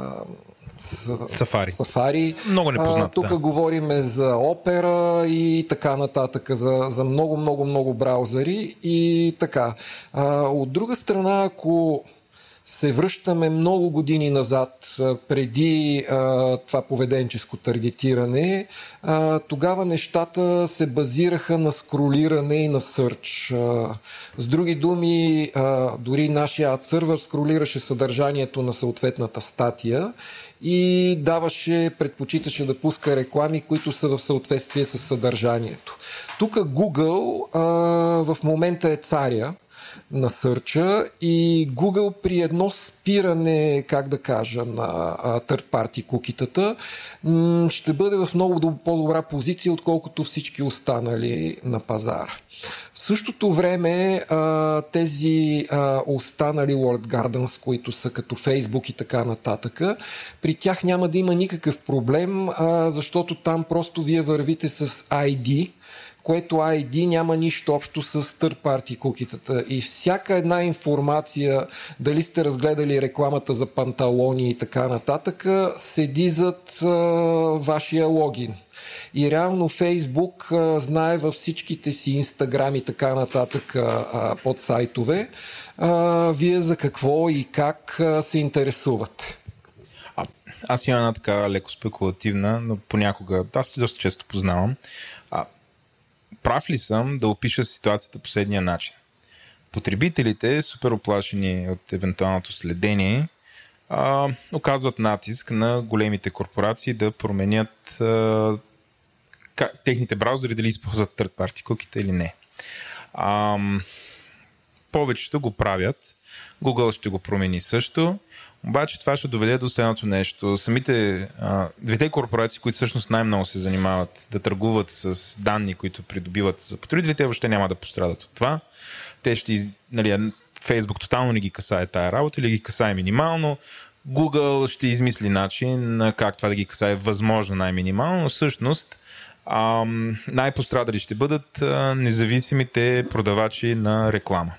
Safari. Safari. Много непознат. Тук да. говорим за Opera и така нататък, за, за много, много, много браузъри и така. А, от друга страна, ако се връщаме много години назад, преди а, това поведенческо таргетиране, а, тогава нещата се базираха на скролиране и на сърч. А, с други думи, а, дори нашия сервер скролираше съдържанието на съответната статия и даваше, предпочиташе да пуска реклами, които са в съответствие с съдържанието. Тук Google а, в момента е царя, на сърча и Google при едно спиране, как да кажа, на third party кукитата, ще бъде в много по-добра позиция, отколкото всички останали на пазара. В същото време тези останали World Gardens, които са като Facebook и така нататък, при тях няма да има никакъв проблем, защото там просто вие вървите с ID, което ID няма нищо общо с third party кукитата. И всяка една информация, дали сте разгледали рекламата за панталони и така нататък, седи зад а, вашия логин. И реално Фейсбук а, знае във всичките си Инстаграм и така нататък а, под сайтове, а, вие за какво и как а, се интересувате. А, аз имам една така леко спекулативна, но понякога, аз доста често познавам прав ли съм да опиша ситуацията последния начин? Потребителите, супер оплашени от евентуалното следение, а, оказват натиск на големите корпорации да променят а, как, техните браузъри дали използват third party куките или не. А, повечето го правят. Google ще го промени също. Обаче това ще доведе до следното нещо. Самите а, двете корпорации, които всъщност най-много се занимават да търгуват с данни, които придобиват за потребителите, въобще няма да пострадат от това. Те ще, нали, Facebook тотално не ги касае тая работа или ги касае минимално. Google ще измисли начин как това да ги касае възможно най-минимално, но всъщност а, най-пострадали ще бъдат а, независимите продавачи на реклама.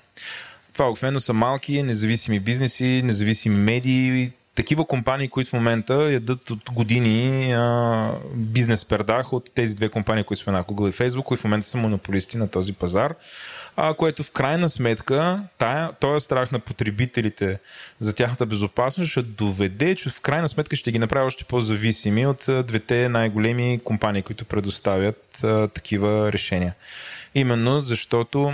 Това обикновено са малки, независими бизнеси, независими медии, такива компании, които в момента ядат от години а, бизнес пердах от тези две компании, които споменах, Google и Facebook, които в момента са монополисти на този пазар, а, което в крайна сметка, тая, този страх на потребителите за тяхната безопасност ще доведе, че в крайна сметка ще ги направи още по-зависими от двете най-големи компании, които предоставят а, такива решения. Именно защото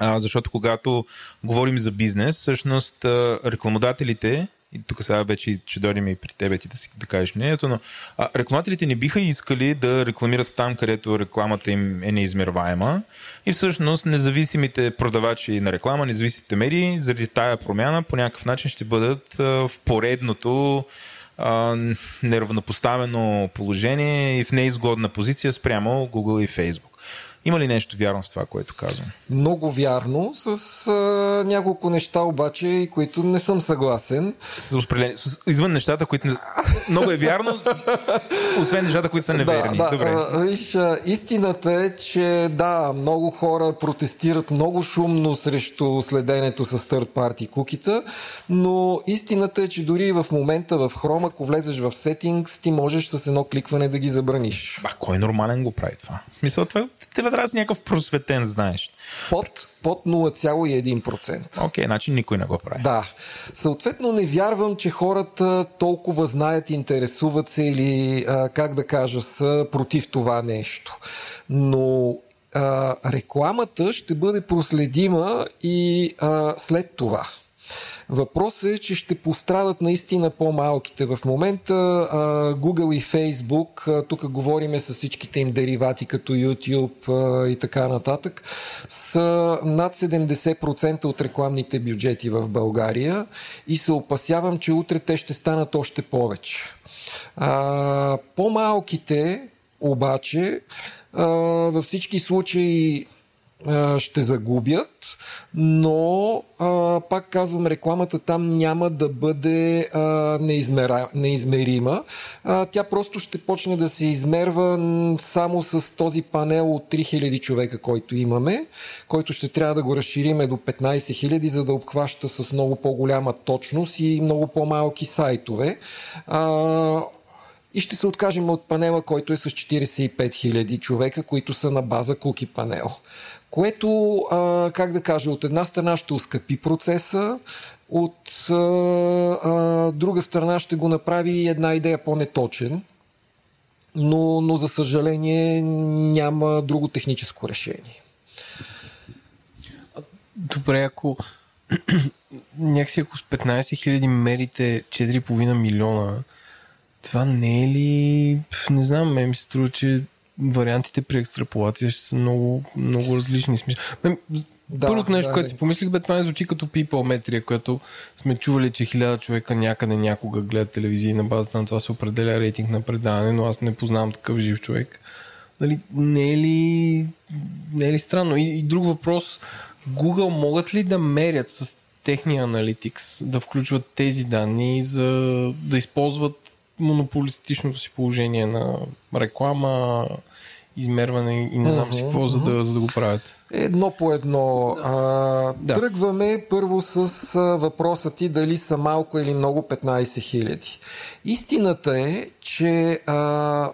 а, защото когато говорим за бизнес, всъщност рекламодателите, и тук сега вече ще дойдем и при тебе ти да си да кажеш мнението, но а, рекламодателите не биха искали да рекламират там, където рекламата им е неизмерваема. И всъщност независимите продавачи на реклама, независимите медии, заради тая промяна по някакъв начин ще бъдат а, в поредното неравнопоставено положение и в неизгодна позиция спрямо Google и Facebook. Има ли нещо вярно с това, което казвам? Много вярно, с а, няколко неща обаче, които не съм съгласен. С, с извън нещата, които не... много е вярно, освен нещата, които са неверни. Да, да, Добре. А, виж, а, истината е, че да, много хора протестират много шумно срещу следенето с third party кукита, но истината е, че дори в момента в Chrome, ако влезеш в settings, ти можеш с едно кликване да ги забраниш. Ба, кой нормален го прави това? В смисъл, това тебе трябва да си някакъв просветен, знаеш. Под, под 0,1%. Окей, значи никой не го прави. Да. Съответно не вярвам, че хората толкова знаят, интересуват се или, а, как да кажа, са против това нещо. Но а, рекламата ще бъде проследима и а, след това. Въпросът е, че ще пострадат наистина по-малките. В момента Google и Facebook, тук говориме с всичките им деривати като YouTube и така нататък, са над 70% от рекламните бюджети в България и се опасявам, че утре те ще станат още повече. По-малките обаче във всички случаи ще загубят, но а, пак казвам, рекламата там няма да бъде а, неизмера, неизмерима. А, тя просто ще почне да се измерва само с този панел от 3000 човека, който имаме, който ще трябва да го разшириме до 15 000, за да обхваща с много по-голяма точност и много по-малки сайтове. А, и ще се откажем от панела, който е с 45 000 човека, които са на база куки панел което, а, как да кажа, от една страна ще ускъпи процеса, от а, а, друга страна ще го направи една идея по-неточен, но, но за съжаление няма друго техническо решение. Добре, ако някакси ако с 15 000 мерите 4,5 милиона, това не е ли... Не знам, ме ми се струва, че вариантите при екстраполация ще са много, много различни. Смисъл. Да, Първото нещо, да, което да. си помислих, бе, това не звучи като пипалметрия, което сме чували, че хиляда човека някъде някога гледат телевизия на базата на това се определя рейтинг на предаване, но аз не познавам такъв жив човек. Нали, не, е ли, не е ли странно? И, и друг въпрос, Google могат ли да мерят с техния аналитикс, да включват тези данни, за да използват монополистичното си положение на реклама, измерване и не знам си какво, за да, за да го правят. Едно по едно. А, да. Тръгваме първо с въпроса ти дали са малко или много 15 хиляди. Истината е, че а,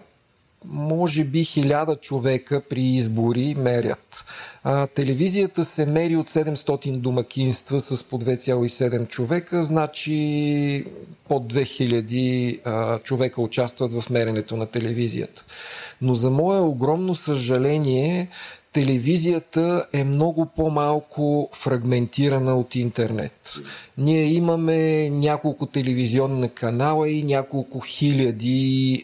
може би хиляда човека при избори мерят. А, телевизията се мери от 700 домакинства с по 2,7 човека, значи под 2000 а, човека участват в меренето на телевизията. Но за мое огромно съжаление, телевизията е много по-малко фрагментирана от интернет. Ние имаме няколко телевизионни канала и няколко хиляди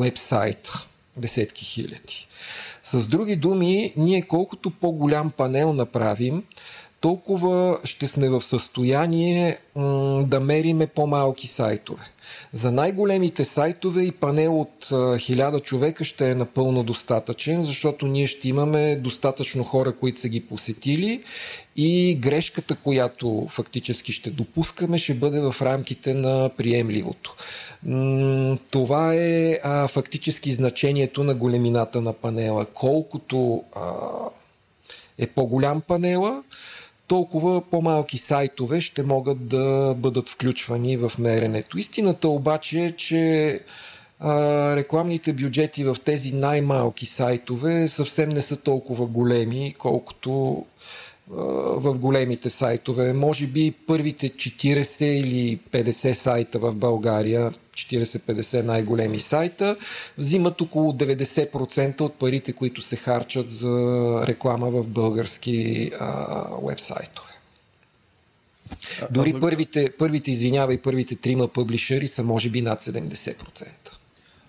вебсайта. Десетки хиляди. С други думи, ние колкото по-голям панел направим, толкова ще сме в състояние м- да мериме по-малки сайтове. За най-големите сайтове и панел от хиляда човека ще е напълно достатъчен, защото ние ще имаме достатъчно хора, които са ги посетили и грешката, която фактически ще допускаме, ще бъде в рамките на приемливото. Това е фактически значението на големината на панела. Колкото е по-голям панела, толкова по-малки сайтове ще могат да бъдат включвани в меренето. Истината обаче е, че а, рекламните бюджети в тези най-малки сайтове съвсем не са толкова големи, колкото в големите сайтове. Може би първите 40 или 50 сайта в България, 40-50 най-големи сайта, взимат около 90% от парите, които се харчат за реклама в български а, вебсайтове. Дори за... първите, първите, извинявай, първите трима публишери са може би над 70%.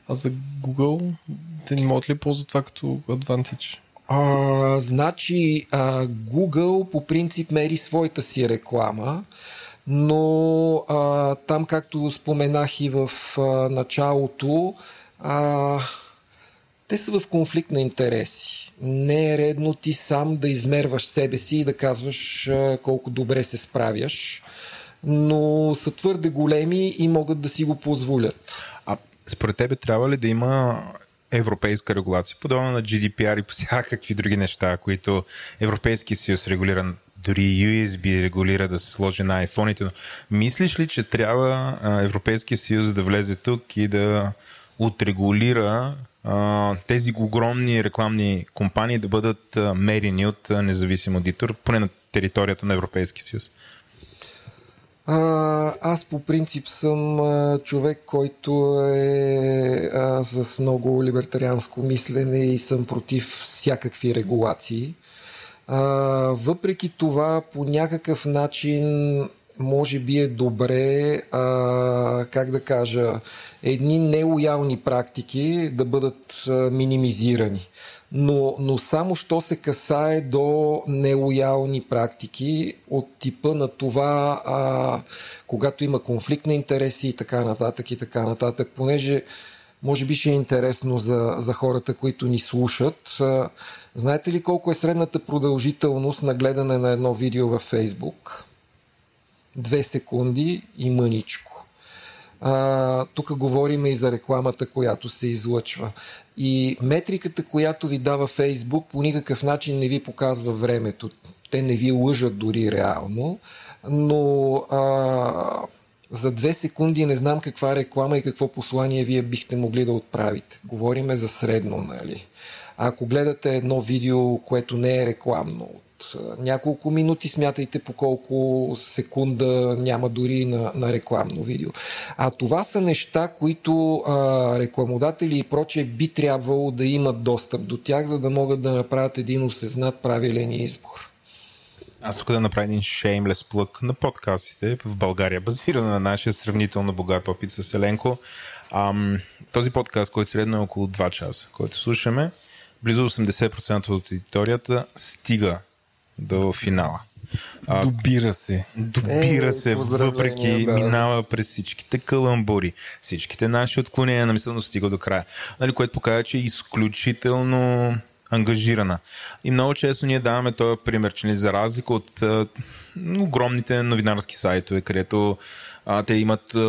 А за Google, те не могат ли ползват това като advantage? А, значи а, Google по принцип мери своята си реклама, но а, там, както споменах и в а, началото, а, те са в конфликт на интереси. Не е редно ти сам да измерваш себе си и да казваш а, колко добре се справяш, но са твърде големи и могат да си го позволят. А според тебе трябва ли да има европейска регулация, подобно на GDPR и по всякакви други неща, които Европейския съюз регулира дори USB регулира да се сложи на iPhone-ите. Но мислиш ли, че трябва Европейския съюз да влезе тук и да отрегулира тези огромни рекламни компании да бъдат мерени от независим аудитор, поне на територията на Европейския съюз? А, аз по принцип съм а, човек, който е а, с много либертарианско мислене и съм против всякакви регулации. А, въпреки това, по някакъв начин, може би е добре, а, как да кажа, едни нелоялни практики да бъдат а, минимизирани. Но, но само що се касае до нелоялни практики от типа на това, а, когато има конфликт на интереси и така нататък и така нататък, понеже може би ще е интересно за, за хората, които ни слушат. А, знаете ли колко е средната продължителност на гледане на едно видео във Фейсбук? Две секунди и мъничко. А, тук говорим и за рекламата, която се излъчва. И метриката, която ви дава Фейсбук, по никакъв начин не ви показва времето. Те не ви лъжат дори реално, но а, за две секунди не знам каква реклама и какво послание вие бихте могли да отправите. Говориме за средно, нали? Ако гледате едно видео, което не е рекламно, няколко минути, смятайте по колко секунда няма дори на, на рекламно видео. А това са неща, които а, рекламодатели и прочее би трябвало да имат достъп до тях, за да могат да направят един осъзнат правилен избор. Аз тук да направя един шеймлес плък на подкастите в България, базирано на нашия сравнително богат опит с Еленко. Ам, този подкаст, който средно е около 2 часа, който слушаме, близо 80% от аудиторията стига до финала. А, добира се. Добира е, се, въпреки да. минава през всичките каламбури, всичките наши отклонения на мисълност стига до края. Нали, което показва, че е изключително ангажирана. И много често ние даваме този пример, че нали, за разлика от а, огромните новинарски сайтове, където а, те имат, а,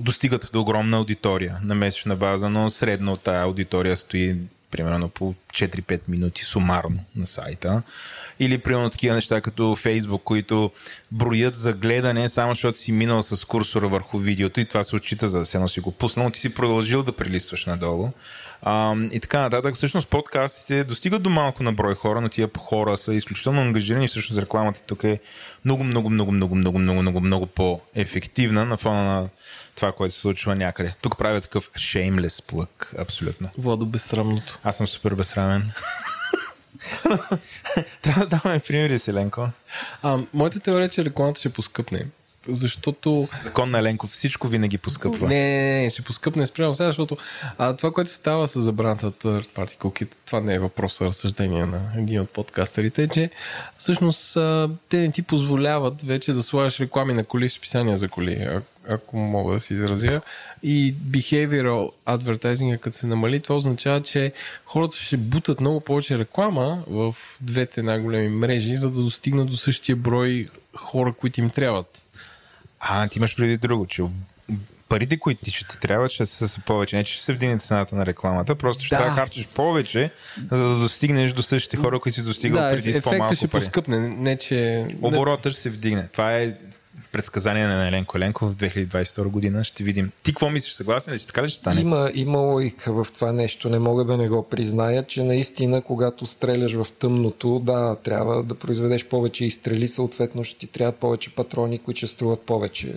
достигат до огромна аудитория на месечна база, но средно тая аудитория стои примерно по 4-5 минути сумарно на сайта. Или примерно такива неща като Фейсбук, които броят за гледане, само защото си минал с курсора върху видеото и това се отчита, за да се носи го пуснал, ти си продължил да прилистваш надолу. А, и така нататък. Всъщност подкастите достигат до малко на брой хора, но тия хора са изключително ангажирани. Всъщност рекламата тук е много, много, много, много, много, много, много, много по-ефективна на фона на това, което се случва някъде. Тук правя такъв shameless плък, абсолютно. Владо безсрамното. Аз съм супер безсрамен. Трябва да даваме примери, Селенко. А, моята теория е, че рекламата ще поскъпне защото... Закон на Еленков, всичко винаги поскъпва. Не, не, не, ще поскъпне спрямо сега, защото а, това, което става с забраната third party cookie, това не е въпрос за разсъждение на един от подкастерите, е, че всъщност а, те не ти позволяват вече да слагаш реклами на коли в списания за коли, а, ако мога да се изразя. И behavioral advertising, като се намали, това означава, че хората ще бутат много повече реклама в двете най-големи мрежи, за да достигнат до същия брой хора, които им трябват. А, ти имаш преди друго, че парите, които ти ще ти трябва, ще са повече. Не, че ще се вдигне цената на рекламата, просто ще да. трябва да харчиш повече, за да достигнеш до същите хора, които си достигал да, преди с по-малко ще пари. поскъпне, не че... Оборота ще се вдигне. Това е предсказание на Еленко Еленко в 2022 година. Ще видим. Ти какво мислиш? Съгласен ли си? Така ли ще стане? Има, има логика в това нещо. Не мога да не го призная, че наистина, когато стреляш в тъмното, да, трябва да произведеш повече изстрели, съответно ще ти трябват повече патрони, които ще струват повече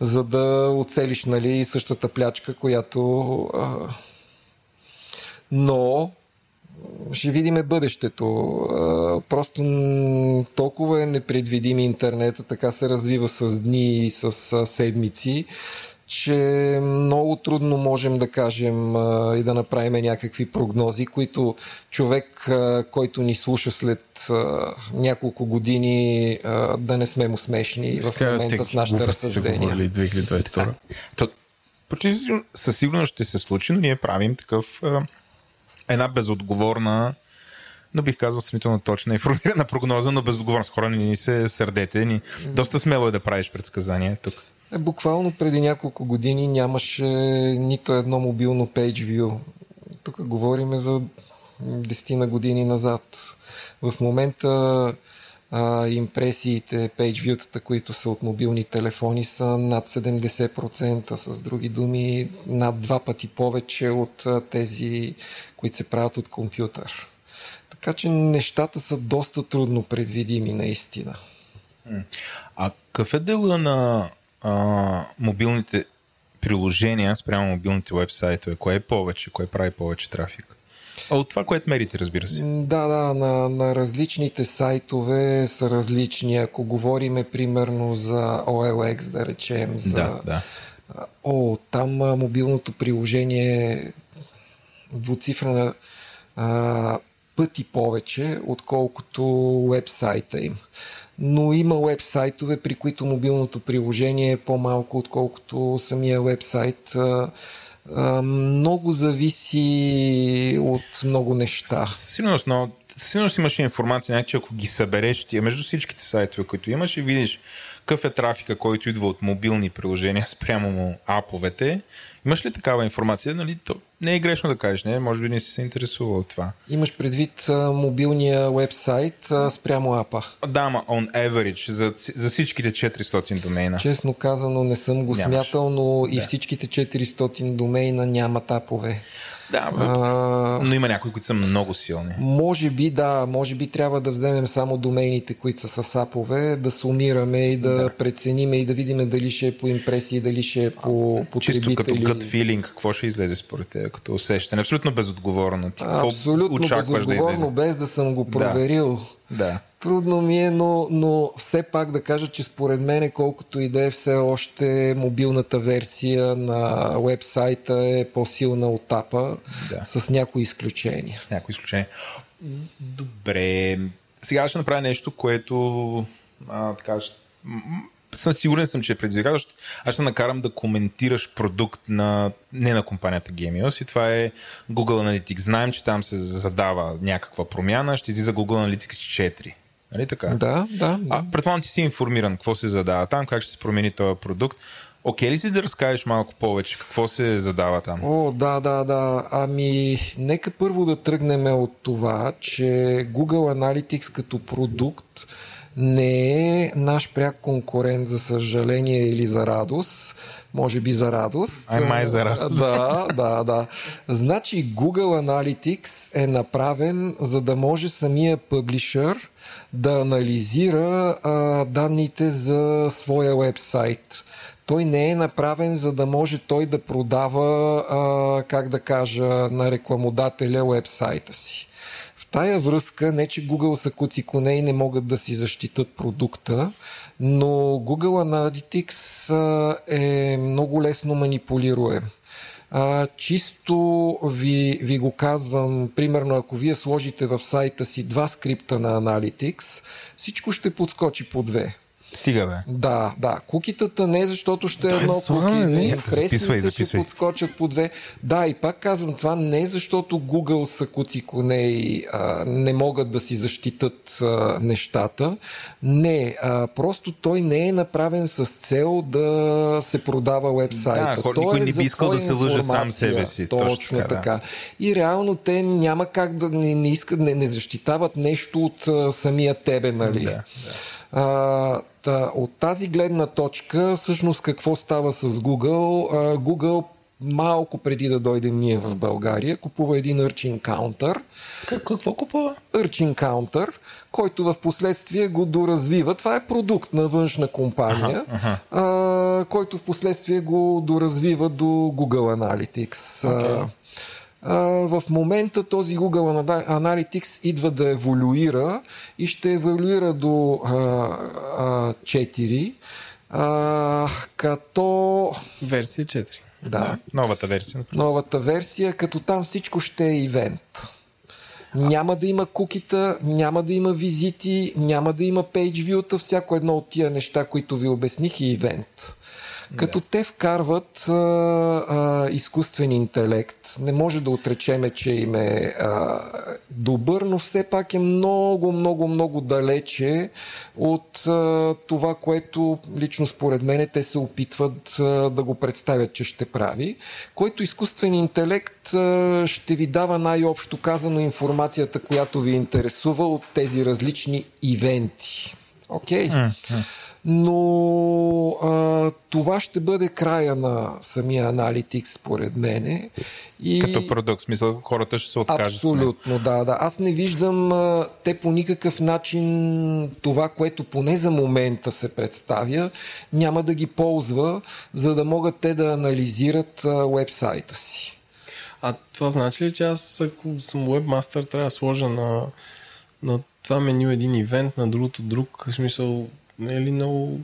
за да оцелиш нали, същата плячка, която... А... Но ще видиме бъдещето. Просто толкова е непредвидим интернет, така се развива с дни и с седмици, че много трудно можем да кажем а, и да направим някакви прогнози, които човек, а, който ни слуша след а, няколко години, а, да не сме му смешни в момента с нашите разсъждения. 2022. То, почти със сигурност ще се случи, но ние правим такъв а, една безотговорна но бих казал сравнително точна информирана прогноза, но безотговорна. С хора ни се сърдете. Ни. Доста смело е да правиш предсказания тук. Е, буквално преди няколко години нямаше нито едно мобилно PageView. Тук говорим за 10 на години назад. В момента а, импресиите, PageView-тата, които са от мобилни телефони, са над 70%. С други думи, над два пъти повече от а, тези, които се правят от компютър. Така че нещата са доста трудно предвидими наистина. А какъв е дела на а, мобилните приложения спрямо мобилните вебсайтове? Кое е повече? Кое прави повече трафик? А от това, което мерите, разбира се. Да, да, на, на различните сайтове са различни. Ако говориме примерно за OLX, да речем, за... Да, да. О, там мобилното приложение е двуцифрена а, пъти повече, отколкото вебсайта им. Но има вебсайтове, при които мобилното приложение е по-малко, отколкото самия вебсайт. Много зависи от много неща. Сигурност, но сигурност имаш информация, значи ако ги събереш тия между всичките сайтове, които имаш и видиш какъв е трафика, който идва от мобилни приложения спрямо му аповете, имаш ли такава информация? Нали, то не е грешно да кажеш, не? Може би не си се интересува от това. Имаш предвид а, мобилния вебсайт а, спрямо апа. Да, ама on average, за, за всичките 400 домейна. Честно казано не съм го Нямаш. смятал, но да. и всичките 400 домейна нямат апове. Да, а, но има някои, които са много силни. Може би, да, може би трябва да вземем само домейните, които са с апове, да сумираме и да, да. прецениме и да видим дали ще е по импресии, дали ще е по потребители. Чисто като gut feeling, какво ще излезе според теб, като усещане? Абсолютно безотговорно. Ти, Абсолютно очакваш безотговорно, да без да съм го проверил. Да. да. Трудно ми е, но, но все пак да кажа, че според мен, колкото и да е все още мобилната версия на вебсайта е по-силна от апа, да. с някои изключения. С някои изключения. Добре. Сега ще направя нещо, което а, така, съм сигурен съм, че е предизвикателство. Аз ще накарам да коментираш продукт на, не на компанията Gemios и това е Google Analytics. Знаем, че там се задава някаква промяна, ще излиза Google Analytics 4. Нали така? Да, да. А, предполагам, ти си информиран какво се задава там, как ще се промени този продукт. Окей ли си да разкажеш малко повече? Какво се задава там? О, да, да, да. Ами, нека първо да тръгнем от това, че Google Analytics като продукт не е наш пряк конкурент, за съжаление или за радост. Може би за радост. Ай, май за радост. Да, да, да. Значи Google Analytics е направен, за да може самия публишър да анализира а, данните за своя вебсайт. Той не е направен, за да може той да продава, а, как да кажа, на рекламодателя вебсайта си. В тая връзка, не че Google са куци коне и не могат да си защитат продукта, но Google Analytics е много лесно манипулируем. А, чисто ви, ви го казвам, примерно ако вие сложите в сайта си два скрипта на Analytics, всичко ще подскочи по две. Стига, бе. Да, да. Кукитата не защото ще е едно куки. Не, импресиите ще подскочат по две. Да, и пак казвам, това не е защото Google са куци коне и а, не могат да си защитат а, нещата. Не, а, просто той не е направен с цел да се продава вебсайта. Да, хор, той никой е не би искал да се лъже сам себе си. Точно, точно така. така. Да. И реално те няма как да не, не искат, не, не защитават нещо от а, самия тебе, нали? Да, да. А, Та, от тази гледна точка, всъщност какво става с Google? А, Google малко преди да дойдем ние в България, купува един Urchin Counter. Какво купува? Urchin Counter, който в последствие го доразвива. Това е продукт на външна компания, ага, ага. А, който в последствие го доразвива до Google Analytics. Okay в момента този Google Analytics идва да еволюира и ще еволюира до 4 А, като... Версия 4. Да, Новата версия. новата версия, като там всичко ще е ивент. Няма да има кукита, няма да има визити, няма да има пейджвюта, всяко едно от тия неща, които ви обясних е ивент. Като те вкарват а, а, изкуствен интелект, не може да отречеме, че им е а, добър, но все пак е много, много, много далече от а, това, което лично според мен те се опитват а, да го представят, че ще прави, който изкуствен интелект а, ще ви дава най-общо казано информацията, която ви интересува от тези различни ивенти. Окей? Okay? Но а, това ще бъде края на самия аналитик, според мене. И... Като продукт, смисъл, хората ще се откажат. Абсолютно, да, да. Аз не виждам а, те по никакъв начин това, което поне за момента се представя, няма да ги ползва, за да могат те да анализират а, вебсайта си. А това значи ли, че аз ако съм вебмастър, трябва да сложа на, на това меню един ивент, на другото друг, в смисъл не е ли много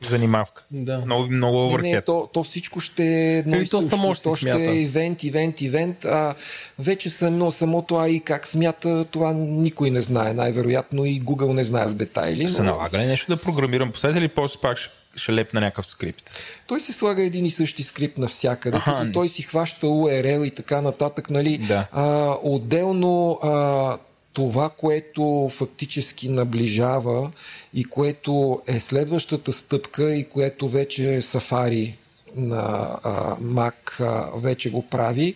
занимавка. Да. Много, много overhead. Не, не, то, то всичко ще е едно Или то само ще то ще е ивент, ивент, ивент. А вече само, самото АИ как смята, това никой не знае. Най-вероятно и Google не знае в детайли. Но... Се налага ли нещо да програмирам по или после пак ще ще лепна някакъв скрипт. Той се слага един и същи скрипт навсякъде, ага, като той си хваща URL и така нататък. Нали? Да. А, отделно а, това, което фактически наближава и което е следващата стъпка и което вече Safari на а, Mac а, вече го прави.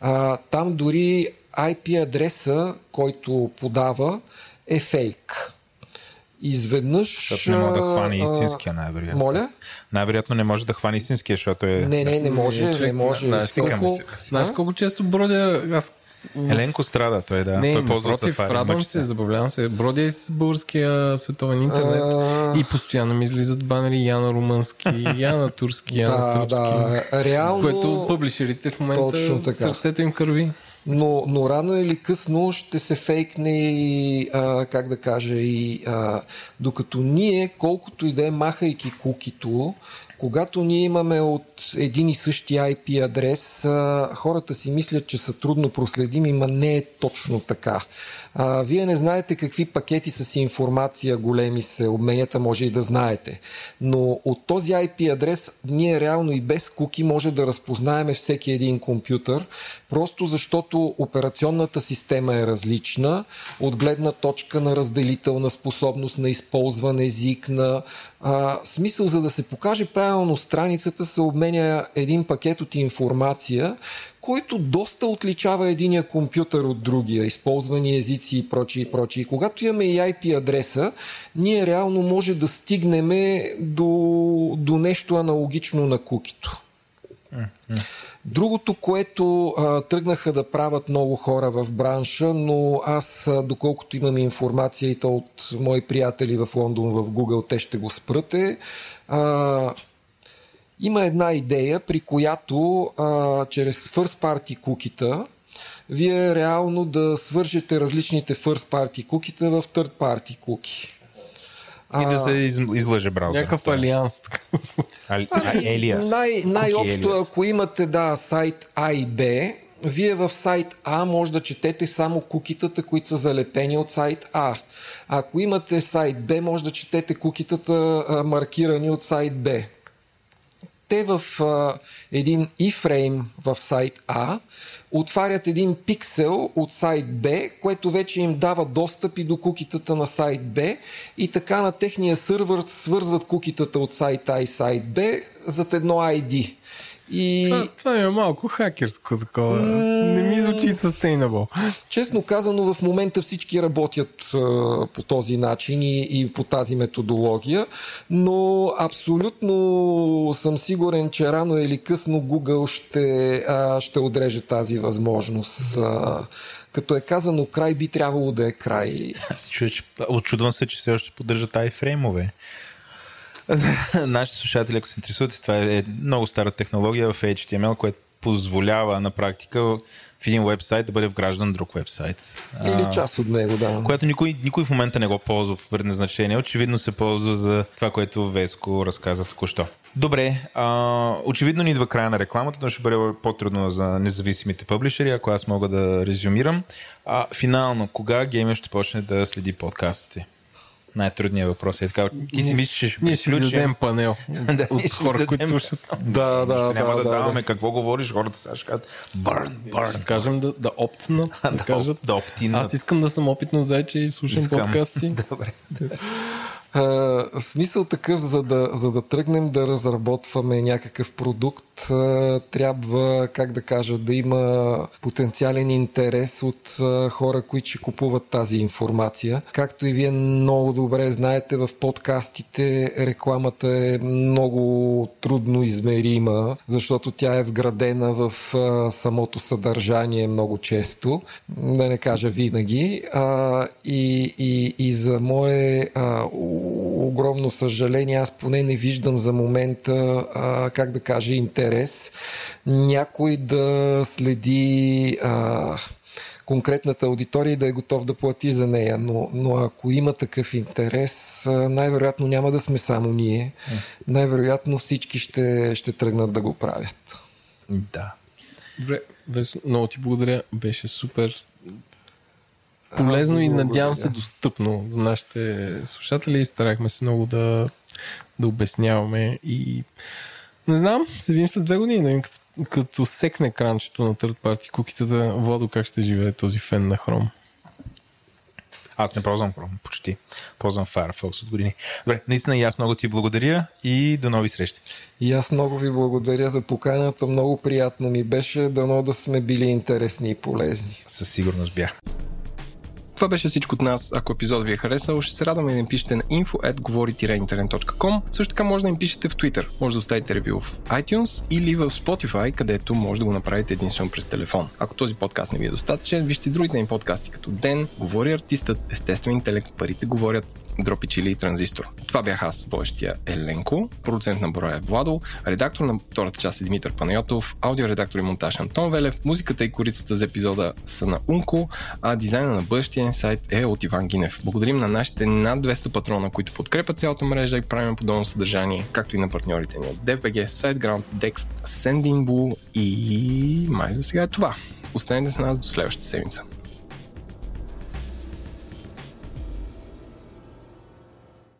А, там дори IP адреса, който подава, е фейк. Изведнъж. Защото не може да хване истинския, най-вероятно. Моля? Най-вероятно не може да хване истинския, защото е. Не, не, не може. Не, не може. Знаеш колко, колко често бродя. Аз Еленко страда, той да. Не, той ползва напротив, Safari, радвам се, забавлявам се. Бродя из българския световен интернет А. и постоянно ми излизат банери я на румънски, я на турски, я на сръбски. да. Реално. Което публишерите в момента Точно така. сърцето им кърви. Но, но рано или късно ще се фейкне и, а, как да кажа, и а, докато ние, колкото и да е махайки кукито, когато ние имаме от един и същи IP адрес, хората си мислят, че са трудно проследими, ма не е точно така. А, вие не знаете какви пакети с информация големи се обменят, а може и да знаете. Но от този IP адрес ние реално и без куки може да разпознаеме всеки един компютър, просто защото операционната система е различна от гледна точка на разделителна способност на използван език, на а, смисъл за да се покаже правилно страницата се обменя един пакет от информация, който доста отличава единия компютър от другия, използвани езици и прочие и прочие. Когато имаме и IP адреса, ние реално може да стигнем до, до нещо аналогично на кукито. Другото, което а, тръгнаха да правят много хора в бранша, но аз, а, доколкото имам информация и то от мои приятели в Лондон, в Google, те ще го спрате, а, има една идея, при която а, чрез first party кукита вие реално да свържете различните first party кукита в third party куки. И да се из, излъже браузър. Някакъв алианс. Али, елиас. Най- най-общо, ако имате да, сайт А и Б, вие в сайт А може да четете само кукитата, които са залепени от сайт А. Ако имате сайт Б, може да четете кукитата маркирани от сайт Б. Те в а, един iframe в сайт А отварят един пиксел от сайт Б, което вече им дава достъп и до кукитата на сайт Б и така на техния сървър свързват кукитата от сайт А и сайт Б зад едно ID. И Това, това е малко хакерско такова. Не ми звучи sustainable. честно казано, в момента всички работят а, по този начин и, и по тази методология, но абсолютно съм сигурен, че рано или късно Google ще, а, ще отреже тази възможност. А, като е казано край, би трябвало да е край. Аз чуя, че... Очудвам се, че все още поддържат iFrame-ове. Нашите слушатели, ако се интересуват, това е много стара технология в HTML, която позволява на практика в един вебсайт да бъде вграждан друг вебсайт. Или част от него, да. Което никой, никой в момента не го ползва по предназначение. Очевидно се ползва за това, което Веско разказа току-що. Добре, а, очевидно ни идва края на рекламата, но ще бъде по-трудно за независимите публишери, ако аз мога да резюмирам. А, финално, кога геймер ще почне да следи подкастите? Най-трудният въпрос. Е така, ти си мислиш, че ще Ние ще ви дадем панел Да, от хора, които слушат. Да, да, Ще няма да, да, даваме какво говориш, хората сега ще кажат burn, burn. Ще кажем да, да оптнат, да, Да, кажат. да оптинат. Аз искам да съм опитно зайче и слушам подкасти. Добре. А, смисъл такъв, за да, за да тръгнем да разработваме някакъв продукт, а, трябва, как да кажа, да има потенциален интерес от а, хора, които ще купуват тази информация. Както и вие много добре знаете, в подкастите рекламата е много трудно измерима, защото тя е вградена в а, самото съдържание много често, да не кажа винаги. А, и, и, и за мое а, огромно съжаление, аз поне не виждам за момента, а, как да кажа, интерес някой да следи а, конкретната аудитория и да е готов да плати за нея. Но, но ако има такъв интерес, а, най-вероятно няма да сме само ние. Най-вероятно всички ще, ще тръгнат да го правят. Да. Добре, Весо, много ти благодаря. Беше супер полезно ви и надявам се достъпно за нашите слушатели. Старахме се много да, да обясняваме и не знам, се видим след две години, да видим като, като секне кранчето на third party куките да Владо как ще живее този фен на Chrome. Аз не ползвам Chrome, почти. Ползвам Firefox от години. Добре, наистина и аз много ти благодаря и до нови срещи. И аз много ви благодаря за поканата. Много приятно ми беше. Дано да сме били интересни и полезни. Със сигурност бях. Това беше всичко от нас. Ако епизод ви е харесал, ще се радваме да им пишете на info.говори-internet.com. Също така може да им пишете в Twitter. Може да оставите ревю в iTunes или в Spotify, където може да го направите единствено през телефон. Ако този подкаст не ви е достатъчен, вижте другите им подкасти като Ден, Говори артистът, Естествен интелект, парите говорят, Дропи Чили и Транзистор. Това бях аз, водещия Еленко, продуцент на броя е Владо, редактор на втората част е Димитър Панайотов, аудиоредактор и монтаж Антон Велев, музиката и корицата за епизода са на Унко, а дизайна на бъдещия сайт е от Иван Гинев. Благодарим на нашите над 200 патрона, които подкрепят цялата мрежа и правим подобно съдържание, както и на партньорите ни от DFBG, SiteGround, Dext, Sendinblue и май за сега е това. Останете с нас до следващата седмица.